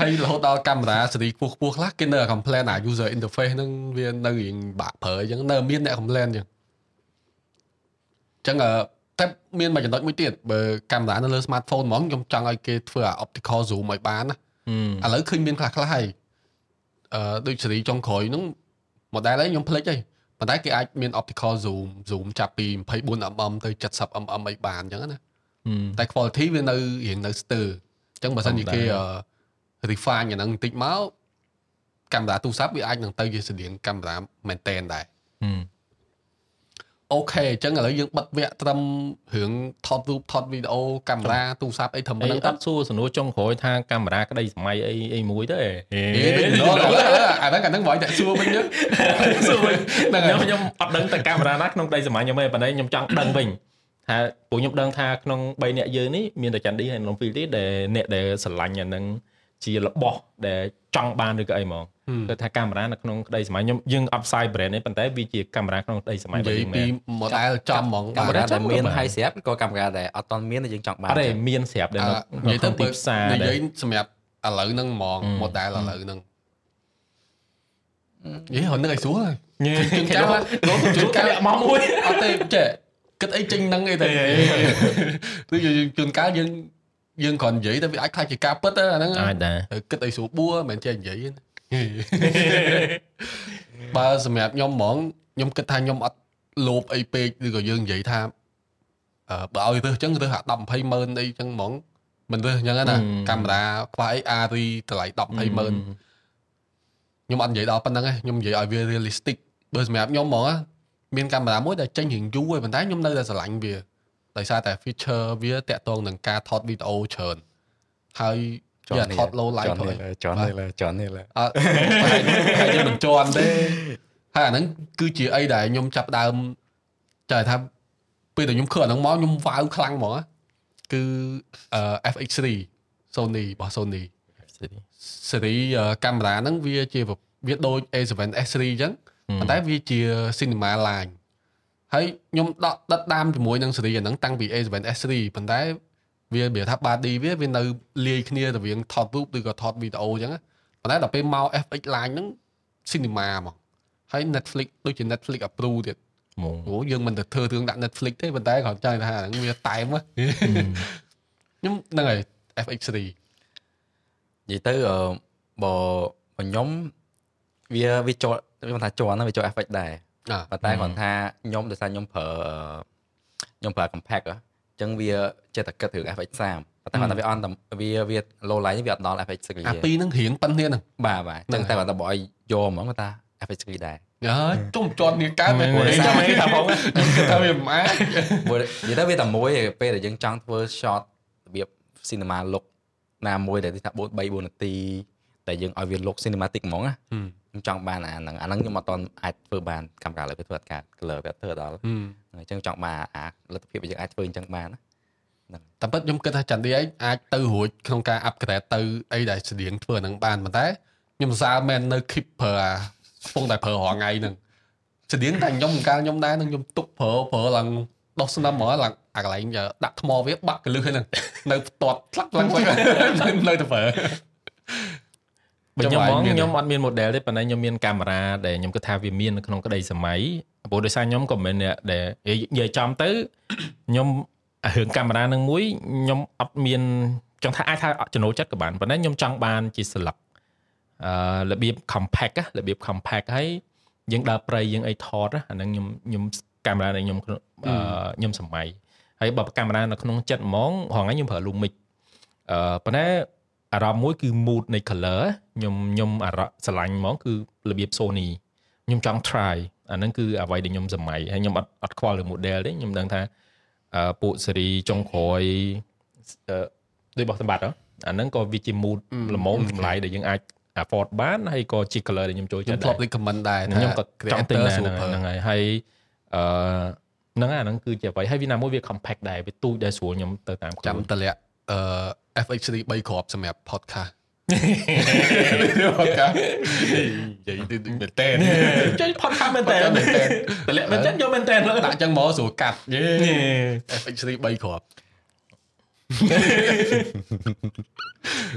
ហើយរហូតដល់កាមេរ៉ាស៊េរីខ្ពស់ខ្ពស់ខ្លះគេនៅ complain អា user interface ហ្នឹងវានៅរៀងបាក់ប្រើអញ្ចឹងនៅមានអ្នក complain អញ្ចឹងអញ្ចឹងតែមានមួយចំណុចមួយទៀតបើកាមេរ៉ានៅលើ smartphone ហ្មងខ្ញុំចង់ឲ្យគេធ្វើអា optical zoom ឲ្យបានណាឥឡូវឃើញមានខ្លះខ្លះហើយអឺដូចស៊េរីចុងក្រោយហ្នឹង model ហ្នឹងខ្ញុំភ្លេចហី ប៉ុន្តែគេអាចមាន optical zoom zoom ចាប់ពី 24mm ទៅ 70mm អីបានអញ្ចឹងណាតែ quality វានៅរៀងនៅស្ទើរអញ្ចឹងបើសិនជាគេ refine អាហ្នឹងបន្តិចមកកាមេរ៉ាទូរស័ព្ទវាអាចនឹងទៅជាស្តៀងកាមេរ៉ាមែនតែនដែរ អូខេអញ្ចឹងឥឡូវយើងបិទវគ្គត្រឹមរឿងថតរូបថតវីដេអូកាមេរ៉ាទូរស័ព្ទអីត្រឹមហ្នឹងអត់សួរសំណួរចុងក្រោយថាកាមេរ៉ាក្តីសម័យអីអីមួយទៅអេអាហ្នឹងអាហ្នឹងបងតែសួរវិញសួរវិញខ្ញុំខ្ញុំអត់ដឹងតែកាមេរ៉ាណាក្នុងក្តីសម័យខ្ញុំទេប៉ុន្តែខ្ញុំចង់ដឹងវិញថាពួកខ្ញុំដឹងថាក្នុង3អ្នកយើងនេះមានតែចាន់ឌីហើយនំហ្វីលទេដែលអ្នកដែលស្រឡាញ់អាហ្នឹងជារបស់ដែលចង់បានឬក៏អីហ្មង គឺថាកាមេរ៉ានៅក្នុងក្តីសម័យខ្ញុំយើងអត់ផ្សាយ brand ទេប៉ុន្តែវាជាកាមេរ៉ាក្នុងក្តីសម័យរបស់យើងមែនពី model ចំហ្មងកាមេរ៉ាដែលមានហើយស្រាប់ក៏កាមេរ៉ាដែលអត់តមានយើងចង់បានអត់ទេមានស្រាប់ដែលនៅក្នុងទីផ្សារនិយាយសម្រាប់ឥឡូវហ្នឹងហ្មង model ឥឡូវហ្នឹងយេហ្នឹងឲ្យស្រួលហើយជួនកាលលោកជួនកាលមកមួយអត់ទេចេះគិតអីចេញហ្នឹងអីទៅគឺជួនកាលយើងយើងគ្រាន់និយាយតែវាអាចខ្លាចជាការពិតអាហ្នឹងអាចដែរគិតអីស្រួលបួមិនមែនចេះនិយាយ បើសម្រាប់ខ្ញុំហ្មងខ្ញុំគិតថាខ្ញុំអត់លោភអីពេកឬក៏យើងនិយាយថាអឺបើឲ្យរើសអញ្ចឹងរើសអា10 20ម៉ឺនអីអញ្ចឹងហ្មងមិនរើសអញ្ចឹងណាកាមេរ៉ាខ្វះអី RE តម្លៃ10 20ម៉ឺនខ្ញុំអត់និយាយដល់ប៉ុណ្្នឹងទេខ្ញុំនិយាយឲ្យវា realistic បើសម្រាប់ខ្ញុំហ្មងមានកាមេរ៉ាមួយដែលចេញរៀងយូរហើយប៉ុន្តែខ្ញុំនៅតែស្រឡាញ់វាដោយសារតែ feature វាតាក់ទងនឹងការថតវីដេអូច្រើនហើយ វាថត low light ផងចន់នេះចន់នេះអត់ហើយមិនជន់ទេហើយអាហ្នឹងគឺជាអីដែលខ្ញុំចាប់ដើមចែកថាពេលដែលខ្ញុំឃើញអាហ្នឹងមកខ្ញុំវាវខ្លាំងហ្មងគឺ FX3 Sony របស់ Sony ស៊េរីកាមេរ៉ាហ្នឹងវាជាវាដូច A7S3 អញ្ចឹងប៉ុន្តែវាជា cinema line ហើយខ្ញុំដកដិតដាមជាមួយនឹងស៊េរីអាហ្នឹងតាំងពី A7S3 ប៉ុន្តែ វាវាថា body វាវានៅលាយគ្នារវាងថតរូបឬក៏ថតវីដេអូអញ្ចឹងប៉ុន្តែដល់ពេលមក FX line ហ្នឹង cinema មកហើយ Netflix ដូចជា Netflix approve ទៀតមកអូយើងមិនទៅធ្វើរឿងដាក់ Netflix ទេប៉ុន្តែគ្រាន់ចង់ថាហ្នឹងវាតែមខ្ញុំហ្នឹងហើយ FX3 និយាយទៅបើខ្ញុំវាវាចូលខ្ញុំថាជាន់វាចូល FX ដែរប៉ុន្តែគាត់ថាខ្ញុំដោយសារខ្ញុំប្រើខ្ញុំប្រើ compact អញ្ចឹងវាចេះតែគិតរឿង FX30 ប៉ុន្តែគាត់ថាវាអន់វាវា low line វាអត់ដល់ FX3 ទេអាពីរហ្នឹងរៀងប៉ុនគ្នាហ្នឹងបាទបាទអញ្ចឹងតែគាត់ថាបើឲ្យយកហ្មងគាត់ថា FX3 ដែរហើយជុំជាប់នេះកើតមែនទេចាំគេថាបងគេថាវាមិនអាចនិយាយទៅវាតែមួយពេលដែលយើងចង់ធ្វើ shot របៀប cinema look ណាមួយដែលថា4 3 4នាទីតែយើងឲ្យវា look cinematic ហ្មងណាខ្ញុំចង់បានអាហ្នឹងអាហ្នឹងខ្ញុំអត់ទាន់អាចធ្វើបានកាមេរ៉ាលើវាធ្វើអត់កើត color វាធ្វើដល់ អញ្ចឹងចង់បានអាលទ្ធភាពយើងអាចធ្វើអញ្ចឹងបានណាហ្នឹងតែពិតខ្ញុំគិតថាចន្ទឌីឯងអាចទៅរួចក្នុងការ upgrade ទៅអីដែលស្តៀងធ្វើហ្នឹងបានប៉ុន្តែខ្ញុំសរសើរមែននៅ keep ប្រើអាកំពុងតែប្រើរាល់ថ្ងៃហ្នឹងស្តៀងតែខ្ញុំកាលខ្ញុំដែរនឹងខ្ញុំទុកប្រើប្រើឡើងដោះស្នឹមហ្មងឡើងអាកន្លែងដាក់ថ្មវាបាក់កលឹះហ្នឹងនៅផ្ទាត់ផ្លាក់ផ្លាក់នៅទៅប្រើបើខ្ញុំហ្មងខ្ញុំអត់មាន model ទេប៉ុន្តែខ្ញុំមានកាមេរ៉ាដែលខ្ញុំគិតថាវាមាននៅក្នុងក្តីសម័យ ព្រោះដោយសារខ្ញុំក៏មិនអ្នកដែលនិយាយចំទៅខ្ញុំរឿងកាមេរ៉ានឹងមួយខ្ញុំអត់មានចង់ថាអាចថាចំណូលចិត្តក៏បានប៉ុន្តែខ្ញុំចង់បានជាស្លឹកអឺរបៀប compact របៀប compact ហើយយើងដើរព្រៃយើងអីថតអាហ្នឹងខ្ញុំខ្ញុំកាមេរ៉ាដែលខ្ញុំខ្ញុំសម័យហើយបើកាមេរ៉ានៅក្នុងចិត្តហ្មងរហងៃខ្ញុំប្រើ Lumix អឺប៉ុន្តែអារម្មណ៍មួយគឺ mood នៃ color ខ្ញុំខ្ញុំអារម្មណ៍ស្រឡាញ់ហ្មងគឺរបៀប Sony ខ្ញុំចង់ try អាហ្នឹងគឺអ្វីដែលខ្ញុំសម័យហើយខ្ញុំអត់អត់ខ្វល់រឿង model ទេខ្ញុំដឹងថាពួកស៊េរីចុងក្រោយដូចបោះសម្បត្តិអាហ្នឹងក៏វាជា mood ល្មមតម្លៃដែលយើងអាច afford បានហើយក៏ជា color ដែលខ្ញុំចូលចិត្តដែរខ្ញុំធ្លាប់ recommend ដែរខ្ញុំក៏ចង់ទិញដែរហ្នឹងហើយហើយអឺហ្នឹងអាហ្នឹងគឺជាអ្វីហើយវាណាមួយវា compact ដែរវាទូចដែរស្រួលខ្ញុំទៅតាមចាំតម្លាក់អឺ FX3 3គ្រាប់សម្រាប់ podcast ផតកានិយាយទៅមែនតើចេញផតកាមែនតើតម្លាក់មែនចឹងយកមែនតើដាក់ចឹងមកស្រួលកាត់យេ FX3 3គ្រាប់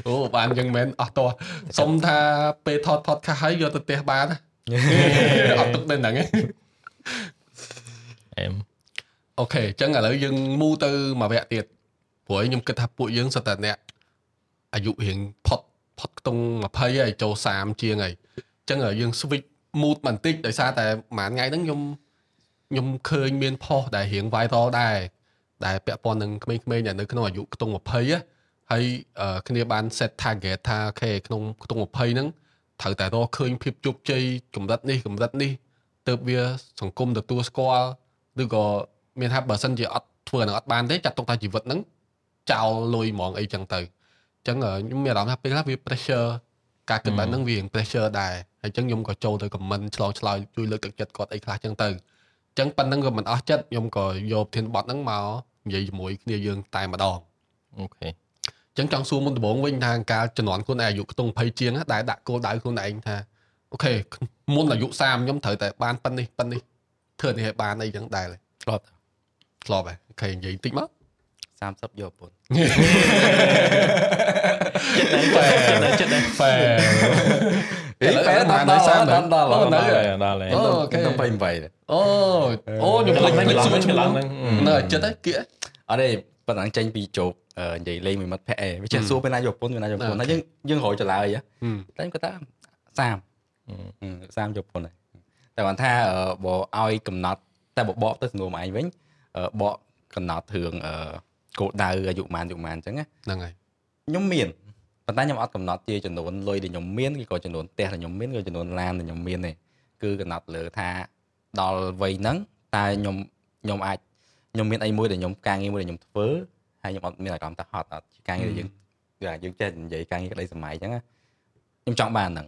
អូបានចឹងមែនអស់តោះសុំថាពេលថត podcast ហើយយកទៅផ្ទះបានអត់ទុកនៅហ្នឹងអែមអូខេចឹងឥឡូវយើងមូទៅមួយវគ្គទៀតព្រោះខ្ញុំគិតថាពួកយើងសិតតែអ្នកអាយុរៀងផុត ផុតខ្ទង់20ហើយចូល30ជាងហើយអញ្ចឹងយើង switch mood បន្តិចដោយសារតែប្រហែលថ្ងៃហ្នឹងខ្ញុំខ្ញុំឃើញមានផុសដែលរៀង viral ដែរដែលពាក់ព័ន្ធនឹងក្មេងៗដែលនៅក្នុងអាយុខ្ទង់20ហើយគ្នាបាន set target ថាអូខេក្នុងខ្ទង់20ហ្នឹងត្រូវតែរកឃើញភាពជោគជ័យកម្រិតនេះកម្រិតនេះទៅវាសង្គមទទួលស្គាល់ឬក៏មានថាបើសិនជាអត់ធ្វើនឹងអត់បានទេចាត់ទុកថាជីវិតហ្នឹងចោលលុយហ្មងអីចឹងទៅអញ្ចឹងខ្ញុំមានអារម្មណ៍ថាពេលខ្លះវា pressure ការគិតបែបហ្នឹងវា pressure ដែរហើយអញ្ចឹងខ្ញុំក៏ចូលទៅ comment ឆ្លងឆ្លើយជួយលើកទឹកចិត្តគាត់អីខ្លះអញ្ចឹងទៅអញ្ចឹងប៉ុណ្្នឹងក៏មិនអស់ចិត្តខ្ញុំក៏យកប្រធានបទហ្នឹងមកនិយាយជាមួយគ្នាយើងតែម្ដង OK អញ្ចឹងចង់សួរមុនដំបូងវិញថាកាលជំនាន់ខ្លួនឯងអាយុខ្ទង់20ជាងដែលដាក់គោលដៅខ្លួនឯងថា OK មុនអាយុ30ខ្ញុំត្រូវតែបានប៉ុណ្នេះប៉ុណ្នេះធ្វើនេះឲ្យបានអីចឹងដែរធ្លាប់ធ្លាប់ហ៎ OK និយាយបន្តិចមក 30យកពុនចិត្តដែរហ្វែអីហ្វែដល់ដល់ដល់ដល់ដល់ដល់អូខេដល់28អូអូខ្ញុំភ្លេចភ្លេចសួរឆ្លងនៅចិត្តហ្នឹងគៀអត់ទេប៉ុណ្ណឹងចេញពីជោគនិយាយលេងមួយមិត្តភ័ក្តិឯងវាចេះសួរពេលណាយកពុនពេលណាយកពុនហើយយើងយើងរយចលាយតែខ្ញុំគាត់ថា30 30យកពុនហើយតែគាត់ថាបើឲ្យកំណត់តែបបកទៅសំណួរមកឯងវិញបកកំណត់រឿង គោលដៅអាយុប៉ុន្មានអាយុប៉ុន្មានអញ្ចឹងហ្នឹងហើយខ្ញុំមានប៉ុន្តែខ្ញុំអត់កំណត់ជាចំនួនលុយដែលខ្ញុំមានឬក៏ចំនួនផ្ទះដែលខ្ញុំមានឬចំនួនឡានដែលខ្ញុំមានទេគឺកំណត់លើថាដល់វ័យហ្នឹងតើខ្ញុំខ្ញុំអាចខ្ញុំមានអីមួយដែលខ្ញុំការងារមួយដែលខ្ញុំធ្វើហើយខ្ញុំអត់មានអារម្មណ៍ថាហត់អត់ការងារដែលយើងគឺយើងចេះនិយាយការងារក្តីសម័យអញ្ចឹងខ្ញុំចង់បានហ្នឹង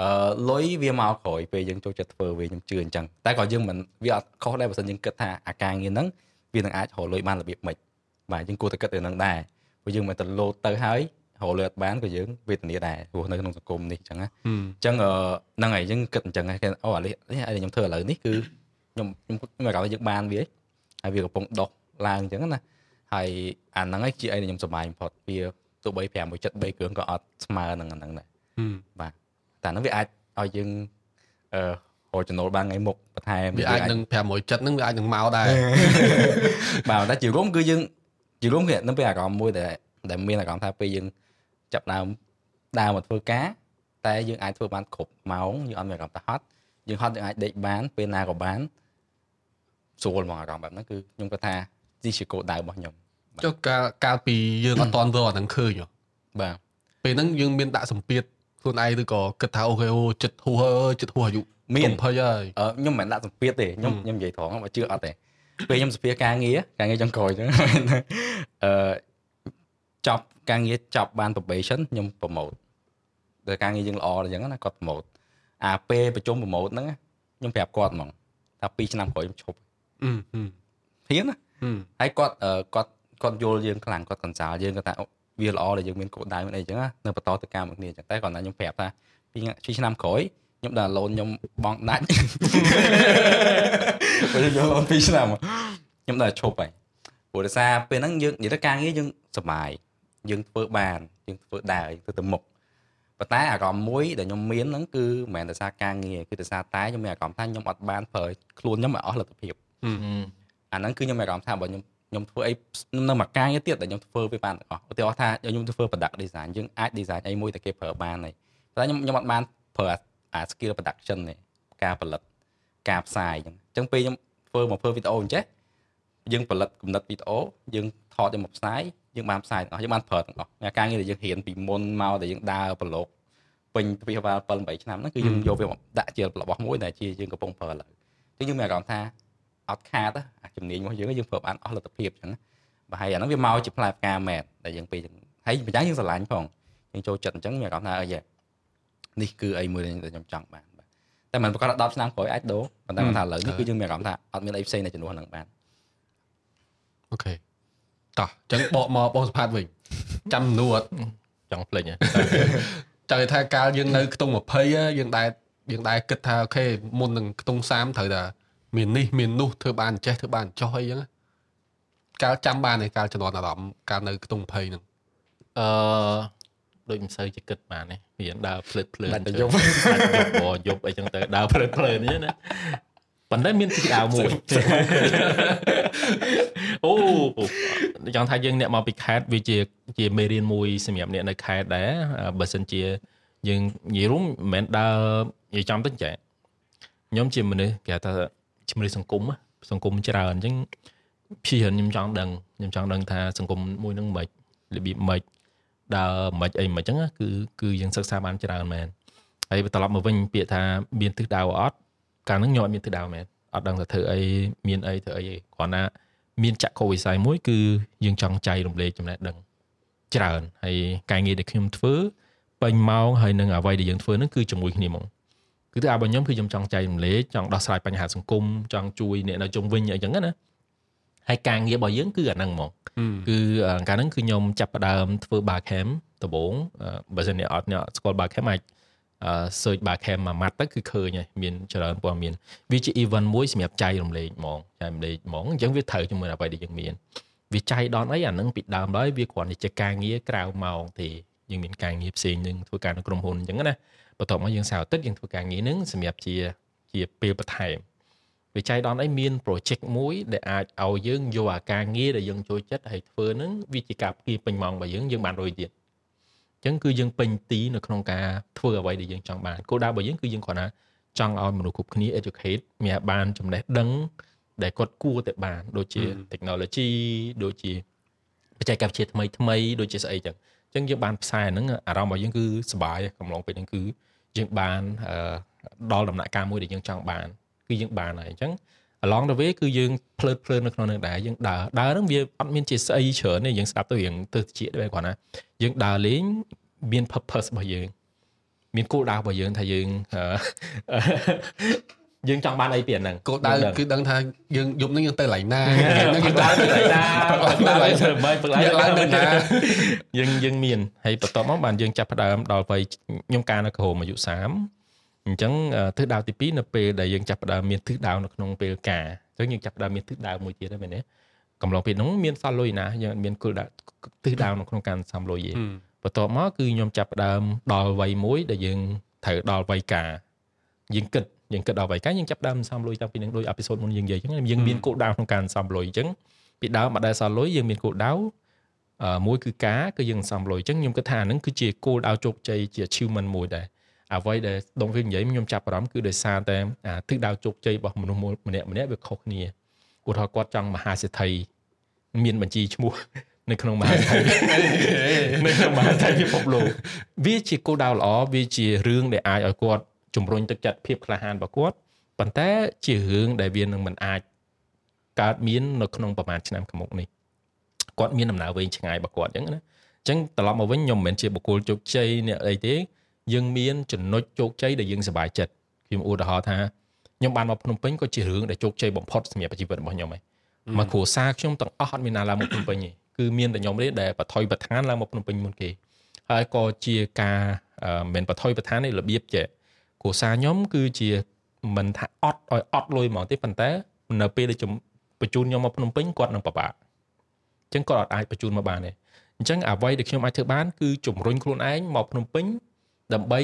អឺលុយវាមកក្រោយពេលយើងចូលចិត្តធ្វើវាខ្ញុំជឿអញ្ចឹងតែក៏យើងមិនវាអត់ខុសដែរបើមិនយើងគិតថាអាការងារហ្នឹងវានឹងអាចរកលុយបានរបៀបម៉េច បាទយើងគួរតែគិតទៅនឹងដែរព្រោះយើងមិនទៅលោតទៅហើយរកលុយអត់បានក៏យើងវេទនាដែរព្រោះនៅក្នុងសង្គមនេះអញ្ចឹងណាអញ្ចឹងហ្នឹងហើយយើងគិតអញ្ចឹងហើយអូអានេះខ្ញុំធ្វើឥឡូវនេះគឺខ្ញុំខ្ញុំខ្ញុំមកគាត់យើងបានវាហើយវាកំពុងដុះឡើងអញ្ចឹងណាហើយអាហ្នឹងឯងជាអីដែលខ្ញុំសប្បាយបំផុតវាទោះបី5មួយចិត្ត3គ្រឿងក៏អត់ស្មើនឹងអាហ្នឹងដែរបាទតែហ្នឹងវាអាចឲ្យយើងអឺរកចំណូលបានថ្ងៃមុខបន្ថែមវាអាចនឹង500ចិត្តហ្នឹងវាអាចនឹងមកដែរបាទតែជារួមគឺយើង ជារួមគឺនឹងពេលអារម្មណ៍មួយដែលដែលមានអារម្មណ៍ថាពេលយើងចាប់ដើមដើរមកធ្វើការតែយើងអាចធ្វើបានគ្រប់ម៉ោងយើងអត់មានអារម្មណ៍ថាហត់យើងហត់យើងអាចដេកបានពេលណាក៏បានស្រួលមកអារម្មណ៍បែបហ្នឹងគឺខ្ញុំគាត់ថាទីជាគោលដៅរបស់ខ្ញុំចុះកាលកាលពីយើងអត់តន់ធ្វើអាហ្នឹងឃើញបាទពេលហ្នឹងយើងមានដាក់សម្ពាធខ្លួនឯងឬក៏គិតថាអូខេអូចិត្តហួសចិត្តហួសអាយុមាន20ហើយខ្ញុំមិនដាក់សម្ពាធទេខ្ញុំខ្ញុំនិយាយត្រង់បើជឿអត់ទេ ពេលខ្ញុំសម្ភារការងារការងារចុងក្រោយអញ្ចឹងអឺចប់ការងារចប់បាន probation ខ្ញុំ promote តែការងារយើងល្អអញ្ចឹងណាគាត់ promote អាពេលប្រជុំ promote ហ្នឹងខ្ញុំប្រាប់គាត់ហ្មងថា2ឆ្នាំក្រោយខ្ញុំឈប់ហ៊ានណាហើយគាត់គាត់គាត់យល់យើងខ្លាំងគាត់កន្សាលយើងគាត់ថាវាល្អដែលយើងមានគោលដៅមានអីចឹងនៅបន្តទៅការមួយគ្នាចឹងតែគាត់ថាខ្ញុំប្រាប់ថាពីឆ្នាំក្រោយ ខ្ញុំដល់ឡូនខ្ញុំបងដាច់ពេលខ្ញុំឡូន2ឆ្នាំខ្ញុំដល់ឈប់ហើយព្រោះដោយសារពេលហ្នឹងយើងនិយាយទៅការងារយើងសុបាយយើងធ្វើបានយើងធ្វើដើរធ្វើទៅមុខប៉ុន្តែអារម្មណ៍មួយដែលខ្ញុំមានហ្នឹងគឺមិនមែនដោយសារការងារគឺដោយសារតែខ្ញុំមានអារម្មណ៍ថាខ្ញុំអត់បានប្រើខ្លួនខ្ញុំឲ្យអស់លទ្ធភាពអាហ្នឹងគឺខ្ញុំមានអារម្មណ៍ថាបើខ្ញុំខ្ញុំធ្វើអីនៅមួយការងារទៀតដែលខ្ញុំធ្វើវាបានទាំងអស់ឧទាហរណ៍ថាខ្ញុំធ្វើ product design យើងអាច design អីមួយតែគេប្រើបានហើយតែខ្ញុំខ្ញុំអត់បានប្រើ អា skill production នេះការផលិតការផ្សាយអញ្ចឹងអញ្ចឹងពេលខ្ញុំធ្វើមកធ្វើវីដេអូអញ្ចេះយើងផលិតគំនិតវីដេអូយើងថតយកមកផ្សាយយើងបានផ្សាយទាំងអស់យើងបានប្រើទាំងអស់ការងារដែលយើងរៀនពីមុនមកដែលយើងដើរប្រឡូកពេញវិទ្យាល័យ7 8ឆ្នាំហ្នឹងគឺយើងយកវាដាក់ជារបស់មួយដែលជាយើងកំពុងប្រើឡើយអញ្ចឹងយើងមានអារម្មណ៍ថាអត់ខាតអាជំនាញរបស់យើងយើងប្រើបានអស់លទ្ធភាពអញ្ចឹងបើហើយអាហ្នឹងវាមកជាផ្លែផ្កាមែនដែលយើងពេលហើយម្យ៉ាងយើងស្រឡាញ់ផងយើងចូលចិត្តអញ្ចឹងមានអារម្មណ៍ថាអី នេះគឺអីមួយដែលខ្ញុំចង់បានបាទតែមិនប្រកាស10ឆ្នាំក្រោយអាចដូរប៉ុន្តែគាត់ថាឥឡូវនេះគឺយើងមានអារម្មណ៍ថាអត់មានអីផ្សេងនៅជំនួសហ្នឹងបានអូខេតោះអញ្ចឹងបកមកបងសុផាតវិញចាំនួតចង់ភ្លេចចង់ថាកាលយើងនៅខ្ទង់20យើងដែរយើងដែរគិតថាអូខេមុននឹងខ្ទង់30ត្រូវតែមាននេះមាននោះធ្វើបានចេះធ្វើបានចោះអីចឹងកាលចាំបានឯកាលចំនួនអារម្មណ៍កាលនៅខ្ទង់20ហ្នឹងអឺ ដូចមិនសូវជាគិតបានទេវាដើរភ្លើតភ្លើនបាច់យប់យប់យប់អីចឹងទៅដើរភ្លើតភ្លើននេះណាប៉ុន្តែមានទីដៅមួយអូចង់ថាយើងអ្នកមកពីខេត្តវាជាជាមេរៀនមួយសម្រាប់អ្នកនៅខេត្តដែរបើសិនជាយើងនិយាយរួមមិនមែនដើរនិយាយចំទៅចាខ្ញុំជាមនុស្សគេថាជាមនុស្សសង្គមសង្គមច្រើនអញ្ចឹងព្យាយាមខ្ញុំចង់ដឹងខ្ញុំចង់ដឹងថាសង្គមមួយនឹងមិនរបៀបមិន ដើរមិនអីមិនអញ្ចឹងគឺគឺយើងសិក្សាបានច្រើនមែនហើយបន្ត្រឡប់មកវិញពាក្យថាមានទិសដៅអត់កាលហ្នឹងខ្ញុំអត់មានទិសដៅមែនអត់ដឹងថាធ្វើអីមានអីធ្វើអីទេគ្រាន់តែមានចក្ខុវិស័យមួយគឺយើងចង់ចែករំលែកចំណេះដឹងច្រើនហើយការងារដែលខ្ញុំធ្វើពេញម៉ោងហើយនឹងអ្វីដែលយើងធ្វើហ្នឹងគឺជាមួយគ្នាហ្មងគឺទៅអារបស់ខ្ញុំគឺខ្ញុំចង់ចែករំលែកចង់ដោះស្រាយបញ្ហាសង្គមចង់ជួយអ្នកនៅជុំវិញអីចឹងណា ហើយការងាររបស់យើងគឺអាហ្នឹងហ្មងគឺកាលហ្នឹងគឺខ្ញុំចាប់ផ្ដើមធ្វើ barcamp ដំបូងបើសិនអ្នកអត់អ្នកស្គាល់ barcamp អាច search barcamp មួយម៉ាត់ទៅគឺឃើញហើយមានច្រើនព័ត៌មានវាជា event មួយសម្រាប់ចែករំលែកហ្មងចែករំលែកហ្មងអញ្ចឹងវាត្រូវជាមួយអ្វីដែលយើងមានវាចៃដនអីអានឹងពីដើមឡើយវាគ្រាន់តែជាការងារក្រៅម៉ោងទេយើងមានការងារផ្សេងនឹងធ្វើការនៅក្រុមហ៊ុនអញ្ចឹងណាបន្ទាប់មកយើងសៅរ៍អាទិត្យយើងធ្វើការងារនឹងសម្រាប់ជាជាពេលបន្ថែម វាចៃដនអីមាន project មួយដែលអាចឲ្យយើងយកអាការងារដែលយើងចូលចិត្តហើយធ្វើនឹងវាជាការពារពេញម៉ោងរបស់យើងយើងបានរយទៀតអញ្ចឹងគឺយើងពេញទីនៅក្នុងការធ្វើអ្វីដែលយើងចង់បានគោលដៅរបស់យើងគឺយើងគ្រាន់តែចង់ឲ្យមនុស្សគ្រប់គ្នា educate មានបានចំណេះដឹង ដែលគាត់គួរតែបាន ដូចជា technology ដូចជាបច្ចេកវិទ្យាថ្មីថ្មីដូចជាស្អីចឹងអញ្ចឹងយើងបានផ្សាយហ្នឹងអារម្មណ៍របស់យើងគឺសុបាយកំឡុងពេលហ្នឹងគឺយើងបានដល់ដំណាក់កាលមួយដែលយើងចង់បាន គឺយើងបានហើយអញ្ចឹង along the way គឺយើងភ្លើតភ្លើននៅក្នុងនឹងដែរយើងដើរដើរហ្នឹងវាអត់មានជាស្អីច្រើនទេយើងស្ដាប់ទៅរៀងទៅជាដែរគាត់ណាយើងដើរលេងមាន purpose របស់យើង មានគោលដៅរបស់យើងថាយើងយើងចង់បានអីពីអាហ្នឹងគោលដៅគឺដឹងថាយើងយប់នេះយើងទៅកន្លែងណាយើងទៅកន្លែងណាទៅធ្វើមិនព្រឹកឡើងទៅណាយើងយើងមានហើយបន្ទាប់មកបានយើងចាប់ផ្ដើមដល់វ័យខ្ញុំការនៅក្រហមអាយុ30 អញ្ចឹងទិសដៅទី2នៅពេលដែលយើងចាប់ផ្ដើមមានទិសដៅនៅក្នុងពេលការអញ្ចឹងយើងចាប់ផ្ដើមមានទិសដៅមួយទៀតហើយមែនទេកំឡុងពេលហ្នឹងមានសល់លុយណាយើងមានគោលដៅទិសដៅនៅក្នុងការសំលុយទេបន្ទាប់មកគឺខ្ញុំចាប់ផ្ដើមដល់វ័យមួយដែលយើងត្រូវដល់វ័យការយើងគិតយើងគិតដល់អ្វីកាយើងចាប់ដើមសំលុយតាំងពីនឹងដូចអេពីសូតមុនយើងនិយាយអញ្ចឹងយើងមានគោលដៅក្នុងការសំលុយអញ្ចឹងពីដើមមកដែលសំលុយយើងមានគោលដៅមួយគឺការគឺយើងសំលុយអញ្ចឹងខ្ញុំគិតថាហ្នឹងគឺជាគោលដៅជោគជ័យជា achievement មួយដែរ អ្វីដែលដងវិញនិយាយខ្ញុំចាប់អារម្មណ៍គឺដោយសារតែទិសដៅជោគជ័យរបស់មនុស្សម្នាក់ម្នាក់វាខុសគ្នាឧទាហរណ៍គាត់ចង់មហាសេដ្ឋីមានបញ្ជីឈ្មោះនៅក្នុងមហាសេដ្ឋីនៅក្នុងមហាសេដ្ឋីពិភពលោកវាជាគោលដៅល្អវាជារឿងដែលអាចឲ្យគាត់ជំរុញទឹកចិត្តភាពក្លាហានរបស់គាត់ប៉ុន្តែជារឿងដែលវានឹងមិនអាចកើតមាននៅក្នុងប្រហែលឆ្នាំខាងមុខនេះគាត់មានដំណើរវែងឆ្ងាយរបស់គាត់អញ្ចឹងណាអញ្ចឹងត្រឡប់មកវិញខ្ញុំមិនមែនជាបុគ្គលជោគជ័យអ្នកអីទេ យើងមានចំណុចជោគជ័យដែលយើងសប្បាយចិត្តខ្ញុំឧទាហរណ៍ថាខ្ញុំបានមកភ្នំពេញក៏ជារឿងដែលជោគជ័យបំផុតសម្រាប់ជីវិតរបស់ខ្ញុំហើយមកគ្រួសារខ្ញុំទាំងអស់អត់មានណាឡើងមកភ្នំពេញទេគឺមានតែខ្ញុំទេដែលបថុយបឋានឡើងមកភ្នំពេញមុនគេហើយក៏ជាការមិនបថុយបឋាននេះរបៀបជាគ្រួសារខ្ញុំគឺជាមិនថាអត់ឲ្យអត់លុយហ្មងទេប៉ុន្តែនៅពេលដែលបញ្ជូនខ្ញុំមកភ្នំពេញគាត់នឹងពិបាកអញ្ចឹងគាត់អត់អាចបញ្ជូនមកបានទេអញ្ចឹងអ្វីដែលខ្ញុំអាចធ្វើបានគឺជំរុញខ្លួនឯងមកភ្នំពេញ ដើម្បី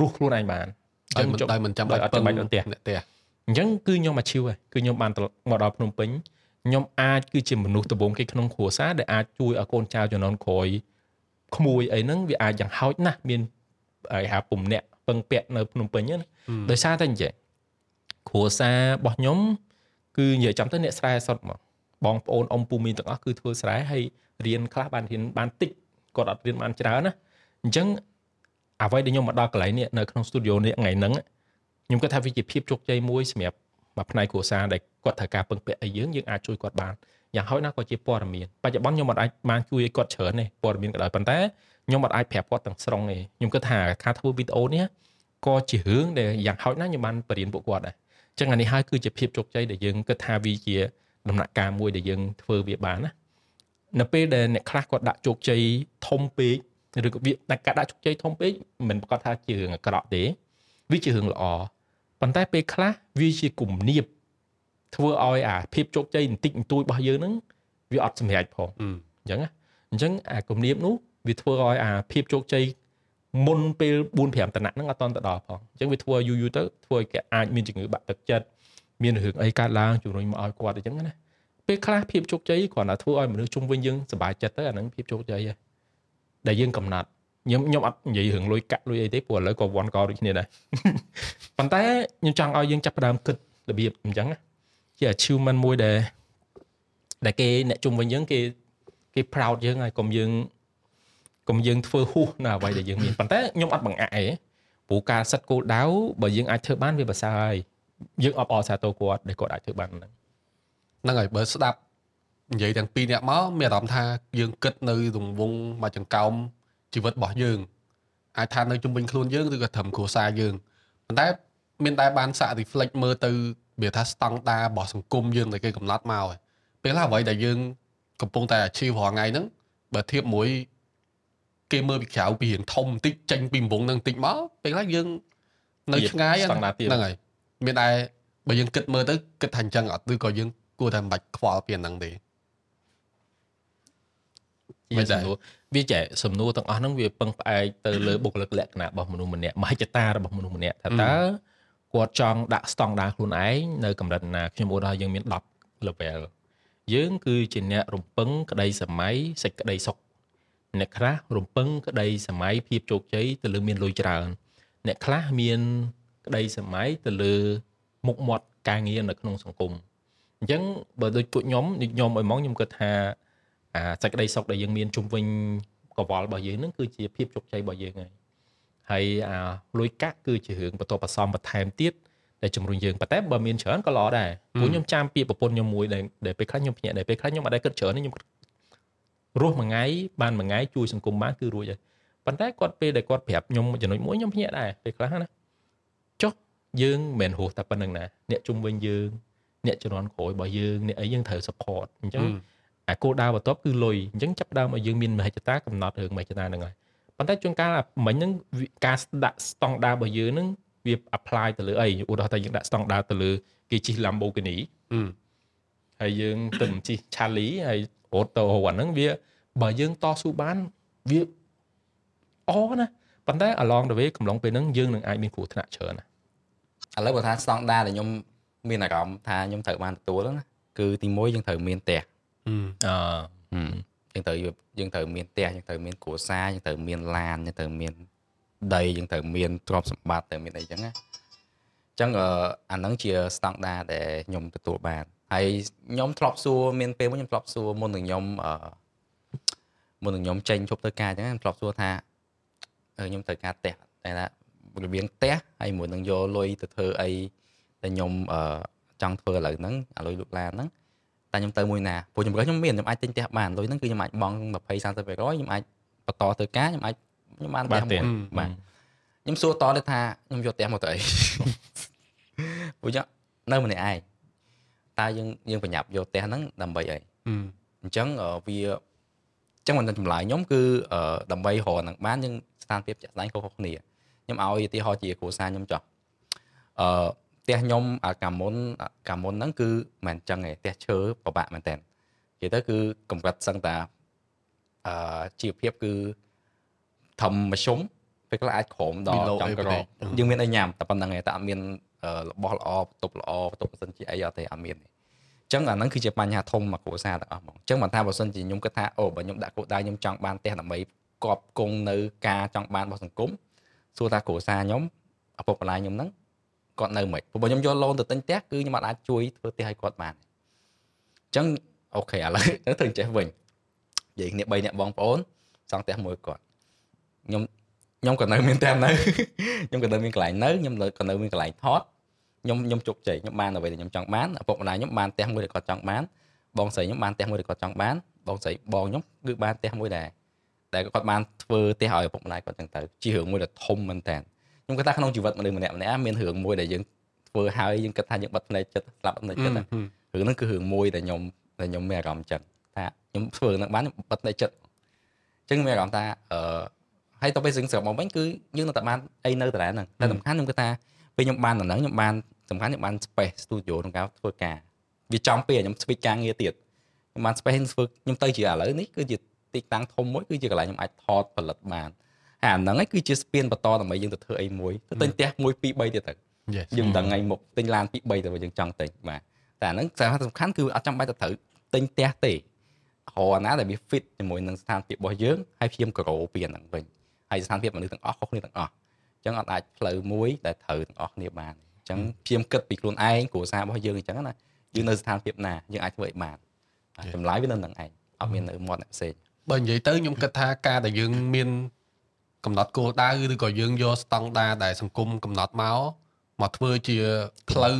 រស់ខ្លួនឯងបានអញ្ចឹងដោយមិនចាំបាច់ពឹងផ្ទះផ្ទះអញ្ចឹងគឺខ្ញុំអាជីវគឺខ្ញុំបានមកដល់ភ្នំពេញខ្ញុំអាចគឺជាមនុស្សដំបូងគេក្នុងគ្រួសារដែលអាចជួយឲ្យកូនចៅជំនាន់ក្រោយក្មួយអីហ្នឹងវាអាចយ៉ាងហោចណាស់មានហៅពុំអ្នកពឹងពាក់នៅភ្នំពេញណាដោយសារតែអញ្ចឹងគ្រួសាររបស់ខ្ញុំគឺនិយាយចាំទៅអ្នកស្រែសុតមកបងប្អូនអ៊ំពូមីទាំងអស់គឺធ្វើស្រែហើយរៀនខ្លះបានរៀនបានតិចគាត់អត់រៀនបានច្រើនណាអញ្ចឹង អ្វីដែលខ្ញុំមកដល់កន្លែងនេះនៅក្នុង studio នេះថ្ងៃហ្នឹងខ្ញុំគិតថាវាជាភាពជោគជ័យមួយសម្រាប់មួយផ្នែកគ្រួសារដែលគាត់ត្រូវការពឹងពាក់អីយើងយើងអាចជួយគាត់បានយ៉ាងហោចណាស់ក៏ជាព័ត៌មានបច្ចុប្បន្នខ្ញុំមិនអាចបានជួយឲ្យគាត់ច្រើនទេព័ត៌មានក៏ដោយប៉ុន្តែខ្ញុំមិនអាចប្រាប់គាត់ទាំងស្រុងទេខ្ញុំគិតថាការធ្វើវីដេអូនេះក៏ជារឿងដែលយ៉ាងហោចណាស់ខ្ញុំបានបរៀនពួកគាត់ដែរអញ្ចឹងអានេះហើយគឺជាភាពជោគជ័យដែលយើងគិតថាវាជាដំណាក់កាលមួយដែលយើងធ្វើវាបានណានៅពេលដែលអ្នកខ្លះគាត់ដាក់ជោគជ័យធំពេក ឬក៏វាដាក់ការដាក់ជោគជ័យធំពេកមិនប្រកាសថាជារឿងអាក្រក់ទេ វាជារឿងល្អប៉ុន្តែពេលខ្លះវាជាគំនាបធ្វើឲ្យអាភាពជោគជ័យបន្តិចបន្តួចរបស់យើងហ្នឹងវាអត់សម្រេចផងអញ្ចឹងអញ្ចឹងអាគំនាបនោះវាធ្វើឲ្យអាភាពជោគជ័យមុនពេល4 5តំណហ្នឹងអត់តន់ទៅដល់ផងអញ្ចឹងវាធ្វើឲ្យយូរយូរទៅធ្វើឲ្យគេអាចមានជំងឺបាក់ទឹកចិត្តមានរឿងអីកើតឡើងជំរុញមកឲ្យគាត់អញ្ចឹងណាពេលខ្លះភាពជោគជ័យគ្រាន់តែធ្វើឲ្យមនុស្សជុំវិញយើងសប្បាយចិត្តទៅអាហ្នឹងភាពជោគជ័យដែរ ដែលយើងកំណត់ខ្ញុំខ្ញុំអត់និយាយរឿងលុយកាក់លុយអីទេព្រោះឥឡូវក៏វាន់កដូចគ្នាដែរប៉ុន្តែខ្ញុំចង់ឲ្យយើងចាប់ផ្ដើមគិតរបៀបអញ្ចឹងជា achievement មួយដែលដែលគេអ្នកជុំវិញយើងគេគេ proud យើងហើយកុំយើងកុំយើងធ្វើហួសនៅអ្វីដែលយើងមានប៉ុន្តែខ្ញុំអត់បង្អាក់អីព្រោះការសិតគោលដៅបើយើងអាចធ្វើបានវាប្រសើរហើយយើងអបអរសាទរគាត់ដែលគាត់អាចធ្វើបានហ្នឹងហ្នឹងហើយបើស្ដាប់ និយាយទាំងពីរនាក់មកមានអារម្មណ៍ថាយើងគិតនៅរង្វង់មួយចង្កោមជីវិតរបស់យើងអាចថានៅជំនាញខ្លួនយើងឬក៏ត្រឹមគ្រួសារយើងប៉ុន្តែមានតែបានសាក់ reflect មើលទៅវាថាស្តង់ដារបស់សង្គមយើងដែលគេកំណត់មកហើយពេលខ្លះអ្វីដែលយើងកំពុងតែ achieve រាល់ថ្ងៃហ្នឹងបើធៀបមួយគេមើលពីក្រៅពីរៀងធំបន្តិចចេញពីរង្វង់ហ្នឹងបន្តិចមកពេលខ្លះយើងនៅឆ្ងាយហ្នឹងហើយមានតែបើយើងគិតមើលទៅគិតថាអញ្ចឹងអត់ឬក៏យើងគួរតែមិនបាច់ខ្វល់ពីហ្នឹងទេ ជាសំណួរវាចែសំណួរទាំងអស់ហ្នឹងវាពឹងផ្អែកទៅលើបុគ្គលិកលក្ខណៈរបស់មនុស្សម្នាក់មហិច្ឆតារបស់មនុស្សម្នាក់ថាតើគាត់ចង់ដាក់ស្តង់ដារខ្លួនឯងនៅកម្រិតណាខ្ញុំឧទាហរណ៍យើងមាន10 level យើងគឺជាអ្នករំពឹងក្តីសម័យសេចក្តីសុខអ្នកខ្លះរំពឹងក្តីសម័យភាពជោគជ័យទៅលើមានលុយច្រើន អ្នកខ្លះមានក្តីសម័យទៅលើមុខមាត់ការងារនៅក្នុងសង្គមអញ្ចឹងបើដូចពួកខ្ញុំខ្ញុំឲ្យមកខ្ញុំគិតថា អាសេចក្តីសុខដែលយើងមានជុំវិញកវល់របស់យើងនឹងគឺជាភាពជោគជ័យរបស់យើងហើយហើយអាលុយកាក់គឺជារឿងបន្ទាប់បន្សំបន្ថែមទៀតដែលជំរុញយើងប៉ុន្តែបើមានច្រើនក៏ល្អដែរព្រោះខ្ញុំចាំពីប្រពន្ធខ្ញុំមួយដែលពេលខ្លះខ្ញុំភ្ញាក់ដែរពេលខ្លះខ្ញុំអត់ដែរគិតច្រើនខ្ញុំរស់មួយថ្ងៃបានមួយថ្ងៃជួយសង្គមបានគឺរួចហើយប៉ុន្តែគាត់ពេលដែលគាត់ប្រាប់ខ្ញុំចំណុចមួយខ្ញុំភ្ញាក់ដែរពេលខ្លះណាចុះយើងមិនមែនរស់តែប៉ុណ្្នឹងណាអ្នកជុំវិញយើងអ្នកជំនាន់ក្រោយរបស់យើងអ្នកអីយើងត្រូវ support អញ្ចឹង អាគោលដៅបន្ទាប់គឺលុយអញ្ចឹងចាប់ដើមឲ្យយើងមានមហិច្ឆតាកំណត់រឿងមហិច្ឆតាហ្នឹងហើយប៉ុន្តែជួនកាលមិញហ្នឹងការដាក់ស្តង់ដាររបស់យើងហ្នឹងវា apply ទៅលើអីឧទាហរណ៍ថាយើងដាក់ស្តង់ដារទៅលើគេជិះ Lamborghini ហើយយើងទៅជិះ Charlie ហើយអូតូអាហ្នឹងវាបើយើងតស៊ូបានវាអណាប៉ុន្តែ along the way កំឡុងពេលហ្នឹងយើងនឹងអាចមានគ្រោះថ្នាក់ច្រើនណាឥឡូវបើថាស្តង់ដារដែលខ្ញុំមានអារម្មណ៍ថាខ្ញុំត្រូវបានទទួលហ្នឹងគឺទី1យើងត្រូវមានផ្ទះ អឺយើងត្រូវយើងត្រូវមានផ្ទះយើងត្រូវមានគ្រួសារយើងត្រូវមានឡានយើងត្រូវមានដីយើងត្រូវមានទ្រព្យសម្បត្តិត្រូវមានអីចឹងណាអញ្ចឹងអាហ្នឹងជាស្តង់ដារដែលខ្ញុំទទួលបានហើយខ្ញុំធ្លាប់សួរមានពេលមួយខ្ញុំធ្លាប់សួរមុននឹងខ្ញុំអឺមុននឹងខ្ញុំចេញជប់ទៅការអញ្ចឹងខ្ញុំធ្លាប់សួរថាខ្ញុំត្រូវការផ្ទះតែថារបៀងផ្ទះហើយមួយនឹងយកលុយទៅធ្វើអីតែខ្ញុំអឺចង់ធ្វើឥឡូវហ្នឹងអាលុយលុកឡានហ្នឹង តែខ្ញុំទៅមួយណាព្រោះខ្ញុំខ្ញុំមានខ្ញុំអាចទិញផ្ទះបានលុយហ្នឹងគឺខ្ញុំអាចបង់20 30%ខ្ញុំអាចបន្តធ្វើការខ្ញុំអាចខ្ញុំបានផ្ទះមួយបាទខ្ញុំសួរតទៅថាខ្ញុំយកផ្ទះមកទៅអីព្រោះចឹងនៅម្នាក់ឯងតើយើងយើងប្រញាប់យកផ្ទះហ្នឹងដើម្បីអីអញ្ចឹងវាអញ្ចឹងមិនចម្លើយខ្ញុំគឺដើម្បីរកនឹងបានយើងស្ថានភាពចាក់ស្ដែងខុសៗគ្នាខ្ញុំឲ្យឧទាហរណ៍ជាគ្រួសារខ្ញុំចោះអឺ ផ្ទះខ្ញុំអាកាមុនកាមុនហ្នឹងគឺមិនអញ្ចឹងទេផ្ទះឈើពិបាកមែនតើនិយាយទៅគឺកម្រិតសឹងតាអឺជីវភាពគឺធំមធ្យមពេលខ្លះអាចក្រោមដល់ចង់ក្រយើងមានអីញ៉ាំតែប៉ុណ្្នឹងឯងតែអត់មានរបស់ល្អបន្ទប់ល្អបន្ទប់សិនជាអីអត់ទេអត់មានទេអញ្ចឹងអាហ្នឹងគឺជាបញ្ហាធំមកគ្រួសារទាំងអស់ហ្មងអញ្ចឹងបើថាបើសិនជាខ្ញុំគិតថាអូបើខ្ញុំដាក់គោលដៅខ្ញុំចង់បានផ្ទះដើម្បីកប់គង់នៅការចង់បានរបស់សង្គមសួរថាគ្រួសារខ្ញុំឪពុកម្ដាយខ្ញុំហ្នឹង គាត់នៅមិនព្រោះខ្ញុំយកលូនទៅទិញផ្ទះគឺខ្ញុំអាចជួយធ្វើផ្ទះឲ្យគាត់បានអញ្ចឹងអូខេឥឡូវទៅធ្វើចេះវិញនិយាយគ្នា3នាក់បងប្អូនសង់ផ្ទះមួយគាត់ខ្ញុំខ្ញុំក៏នៅមានផ្ទះនៅខ្ញុំក៏នៅមានកន្លែងនៅខ្ញុំក៏នៅមានកន្លែងថតខ្ញុំខ្ញុំជោគជ័យខ្ញុំបានអ្វីដែលខ្ញុំចង់បានឪពុកម្ដាយខ្ញុំបានផ្ទះមួយដែលគាត់ចង់បានបងស្រីខ្ញុំបានផ្ទះមួយដែលគាត់ចង់បានបងស្រីបងខ្ញុំគឺបានផ្ទះមួយដែរតែគាត់បានធ្វើផ្ទះឲ្យឪពុកម្ដាយគាត់ចឹងទៅជារឿងមួយដែលធំមែនតើ ខ្ញុំគិតថាក្នុងជីវិតមនុស្សម្នាក់ម្នាក់មានរឿងមួយដែលយើងធ្វើហើយយើងគិតថាយើងបិទភ្នែកចិត្តស្លាប់ភ្នែកចិត្តរឿងហ្នឹងគឺរឿងមួយដែលខ្ញុំដែលខ្ញុំមានអារម្មណ៍ចឹងថាខ្ញុំធ្វើនឹងបានបិទភ្នែកចិត្តអញ្ចឹងមានអារម្មណ៍ថាអឺហើយទៅពេលស្រាប់មកវិញគឺយើងនៅតែបានអីនៅតែហ្នឹងតែសំខាន់ខ្ញុំគិតថាពេលខ្ញុំបានដល់ហ្នឹងខ្ញុំបានសំខាន់ខ្ញុំបាន space studio ក្នុងការធ្វើការវាចំពេលខ្ញុំ switch ការងារទៀតខ្ញុំបាន space ធ្វើខ្ញុំទៅជាឥឡូវនេះគឺជាទីតាំងធំមួយគឺជាកន្លែងខ្ញុំអាចថតផលិតបាន អាហ្នឹងឯងគឺជាស្ពានបន្តដើម្បីយើងទៅធ្វើអីមួយទៅទិញផ្ទះមួយ2 3ទៀតទៅយើងដឹងថ្ងៃមុខទិញឡាន2 3ទៅយើងចង់ទិញបាទតែអាហ្នឹងសារៈសំខាន់គឺអត់ចាំបាច់ទៅត្រូវទិញផ្ទះទេរកណាដែលវា fit ជាមួយនឹងស្ថានភាពរបស់យើងហើយព្យាយាមក្រោពីអាហ្នឹងវិញហើយស្ថានភាពមនុស្សទាំងអស់ខុសគ្នាទាំងអស់អញ្ចឹងអត់អាចផ្លូវមួយដែលត្រូវទាំងអស់គ្នាបានអញ្ចឹងព្យាមគិតពីខ្លួនឯងគ្រួសាររបស់យើងអញ្ចឹងណាយើងនៅស្ថានភាពណាយើងអាចធ្វើឲ្យបានចម្លើយវានៅនឹងឯងអត់មាននៅមាត់អ្នកផ្សេងបើនិយាយទៅខ្ញុំគិតថាការដែលយើងមាន កំណត់គោលដៅឬក៏យើងយកស្តង់ដារដែលសង្គមកំណត់មកមកធ្វើជាផ្លូវ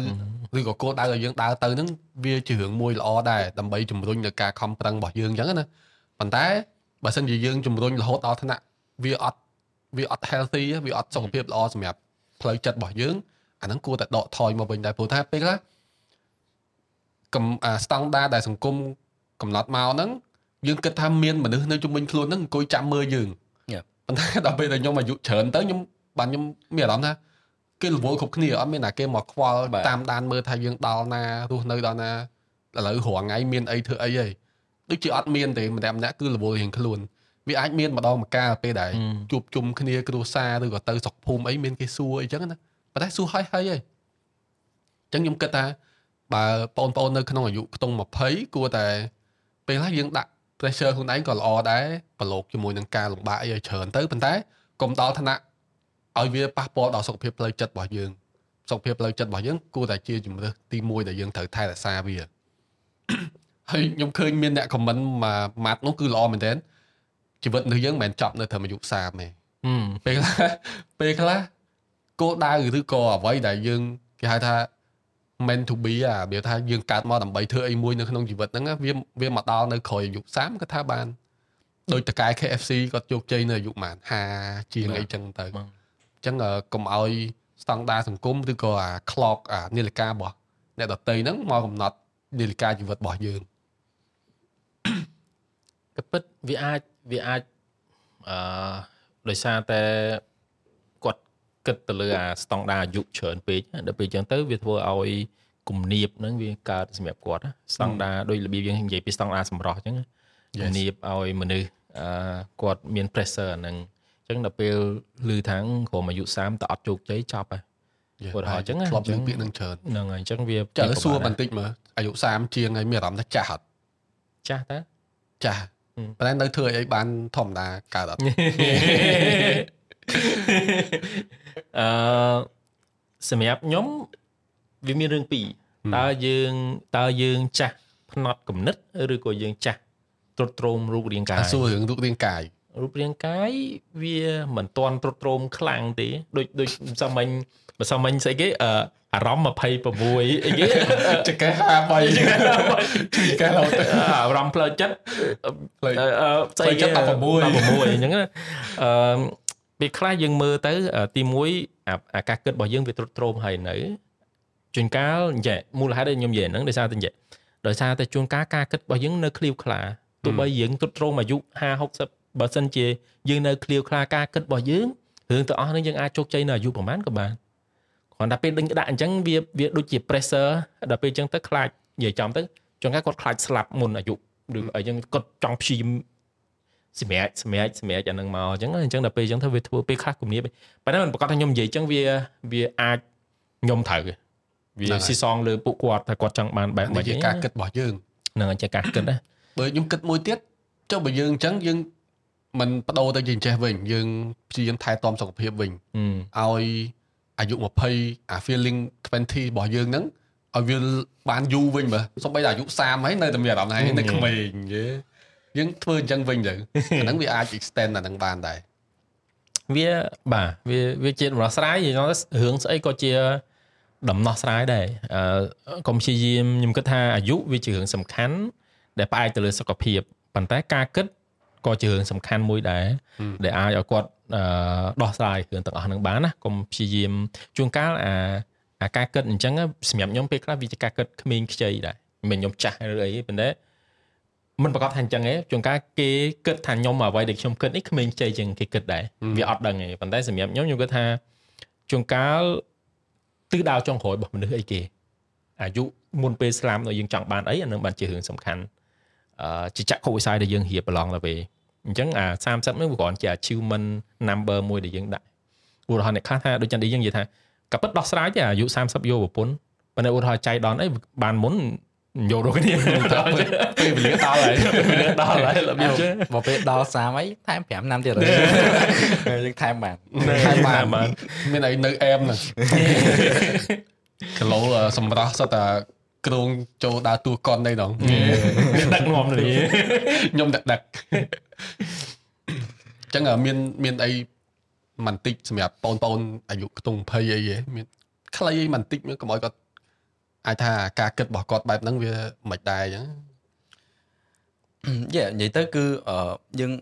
ឬក៏គោលដៅដែលយើងដើរទៅហ្នឹងវាជារឿងមួយល្អដែរដើម្បីជំរុញនៅការខំប្រឹងរបស់យើងអញ្ចឹងណាប៉ុន្តែបើសិនជាយើងជំរុញរហូតដល់ថ្នាក់វាអត់វាអត់ healthy វាអត់សុខភាពល្អសម្រាប់ផ្លូវចិត្តរបស់យើងអាហ្នឹងគួរតែដកថយមកវិញដែរព្រោះថាពេលខ្លះកំអាស្តង់ដារដែលសង្គមកំណត់មកហ្នឹងយើងគិតថាមានមនុស្សនៅជុំវិញខ្លួនហ្នឹងអង្គុយចាំមើលយើង ប៉ុន្តែដល់ពេលដែលខ្ញុំអាយុច្រើនទៅខ្ញុំបាទខ្ញុំមានអារម្មណ៍ថាគេរវល់គ្រប់គ្នាអត់មានណាគេមកខ្វល់តាមដានមើលថាយើងដល់ណារស់នៅដល់ណាឥឡូវរងថ្ងៃមានអីធ្វើអីហីដូចជាអត់មានទេម្នាក់ម្នាក់គឺរវល់រៀងខ្លួនវាអាចមានម្ដងម្កាលពេលដែលជួបជុំគ្នាគ្រួសារឬក៏ទៅស្រុកភូមិអីមានគេសួរអីចឹងណាប៉ុន្តែសួរហើយហើយហីអញ្ចឹងខ្ញុំគិតថាបើបងប្អូននៅក្នុងអាយុខ្ទង់20គួរតែពេលខ្លះយើងដាក់ pressure ខ្លួនឯងក៏ល្អដែរប្រឡូកជាមួយនឹងការលំបាកអីឲ្យច្រើនទៅប៉ុន្តែកុំដល់ឋានៈឲ្យវាប៉ះពាល់ដល់សុខភាពផ្លូវចិត្តរបស់យើងសុខភាពផ្លូវចិត្តរបស់យើងគួរតែជាជំរើសទី1ដែលយើងត្រូវថែរក្សាវាហើយខ្ញុំឃើញមានអ្នក comment មួយម៉ាត់នោះគឺល្អមែនទែនជីវិតរបស់យើងមិនមែនចប់នៅត្រឹមអាយុ30ទេពេលខ្លះពេលខ្លះគោលដៅឬក៏អ្វីដែលយើងគេហៅថា meant to be អាវាថាយើងកើតមកដើម្បីធ្វើអីមួយនៅក្នុងជីវិតហ្នឹងវាវាមកដល់នៅក្រោយអាយុ30គាត់ថាបានដោយតកែ KFC គាត់ជោគជ័យនៅអាយុប្រហែល50ជាងអីចឹងទៅអញ្ចឹងកុំឲ្យស្តង់ដារសង្គមឬក៏អា clock អានាឡិការបស់អ្នកដតីហ្នឹងមកកំណត់នាឡិកាជីវិតរបស់យើងក៏ពិតវាអាចវាអាចអឺដោយសារតែ គាត់គិតទៅលើអាស្តង់ដារអាយុច្រើនពេកដល់ពេលអញ្ចឹងទៅវាធ្វើឲ្យគំនាបហ្នឹងវាកើតសម្រាប់គាត់ស្តង់ដារដោយរបៀបយើងនិយាយពីស្តង់ដារសម្រស់អញ្ចឹងគំនាបឲ្យមនុស្សអឺគាត់មាន pressure អាហ្នឹងអញ្ចឹងដល់ពេលឮថាក្រុមអាយុ30តអត់ជោគជ័យចប់ហើយគាត់ហៅអញ្ចឹងធ្លាប់ឮពាក្យនឹងច្រើនហ្នឹងហើយអញ្ចឹងវាចាសួរបន្តិចមើលអាយុ30ជាងហើយមានអារម្មណ៍ថាចាស់អត់ចាស់តើចាស់ប៉ុន្តែនៅធ្វើអីបានធម្មតាកើតអត់ អឺសម្រាប់ខ្ញុំវាមានរឿងពីរតើយើងតើយើងចាស់ផ្នត់គំនិតឬក៏យើងចាស់ទ្រុឌទ្រោមរូបរាងកាយសួររឿងរូបរាងកាយរូបរាងកាយវាមិនទាន់ទ្រុឌទ្រោមខ្លាំងទេដូចដូចសាមញ្ញបើសាមញ្ញស្អីគេអឺអារម្មណ៍26អីគេចកែ53ចកែឡូតអារម្មណ៍ផ្លូវចិត្តស្អីគេ16 16អញ្ចឹងអឺ ពេលខ្លះយើងមើលទៅ ទី1អាការគិតរបស់យើងវាទ្រុឌទ្រោមហើយនៅជួនកាលនិយាយមូលហេតុដែលខ្ញុំនិយាយហ្នឹងដោយសារតែនិយាយដោយសារតែជួនកាលការគិតរបស់យើងនៅឃ្លាវខ្លាទោះបីយើងទ្រុឌទ្រោមអាយុ50 60បើសិនជាយើងនៅឃ្លាវខ្លាការគិតរបស់យើងរឿងទាំងអស់នេះយើងអាចជោគជ័យនៅអាយុប្រហែលក៏បានគ្រាន់តែពេលដេញដាក់អញ្ចឹងវាវាដូចជា pressure ដល់ពេលអញ្ចឹងទៅខ្លាចនិយាយចំទៅចង់ថាគាត់ខ្លាចស្លាប់មុនអាយុឬអីចឹងគាត់ចង់ព្យាយាម សម្រាប់សម្រាប់សម្រាប់អានឹងមកអញ្ចឹងអញ្ចឹងដល់ពេលអញ្ចឹងទៅវាធ្វើពេលខ្លះគំនាបប៉ុន្តែមិនប្រកាសថាខ្ញុំនិយាយអញ្ចឹងវាវាអាចខ្ញុំត្រូវវាស៊ីសងលើពួកគាត់ថាគាត់ចង់បានបែបម៉េចជាការគិតរបស់យើងនឹងជាការគិតណាបើខ្ញុំគិតមួយទៀតចុះបើយើងអញ្ចឹងយើងមិនបដូរទៅជាចេះវិញយើងព្យាយាមថែទាំសុខភាពវិញឲ្យអាយុ20អា feeling 20របស់យើងហ្នឹងឲ្យវាបានយូរវិញមើលសូម្បីតែអាយុ30ហើយនៅតែមានអារម្មណ៍ថានៅក្មេងយេ យើងធ្វើអញ្ចឹងវិញទៅអាហ្នឹងវាអាច extend អាហ្នឹងបានដែរវាបាទវាវាជាដំណោះស្រាយរឿងស្អីក៏ជាដំណោះស្រាយដែរអឺកុំព្យាយាមខ្ញុំគិតថាអាយុវាជារឿងសំខាន់ដែលផ្អែកទៅលើសុខភាពប៉ុន្តែការគិតក៏ជារឿងសំខាន់មួយដែរដែលអាចឲ្យគាត់ដោះស្រាយរឿងទាំងអស់ហ្នឹងបានណាកុំព្យាយាមជួនកាលអាអាការគិតអញ្ចឹងសម្រាប់ខ្ញុំពេលខ្លះវាជាការគិតក្មេងខ្ចីដែរមិនខ្ញុំចាស់ឬអីប៉ុន្តែ មិនប្រកាសថាអញ្ចឹងទេជួនកាលគេគិតថាខ្ញុំអ្វីដែលខ្ញុំគិតនេះក្មេងខ្ចីជាងគេគិតដែរវាអត់ដឹងទេប៉ុន្តែសម្រាប់ខ្ញុំខ្ញុំគិតថាជួនកាលទិសដៅចុងក្រោយរបស់មនុស្សអីគេអាយុមុនពេលស្លាប់នៅយើងចង់បានអីអានឹងបានជារឿងសំខាន់អឺជាចក្ខុវិស័យដែលយើងរៀបប្រឡងទៅពេលអញ្ចឹងអា30ហ្នឹងវាគ្រាន់ជា achievement number មួយដែលយើងដាក់ឧទាហរណ៍អ្នកខ្លះថាដូចចឹងយើងនិយាយថាក៏ពិតដោះស្រាយទេអាយុ30យកប្រពន្ធប៉ុន្តែឧទាហរណ៍ចៃដនអីបានមុន យកដូចគ្នាពេលវេលាដល់ហើយពេលវេលាដល់ហើយរបៀបចឹងមកពេលដល់30អីថែម5ឆ្នាំទៀតហើយយើងថែមបានថែមបានមានអីនៅអែមហ្នឹងគីឡូសម្រាប់សិតតែក្រងចូលដើរតួកុននេះដល់ដឹកនាំនេះខ្ញុំដឹកដឹកចឹងមានមានអីមិនតិចសម្រាប់បងប្អូនអាយុខ្ទង់20អីហ៎មានខ្លីអីមិនតិចកុំឲ្យគាត់ អាចថាការគិតរបស់គាត់បែបហ្នឹងវាមិនដែរអញ្ចឹងយេនិយាយទៅគឺយើង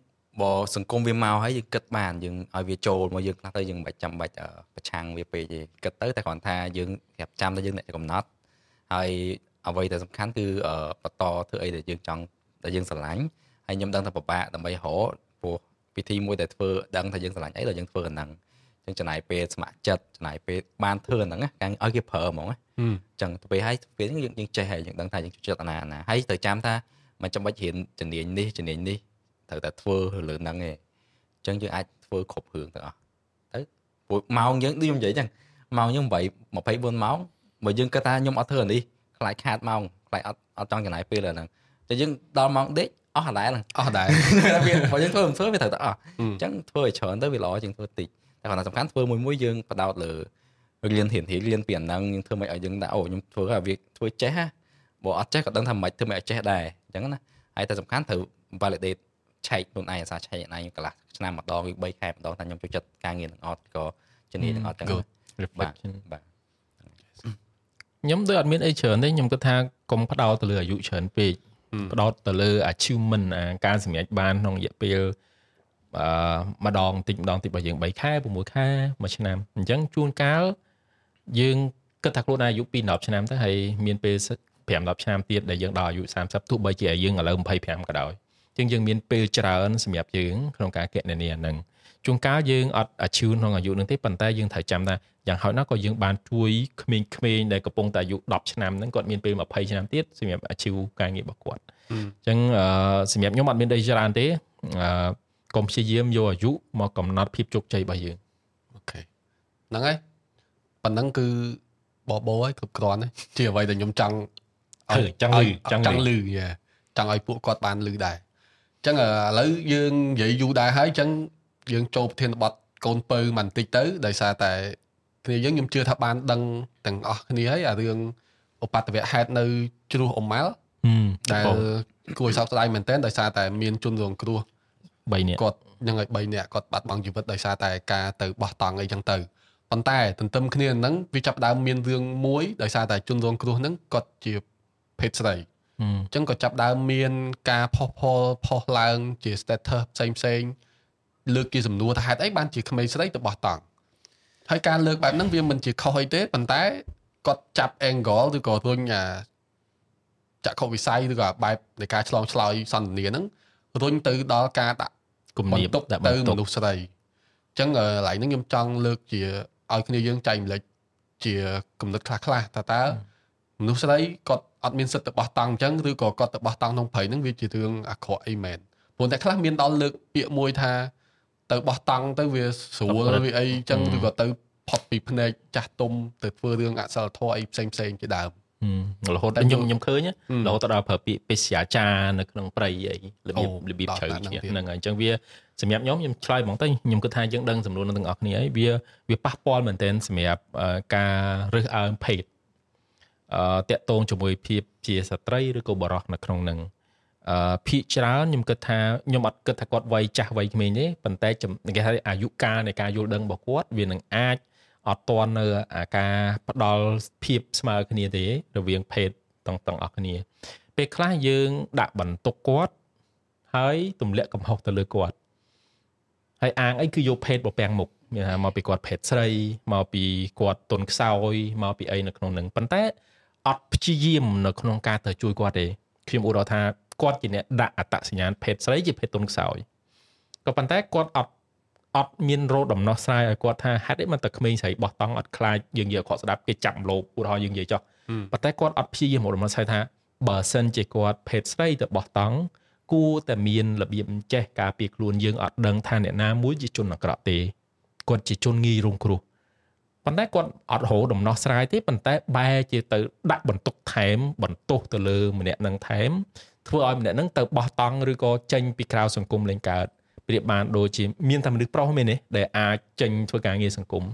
បើសង្គមវាមកហើយយើងគិតបានយើងឲ្យវាចូលមកយើងខ្លះទៅយើងមិនបាច់ចាំបាច់ប្រឆាំងវាពេកទេគិតទៅតែគ្រាន់ថាយើងប្រាប់ចាំតែយើងអ្នកកំណត់ហើយអ្វីដែលសំខាន់គឺបន្តធ្វើអីដែលយើងចង់ដែលយើងស្រឡាញ់ហើយខ្ញុំដឹងថាពិបាកដើម្បីរកព្រោះពិធីមួយដែលធ្វើដឹងថាយើងស្រឡាញ់អីដល់យើងធ្វើអាហ្នឹង អញ្ចឹងចំណាយពេលស្ម័គ្រចិត្តចំណាយពេលបានធ្វើអាហ្នឹងកាំងឲ្យគេប្រើហ្មងអញ្ចឹងទៅពេលហើយពេលហ្នឹងយើងចេះហើយយើងដឹងថាយើងជួយចិត្តណាណាហើយទៅចាំថាមិនចាំបាច់រៀនជំនាញនេះជំនាញនេះត្រូវតែធ្វើលើហ្នឹងឯងអញ្ចឹងយើងអាចធ្វើគ្រប់រឿងទាំងអស់ទៅពួកម៉ោងយើងដូចខ្ញុំនិយាយអញ្ចឹងម៉ោងយើង8 24ម៉ោងបើយើងគិតថាខ្ញុំអត់ធ្វើអានេះខ្លាចខាតម៉ោងខ្លាចអត់អត់ចង់ចំណាយពេលលើហ្នឹងតែយើងដល់ម៉ោងដេកអស់ដែរអស់ដែរវាបើយើងធ្វើមិនធ្វើវាត្រូវតែអស់អញ្ចឹងធ្វើឲ្យច្រើនទៅវាល្អជាងធ្វើតិច តែគាត់ថាសំខាន់ធ្វើមួយមួយយើងបដោតលើរៀនរៀនរៀនពីអាហ្នឹងយើងធ្វើមិនឲ្យយើងថាអូខ្ញុំធ្វើឲ្យវាធ្វើចេះហ่ะបើអត់ចេះក៏ដឹងថាមិនធ្វើមិនឲ្យចេះដែរអញ្ចឹងណាហើយតែសំខាន់ត្រូវ validate ឆែកខ្លួនឯងអាសាឆែកឯងកន្លះឆ្នាំម្ដងវា3ខែម្ដងថាខ្ញុំចូលចិត្តការងារទាំងអត់ក៏ជំនាញទាំងអត់ទាំងបាទបាទខ្ញុំដូចអត់មានអីច្រើនទេខ្ញុំគិតថាកុំផ្ដោតទៅលើអាយុច្រើនពេកផ្ដោតទៅលើ achievement ការសម្រេចបានក្នុងរយៈពេលអឺ ម្ដងតិចម្ដងតិចរបស់យើង3ខែ6ខែ1ឆ្នាំអញ្ចឹងជួនកាលយើងគិតថាខ្លួនឯងអាយុ2 10ឆ្នាំទៅហើយមានពេល5 10ឆ្នាំទៀតដែលយើងដល់អាយុ30ទោះបីជាយើងឥឡូវ25ក៏ដោយអញ្ចឹងយើងមានពេលច្រើនសម្រាប់យើងក្នុងការកណនាហ្នឹងជួនកាលយើងអត់ achieve ក្នុងអាយុនឹងទេប៉ុន្តែយើងត្រូវចាំថាយ៉ាងហោចណាស់ក៏យើងបានជួយក្មេងៗដែលកំពុងតែអាយុ10ឆ្នាំហ្នឹងគាត់មានពេល20ឆ្នាំទៀតសម្រាប់ achieve ការងាររបស់គាត់អញ្ចឹងសម្រាប់ខ្ញុំអត់មានអីច្រើនទេអឺ កុំព្យាយាមយកអាយុមកកំណត់ភាពជោគជ័យរបស់យើងអូខេហ្នឹងហើយប៉ុណ្ណឹងគឺបបោហើយគ្រប់គ្រាន់ជាអ្វីដែលខ្ញុំចង់ឲ្យចង់លឺចង់ចង់លឺចង់ឲ្យពួកគាត់បានលឺដែរអញ្ចឹងឥឡូវយើងនិយាយយូរដែរហើយអញ្ចឹងយើងចូលប្រធានបទកូនពៅបន្តិចទៅដោយសារតែគ្នាយើងខ្ញុំជឿថាបានដឹងទាំងអស់គ្នាហើយអារឿងឧបទ្ទវហេតុនៅជ្រោះអម៉ាល់ដែលគួរឲ្យសោកស្ដាយមែនទែនដោយសារតែមានជនរងគ្រោះ 3នាក់គាត់នឹងឲ្យ3នាក់គាត់បាត់បង់ជីវិតដោយសារតែការទៅបោះតង់អីចឹងទៅប៉ុន្តែទន្ទឹមគ្នានឹងវាចាប់ដើមមានរឿងមួយដោយសារតែជនរងគ្រោះហ្នឹងគាត់ជាភេទស្រីអញ្ចឹងក៏ចាប់ដើមមានការផុសផុលផុសឡើងជា status ផ្សេងផ្សេងលើកជាសំណួរថាហេតុអីបានជាក្មេងស្រីទៅបោះតង់ហើយការលើកបែបហ្នឹងវាមិនជាខុសអីទេប៉ុន្តែគាត់ចាប់ angle ឬក៏រុញអាចក្ខុវិស័យឬក៏បែបនៃការឆ្លងឆ្លើយសន្ទនាហ្នឹងរុញទៅដល់ការដាក់ គំនាបទៅមនុស្សស្រីអញ្ចឹងកន្លែងហ្នឹងខ្ញុំចង់លើកជាឲ្យគ្នាយើងចែកម្លេចជាគំនិតខ្លះខ្លះថាតើមនុស្សស្រីគាត់អត់មានសិទ្ធិទៅបោះតង់អញ្ចឹងឬក៏គាត់ទៅបោះតង់ក្នុងព្រៃហ្នឹងវាជារឿងអាក្រក់អីមែនព្រោះតែខ្លះមានដល់លើកពាក្យមួយថាទៅបោះតង់ទៅវាស្រួលវាអីចឹងឬក៏ទៅផុតពីភ្នែកចាស់ទុំទៅធ្វើរឿងអសិលធម៌អីផ្សេងផ្សេងជាដើម រហូតដល់ខ្ញុំខ្ញុំឃើញរហូតដល់ប្រើពាក្យពេស្យាចានៅក្នុងព្រៃអីរបៀបរបៀបជ្រៅហ្នឹងហើយអញ្ចឹងវាសម្រាប់ខ្ញុំខ្ញុំឆ្លើយហ្មងទៅខ្ញុំគិតថាយើងដឹងចំនួនទាំងអស់គ្នាហើយវាវាប៉ះពាល់មែនទែនសម្រាប់ការរើសអើងភេទអឺតាក់ទងជាមួយភាពជាស្ត្រីឬក៏បរិសនៅក្នុងនឹងអឺភាកច្រើនខ្ញុំគិតថាខ្ញុំអត់គិតថាគាត់វ័យចាស់វ័យក្មេងទេប៉ុន្តែគេថាអាយុកាលនៃការយល់ដឹងរបស់គាត់វានឹងអាច អត់តន់នៅអាការផ្ដល់ភាពស្មើគ្នាទេរវាងភេទទាំងទាំងអស់គ្នា ពេលខ្លះយើងដាក់បន្ទុកគាត់ហើយទម្លាក់កំហុសទៅលើគាត់ហើយអាងអីគឺយកភេទបពាំងមុខមានថាមកពីគាត់ភេទស្រីមកពីគាត់ទុនខ្សោយមកពីអីនៅក្នុងនឹងប៉ុន្តែអត់ព្យាយាមនៅក្នុងការទៅជួយគាត់ទេខ្ញុំឧទាហរណ៍ថាគាត់ជាអ្នកដាក់អត្តសញ្ញាណភេទស្រីជាភេទទុនខ្សោយក៏ប៉ុន្តែគាត់អត់ អត់មានរោដំណោះស្រាយឲ្យគាត់ថាហេតុអីមិនតែក្មេងស្រីបោះតង់អត់ខ្លាចយើងនិយាយខកស្ដាប់គេចាប់លោកឧទាហរណ៍យើងនិយាយចោះប៉ុន្តែគាត់អត់ព្យាយាមរកដំណោះស្រាយថាបើសិនជាគាត់ភេទស្រីទៅបោះតង់គួរតែមានរបៀបចេះការពារខ្លួនយើងអត់ដឹងថាអ្នកណាមួយជាជនអាក្រក់ទេគាត់ជាជនងាយរងគ្រោះប៉ុន្តែគាត់អត់រោដំណោះស្រាយទេប៉ុន្តែបែរជាទៅដាក់បន្ទុកថែមបន្ទោសទៅលើម្នាក់នឹងថែមធ្វើឲ្យម្នាក់នឹងទៅបោះតង់ឬក៏ចេញពីក្រៅសង្គមលេងកើត ប្រៀបបានដូចជាមានតែមនុស្សប្រុសមែនទេដែលអាចចេញធ្វើការងារសង្គម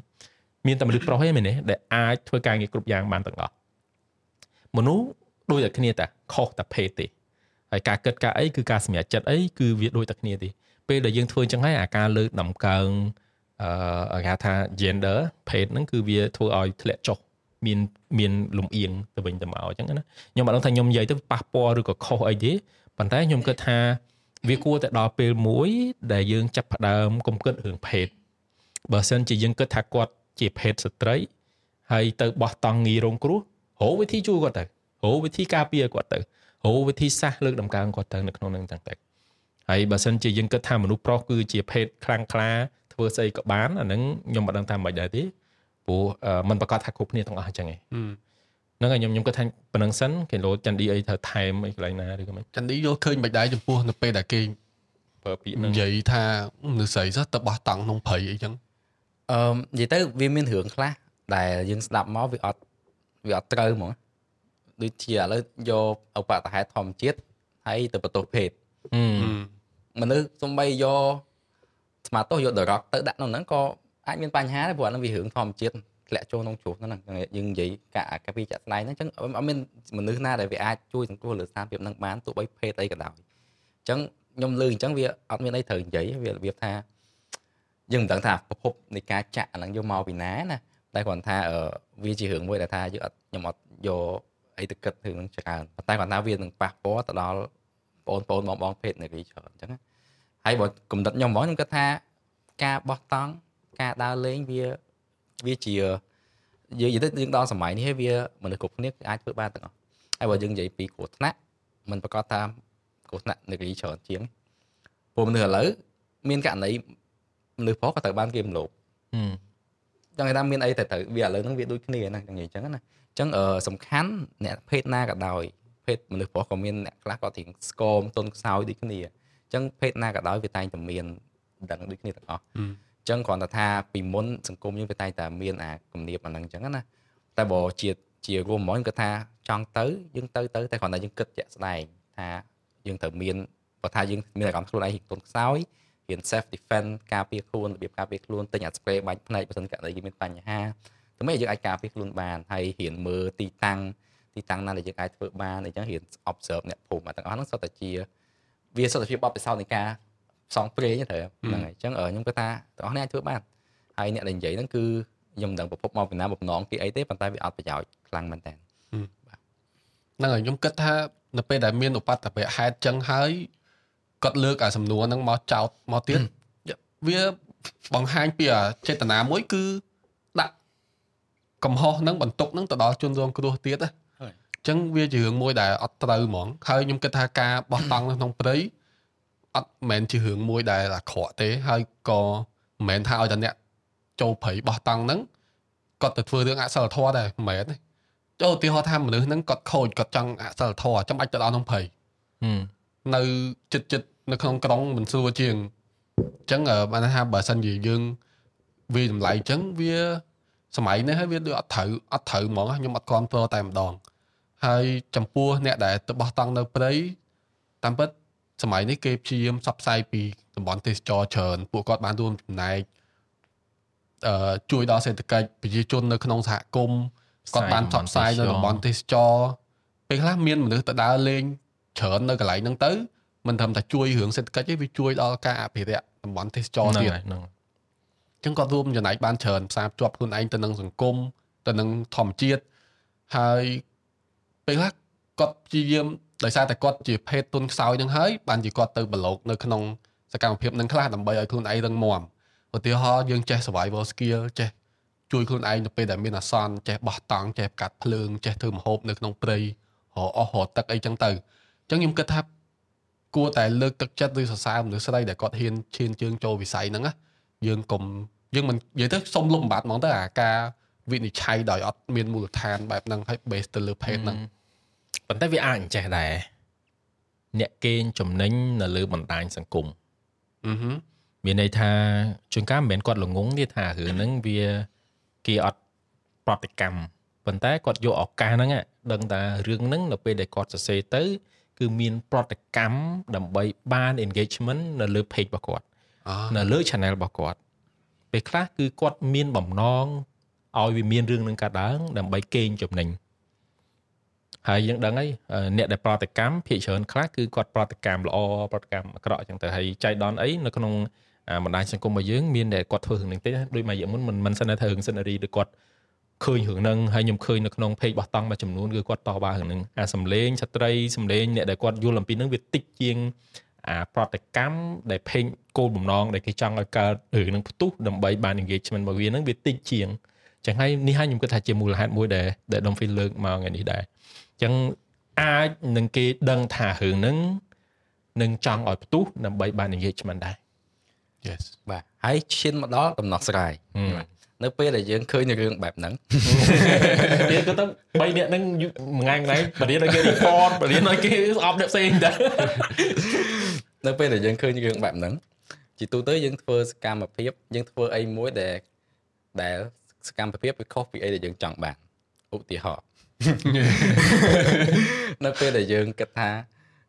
មានតែមនុស្សប្រុសទេមែនទេដែលអាចធ្វើការងារគ្រប់យ៉ាងបានទាំងអស់មនុស្សដូចតែគ្នាតែខុសតែភេទទេហើយការគិតការអីគឺការសម្រេចចិត្តអីគឺវាដូចតែគ្នាទេពេលដែលយើងធ្វើអញ្ចឹងហើយអាការលើកដំកើងអឺគេថា gender ភេទហ្នឹងគឺវាធ្វើឲ្យធ្លាក់ចុះមានមានលំអៀងទៅវិញទៅមកអញ្ចឹងណាខ្ញុំអត់ដឹងថាខ្ញុំនិយាយទៅប៉ះពាល់ឬក៏ខុសអីទេប៉ុន្តែខ្ញុំគិតថា វាគួរតែដល់ពេលមួយ ដែលយើងចាប់ផ្ដើមកុំគិតរឿងភេទបើសិនជាយើងគិតថាគាត់ជាភេទស្ត្រីហើយទៅបោះតង់ងាររងគ្រោះរកវិធីជួយគាត់ទៅរកវិធីការពារគាត់ទៅរកវិធីសាស្ត្រលើកដំកើងគាត់ទៅនៅក្នុងនឹងទាំងតែហើយបើសិនជាយើងគិតថាមនុស្សប្រុសគឺជាភេទខ្លាំងក្លាធ្វើស្អីក៏បានអាហ្នឹងខ្ញុំមិនដឹងថាមិនដែរទេព្រោះมันប្រកាសថាគ្រប់គ្នាទាំងអស់អញ្ចឹងឯង ហ្នឹងហើយខ្ញុំខ្ញុំគិតថាប៉ុណ្ណឹងសិនគេលោចន្ទឌីអីត្រូវថែមអីកន្លែងណាឬក៏មិនចន្ទឌីយកឃើញមិនដែរចំពោះនៅពេលដែលគេប្រើពាក្យហ្នឹងនិយាយថានៅស្រីសោះទៅបោះតង់ក្នុងព្រៃអីចឹងអឺនិយាយទៅវាមានរឿងខ្លះដែលយើងស្ដាប់មកវាអត់វាអត់ត្រូវហ្មងដូចជាឥឡូវយកឧបតហេតុធម្មជាតិហើយទៅបន្ទោសភេទមនុស្សសំបីយកស្មាតោសយកដរកទៅដាក់ក្នុងហ្នឹងក៏អាចមានបញ្ហាដែរព្រោះអានឹងវារឿងធម្មជាតិ ធ្លាក់ចូលក្នុងជ្រុះហ្នឹងយើងនិយាយកាកាពីចាក់ស្ដែងហ្នឹងអញ្ចឹងអត់មានមនុស្សណាដែលវាអាចជួយសង្គ្រោះលើស្ថានភាពហ្នឹងបានទោះបីភេទអីក៏ដោយអញ្ចឹងខ្ញុំលើអញ្ចឹងវាអត់មានអីត្រូវនិយាយវារបៀបថាយើងមិនដឹងថាប្រភពនៃការចាក់អាហ្នឹងយកមកពីណាណាតែគ្រាន់ថាវាជារឿងមួយដែលថាយើងអត់ខ្ញុំអត់យកអីទៅគិតរឿងហ្នឹងច្រើនប៉ុន្តែគ្រាន់ថាវានឹងប៉ះពាល់ទៅដល់បងប្អូនបងបងភេទនារីច្រើនអញ្ចឹងហើយបើគំនិតខ្ញុំហ្មងខ្ញុំគិតថាការបោះតង់ការដើរលេងវា វាជាយើងនិយាយទៅយើងដល់សម័យនេះវាមនុស្សគ្រប់គ្នាអាចធ្វើបានទាំងអស់ហើយបើយើងនិយាយពីគ្រោះថ្នាក់มันប្រកាសថាគ្រោះថ្នាក់នារីច្រើនជាងព្រោះមនុស្សឥឡូវមានករណីមនុស្សប្រុសក៏ត្រូវបានគេរំលោភចឹងគេថាមានអីតែត្រូវវាឥឡូវហ្នឹងវាដូចគ្នាណាចឹងនិយាយចឹងណាចឹងសំខាន់អ្នកភេទណាក៏ដោយភេទមនុស្សប្រុសក៏មានអ្នកខ្លះក៏ទីស្គមទុនខ្សោយដូចគ្នាចឹងភេទណាក៏ដោយវាតែងតែមានដឹងដូចគ្នាទាំងអស់ ចឹងគ្រាន់តែថាពីមុនសង្គមយើងវាតែងតែមានអាគំនាបអាហ្នឹងចឹងណាតែបើជាជារួមហ្មងគាត់ថាចង់ទៅយើងទៅទៅតែគ្រាន់តែយើងគិតជាក់ស្ដែងថាយើងត្រូវមានបើថាយើងមានអារម្មណ៍ខ្លួនឯងទុនខ្សោយរៀន self defense ការពារខ្លួនរបៀបការពារខ្លួនទិញអា spray បាច់ភ្នែកបើមិនករណីយើងមានបញ្ហាតែយើងអាចការពារខ្លួនបានហើយរៀនមើលទីតាំងទីតាំងណាដែលយើងអាចធ្វើបានអញ្ចឹងរៀន observe អ្នកភូមិទាំងអស់ហ្នឹងសុទ្ធតែជាវាសុទ្ធតែជាបទពិសោធន៍នៃការ ផ្សងព្រេងទៅហ្នឹងហើយអញ្ចឹងខ្ញុំគិតថាទាំងអស់នេះអាចធ្វើបានហើយអ្នកដែលនិយាយហ្នឹងគឺខ្ញុំមិនដឹងប្រភពមកពីណាបំណងគេអីទេប៉ុន្តែវាអត់ប្រយោជន៍ខ្លាំងមែនតើហ្នឹងហើយខ្ញុំគិតថានៅពេលដែលមានឧបតបៈហេតុចឹងហើយគាត់លើកអាសំណួរហ្នឹងមកចោតមកទៀតវាបង្ហាញពីចេតនាមួយគឺដាក់កំហុសហ្នឹងបន្ទុកហ្នឹងទៅដល់ជនរងគ្រោះទៀតណាអញ្ចឹងវាជារឿងមួយដែលអត់ត្រូវហ្មងហើយខ្ញុំគិតថាការបោះតង់នៅក្នុងព្រៃ អត់មែនជារឿងមួយដែលអាក្រក់ទេហើយក៏មិនមែនថាឲ្យតែអ្នកចូលព្រៃបោះតង់ហ្នឹងគាត់ទៅធ្វើរឿងអសិលធម៌ដែរមិនមែនទេចូលឧទាហរណ៍ថាមនុស្សហ្នឹងគាត់ខូចគាត់ចង់អសិលធម៌ចាំបាច់ទៅដល់ក្នុងព្រៃនៅចិត្តចិត្តនៅក្នុងក្រុងមិនស្រួលជាងអញ្ចឹងបានថាបើសិនជាយើងវាតម្លៃអញ្ចឹងវាសម័យនេះហើយវាដូចអត់ត្រូវអត់ត្រូវហ្មងខ្ញុំអត់គ្រប់គ្រងតែម្ដងហើយចំពោះអ្នកដែលទៅបោះតង់នៅព្រៃតាមពិត សម័យនេះគេព្យាយាមសបផ្សាយពីតំបន់ទេសចរច្រើនពួកគាត់បានរួមចំណែកអឺជួយដល់សេដ្ឋកិច្ចប្រជាជននៅក្នុងសហគមន៍គាត់បានផ្សព្វផ្សាយនៅតំបន់ទេសចរពេលខ្លះមានមនុស្សទៅដើរលេងច្រើននៅកន្លែងហ្នឹងទៅមិនត្រឹមតែជួយរឿងសេដ្ឋកិច្ចទេវាជួយដល់ការអភិរក្សតំបន់ទេសចរទៀតហ្នឹងអញ្ចឹងគាត់រួមចំណែកបានច្រើនផ្សារភ្ជាប់ខ្លួនឯងទៅនឹងសង្គមទៅនឹងធម្មជាតិហើយពេលខ្លះគាត់ព្យាយាម ដោយសារតែគាត់ជាភេទទុនខ្សោយនឹងហើយបានជាគាត់ទៅប្រឡូកនៅក្នុងសកម្មភាពនឹងខ្លះដើម្បីឲ្យខ្លួនឯងរឹងមាំឧទាហរណ៍យើងចេះ survival skill ចេះជួយខ្លួនឯងនៅពេលដែលមានអាសន្នចេះបោះតង់ចេះកាត់ភ្លើងចេះធ្វើម្ហូបនៅក្នុងព្រៃរអស់រទឹកអីចឹងទៅអញ្ចឹងខ្ញុំគិតថាគួរតែលើកទឹកចិត្តឬសរសើរមនុស្សស្រីដែលគាត់ហ៊ានឈានជើងចូលវិស័យហ្នឹងណាយើងកុំយើងមិននិយាយទៅសុំលុបបំបត្តិហ្មងទៅអាការវិនិច្ឆ័យដោយអត់មានមូលដ្ឋានបែបហ្នឹងហើយ base ទៅលើ page ហ្នឹង ប៉ុន្តែវាអាចអញ្ចេះដែរអ្នកកេងចំណេញនៅលើបណ្ដាញសង្គមអឺហឺមានន័យថាជួនកាលមិនមែនគាត់ល្ងងទេថារឿងហ្នឹងវាគេអត់ប្រតិកម្មប៉ុន្តែគាត់យកឱកាសហ្នឹងដឹងថារឿងហ្នឹងនៅពេលដែលគាត់សរសេរទៅ គឺមានប្រតិកម្មដើម្បីបាន engagement នៅលើ page របស់គាត់នៅលើ channel របស់គាត់ពេលខ្លះគឺគាត់មានបំណងឲ្យវាមានរឿងនឹងកើតឡើងដើម្បីកេងចំណេញ ហើយយើងដឹងហើយអ្នកដែលប្រតិកម្មភាគច្រើនខ្លះគឺគាត់ប្រតិកម្មល្អប្រតិកម្មអាក្រក់អញ្ចឹងទៅហើយចៃដនអីនៅក្នុងបណ្ដាញសង្គមរបស់យើងមានតែគាត់ធ្វើរឿងនេះទេដូចមួយរយៈមុនមិនមិនសិនតែរឿងសិនរីឬគាត់ឃើញរឿងហ្នឹងហើយខ្ញុំឃើញនៅក្នុង page របស់តង់មួយចំនួនគឺគាត់តបបានរឿងហ្នឹងអាសំលេងឆត្រីសំលេងអ្នកដែលគាត់យល់អំពីហ្នឹងវាតិចជាងអាប្រតិកម្មដែលពេញគោលបំណងដែលគេចង់ឲ្យកើតរឿងហ្នឹងផ្ទុះដើម្បីបាន engagement របស់វាហ្នឹងវាតិចជាងចឹងហើយនេះហើយខ្ញុំគិតថាជាមូលហេតុមួយដែលដែល Dom Phil លើកមកថ្ងៃនេះដែរ ចឹងអាចនឹងគេដឹងថារឿងហ្នឹងនឹងចង់ឲ្យផ្ទុះដើម្បីបាន engagement ដែរ Yes បាទហើយឈានមកដល់ដំណោះស្រាយនៅពេលដែលយើងឃើញរឿងបែបហ្នឹងគេគាត់ទៅ3នាក់ហ្នឹងមួយថ្ងៃថ្ងៃបរិយាឲ្យគេ report បរិយាឲ្យគេស្អប់អ្នកផ្សេងដែរនៅពេលដែលយើងឃើញរឿងបែបហ្នឹងជាទូទៅយើងធ្វើសកម្មភាពយើងធ្វើអីមួយដែលដែលសកម្មភាពវាខុសពីអីដែលយើងចង់បានឧទាហរណ៍ នៅពេលដែលយើងគិតថា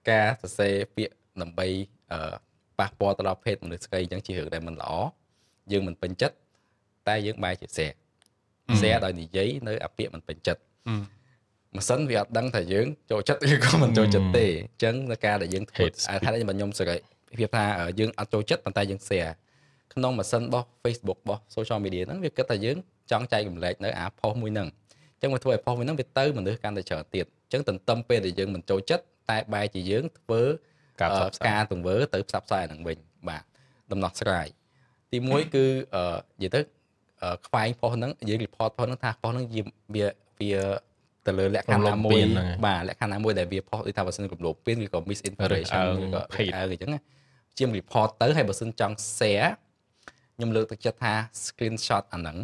ការសរសេរពាក្យដើម្បីអឺប៉ះពាល់ទៅដល់ភេទមនុស្សស្រីអញ្ចឹងជារឿងដែលមិនល្អយើងមិនពេញចិត្តតែយើងបែរជា share share ដោយនិយាយនៅអាពាក្យមិនពេញចិត្តម៉ាស៊ីនវាអត់ដឹងថាយើងចូលចិត្តឬក៏មិនចូលចិត្តទេអញ្ចឹងនៅការដែលយើងធ្វើថាខ្ញុំខ្ញុំសេរីវាថាយើងអត់ចូលចិត្តប៉ុន្តែយើង share ក្នុងម៉ាស៊ីនរបស់ Facebook របស់ social media ហ្នឹងវាគិតថាយើងចង់ចែករំលែកនៅអា post មួយហ្នឹងអញ្ចឹងមកធ្វើឲ្យ post មួយហ្នឹងវាទៅមនុស្សកាន់តែច្រើនទៀតអញ្ចឹងទន្ទឹមពេលដែលយើងមិនចូលចិត្តតែបែរជាយើងធ្វើការការទង្វើទៅផ្សព្វផ្សាយហ្នឹងវិញបាទដំណោះស្រាយទី1គឺអឺនិយាយទៅខ្វែង post ហ្នឹងនិយាយ report post ហ្នឹងថា post ហ្នឹងវាវាទៅលើលក្ខណៈមួយបាទលក្ខណៈមួយដែលវា post ដូចថាបើសិនរំលោភពានឬក៏ misinformation ឬក៏អីអញ្ចឹងជាង report ទៅហើយបើសិនចង់ share ខ្ញុំលើកទឹកចិត្តថា screenshot អាហ្នឹង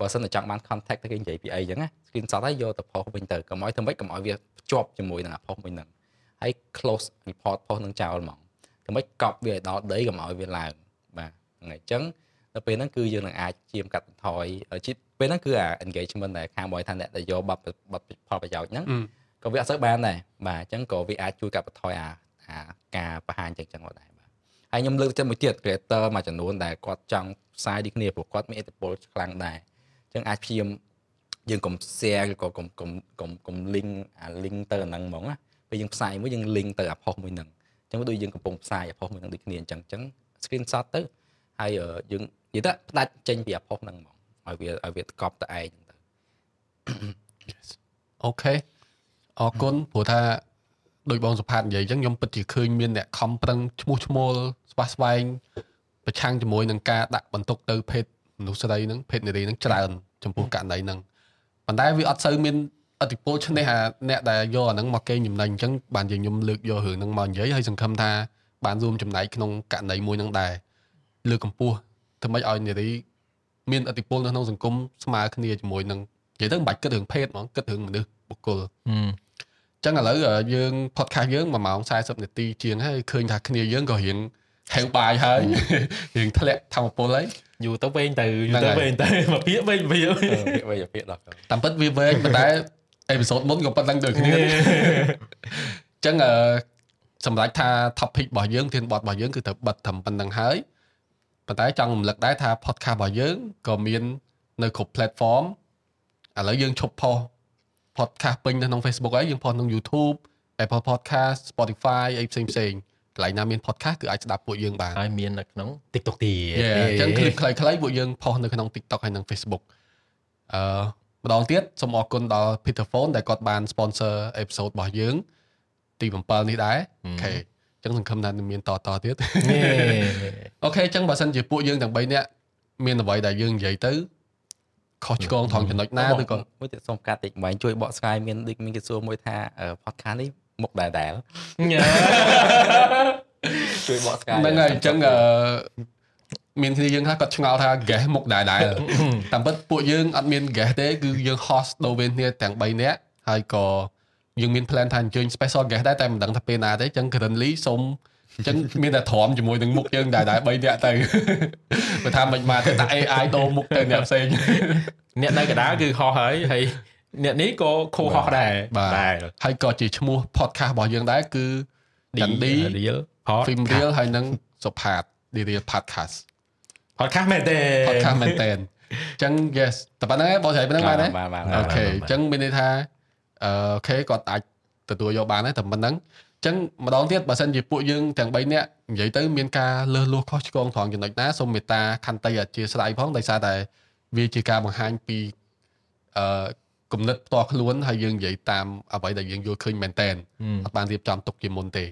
បើសិនតែចង់បាន contact ទៅគេនិយាយពីអីចឹងណា screenshot ហើយយកទៅ post វិញទៅកុំឲ្យធ្វើម៉េចកុំឲ្យវាភ្ជាប់ជាមួយនឹងអា post មួយហ្នឹងហើយ close report post នឹងចោលហ្មងធ្វើម៉េចកប់វាឲ្យដល់ដីកុំឲ្យវាឡើងបាទហ្នឹងហើយអញ្ចឹងដល់ពេលហ្នឹងគឺយើងនឹងអាចជាមកាត់បន្ថយជាតិពេលហ្នឹងគឺអា engagement ដែលខាងបរិថាអ្នកដែលយកបបបផលប្រយោជន៍ហ្នឹងក៏វាអត់សូវបានដែរបាទអញ្ចឹងក៏វាអាចជួយកាត់បន្ថយអាអាការបង្ហាញចឹងចឹងមកដែរបាទ ហើយខ្ញុំលើកចិត្តមួយទៀត creator មួយចំនួនដែលគាត់ចង់ផ្សាយដូចគ្នាព្រោះគាត់មានឥទ្ធិពលខ្លាំងដែរអញ្ចឹងអាចព្យាយាមយើងកុំ share ឬក៏កុំកុំកុំកុំ link អា link ទៅអាហ្នឹងហ្មងណាពេលយើងផ្សាយមួយយើង link ទៅអា post មួយហ្នឹងអញ្ចឹងដូចយើងកំពុងផ្សាយអា post មួយហ្នឹងដូចគ្នាអញ្ចឹងអញ្ចឹង screenshot ទៅហើយយើងនិយាយទៅផ្ដាច់ចេញពីអា post ហ្នឹងហ្មងឲ្យវាឲ្យវាកប់ទៅឯងទៅអូខេអរគុណព្រោះថា ដោយបងសុផាតនិយាយអញ្ចឹងខ្ញុំពិតជាឃើញមានអ្នកខំប្រឹងឈ្មោះឈ្មោលស្វះស្វែងប្រឆាំងជាមួយនឹងការដាក់បន្ទុកទៅភេទមនុស្សស្រីហ្នឹងភេទនារីហ្នឹងច្រើនចំពោះករណីហ្នឹងប៉ុន្តែវាអត់សូវមានអតិពលឈ្នះអាអ្នកដែលយកអាហ្នឹងមកកេងចំណេញអញ្ចឹងបានជាខ្ញុំលើកយករឿងហ្នឹងមកនិយាយហើយសង្ឃឹមថាបានរួមចំណែកក្នុងករណីមួយហ្នឹងដែរលើកកម្ពស់ធ្វើម៉េចឲ្យនារីមានអតិពលនៅក្នុងសង្គមស្មើគ្នាជាមួយនឹងនិយាយទៅមិនបាច់គិតរឿងភេទហ្មងគិតរឿងមនុស្សបុគ្គលអញ្ចឹងឥឡូវយើង podcast យើង1ម៉ោង40នាទីជាងហើយឃើញថាគ្នាយើងក៏រៀងហេវបាយហើយរៀងធ្លាក់ធម្មពលហើយយូរទៅវែងទៅយូរទៅវែងទៅមកពាក្យវែងពាក្យពាក្យវែងពាក្យដល់តាមពិតវាវែងប៉ុន្តែអេពីសូតមុនក៏ប៉ុណ្្នឹងដូចគ្នាអញ្ចឹងអឺសម្រាប់ថា topic របស់យើងធានបទរបស់យើងគឺត្រូវបិទត្រឹមប៉ុណ្្នឹងហើយប៉ុន្តែចង់រំលឹកដែរថា podcast របស់យើងក៏មាននៅគ្រប់ platform ឥឡូវយើងឈប់ផុស podcast ពេញនៅក្នុង Facebook ហើយយើងផុសក្នុង YouTube Apple Podcast Spotify អីផ្សេងផ្សេងកន្លែងណាមាន podcast គឺអាចស្ដាប់ពួកយើងបានហើយមាននៅក្នុង TikTok ទៀតអញ្ចឹង clip ខ្លីៗពួកយើងផុសនៅក្នុង TikTok ហើយនិង Facebook អឺម្ដងទៀតសូមអរគុណដល់ Peter Phone ដែលគាត់បាន sponsor episode របស់យើង ទី7នេះដែរអូខេចឹងសង្ឃឹមថានឹងមានតតទៀតអូខេចឹងបើសិនជាពួកយើងទាំង3នាក់មានអ្វីដែលយើងនិយាយទៅ ខុសឆ្គងថងចំណុចណាឬក៏មួយទៀតសូមកាត់តិចបាញ់ជួយបកស្រាយមានដូចមានគេសួរមួយថា podcast នេះមុខដែលដែលជួយបកស្រាយហ្នឹងហើយអញ្ចឹងអឺមានគ្នាយើងថាគាត់ឆ្ងល់ថា guest មុខដែរដែរតាមពិតពួកយើងអត់មាន guest ទេគឺយើង host ដូវវិញគ្នាទាំង3នាក់ហើយក៏យើងមាន plan ថាអញ្ជើញ special guest ដែរតែមិនដឹងថាពេលណាទេអញ្ចឹង currently សូម អញ្ចឹងមានតែទ្រាំជាមួយនឹងមុខយើងដែរដែរ3នាក់ទៅបើថាមិនមកទៅតែ AI ដូរមុខទៅអ្នកផ្សេងអ្នកនៅកណ្ដាលគឺហោះហើយហើយអ្នកនេះក៏ខូហោះដែរបាទហើយក៏ជាឈ្មោះ podcast របស់យើងដែរគឺ Dandy Real Film Real ហើយនឹងសុផាត The Real Podcast podcast មែនទេ podcast មែនទេអញ្ចឹង yes តែប៉ុណ្្នឹងឯងបងស្រីប៉ុណ្្នឹងបានទេ OK អញ្ចឹងមានន័យថា OK គាត់អាចទទួលយកបានដែរតែប៉ុណ្្នឹងអញ្ចឹងម្ដងទៀតបើសិនជាពួកយើងទាំង3នាក់និយាយទៅមានការលើសលួសខុសឆ្គងត្រង់ចំណុចណាសូមមេត្តាខន្តីអធិស្ឋានផងដោយសារតែវាជាការបង្ហាញពីអឺគំនិតផ្ទាល់ខ្លួនហើយយើងនិយាយតាមអ្វីដែលយើងយល់ឃើញមែនតែនអត់បានរៀបចំទុកជាមុនទេ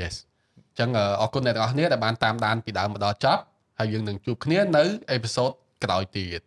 Yes អញ្ចឹងអរគុណអ្នកទាំងអស់គ្នាដែលបានតាមដានពីដើមមកដល់ចប់ហើយយើងនឹងជួបគ្នានៅអេពីសូតក្រោយទៀត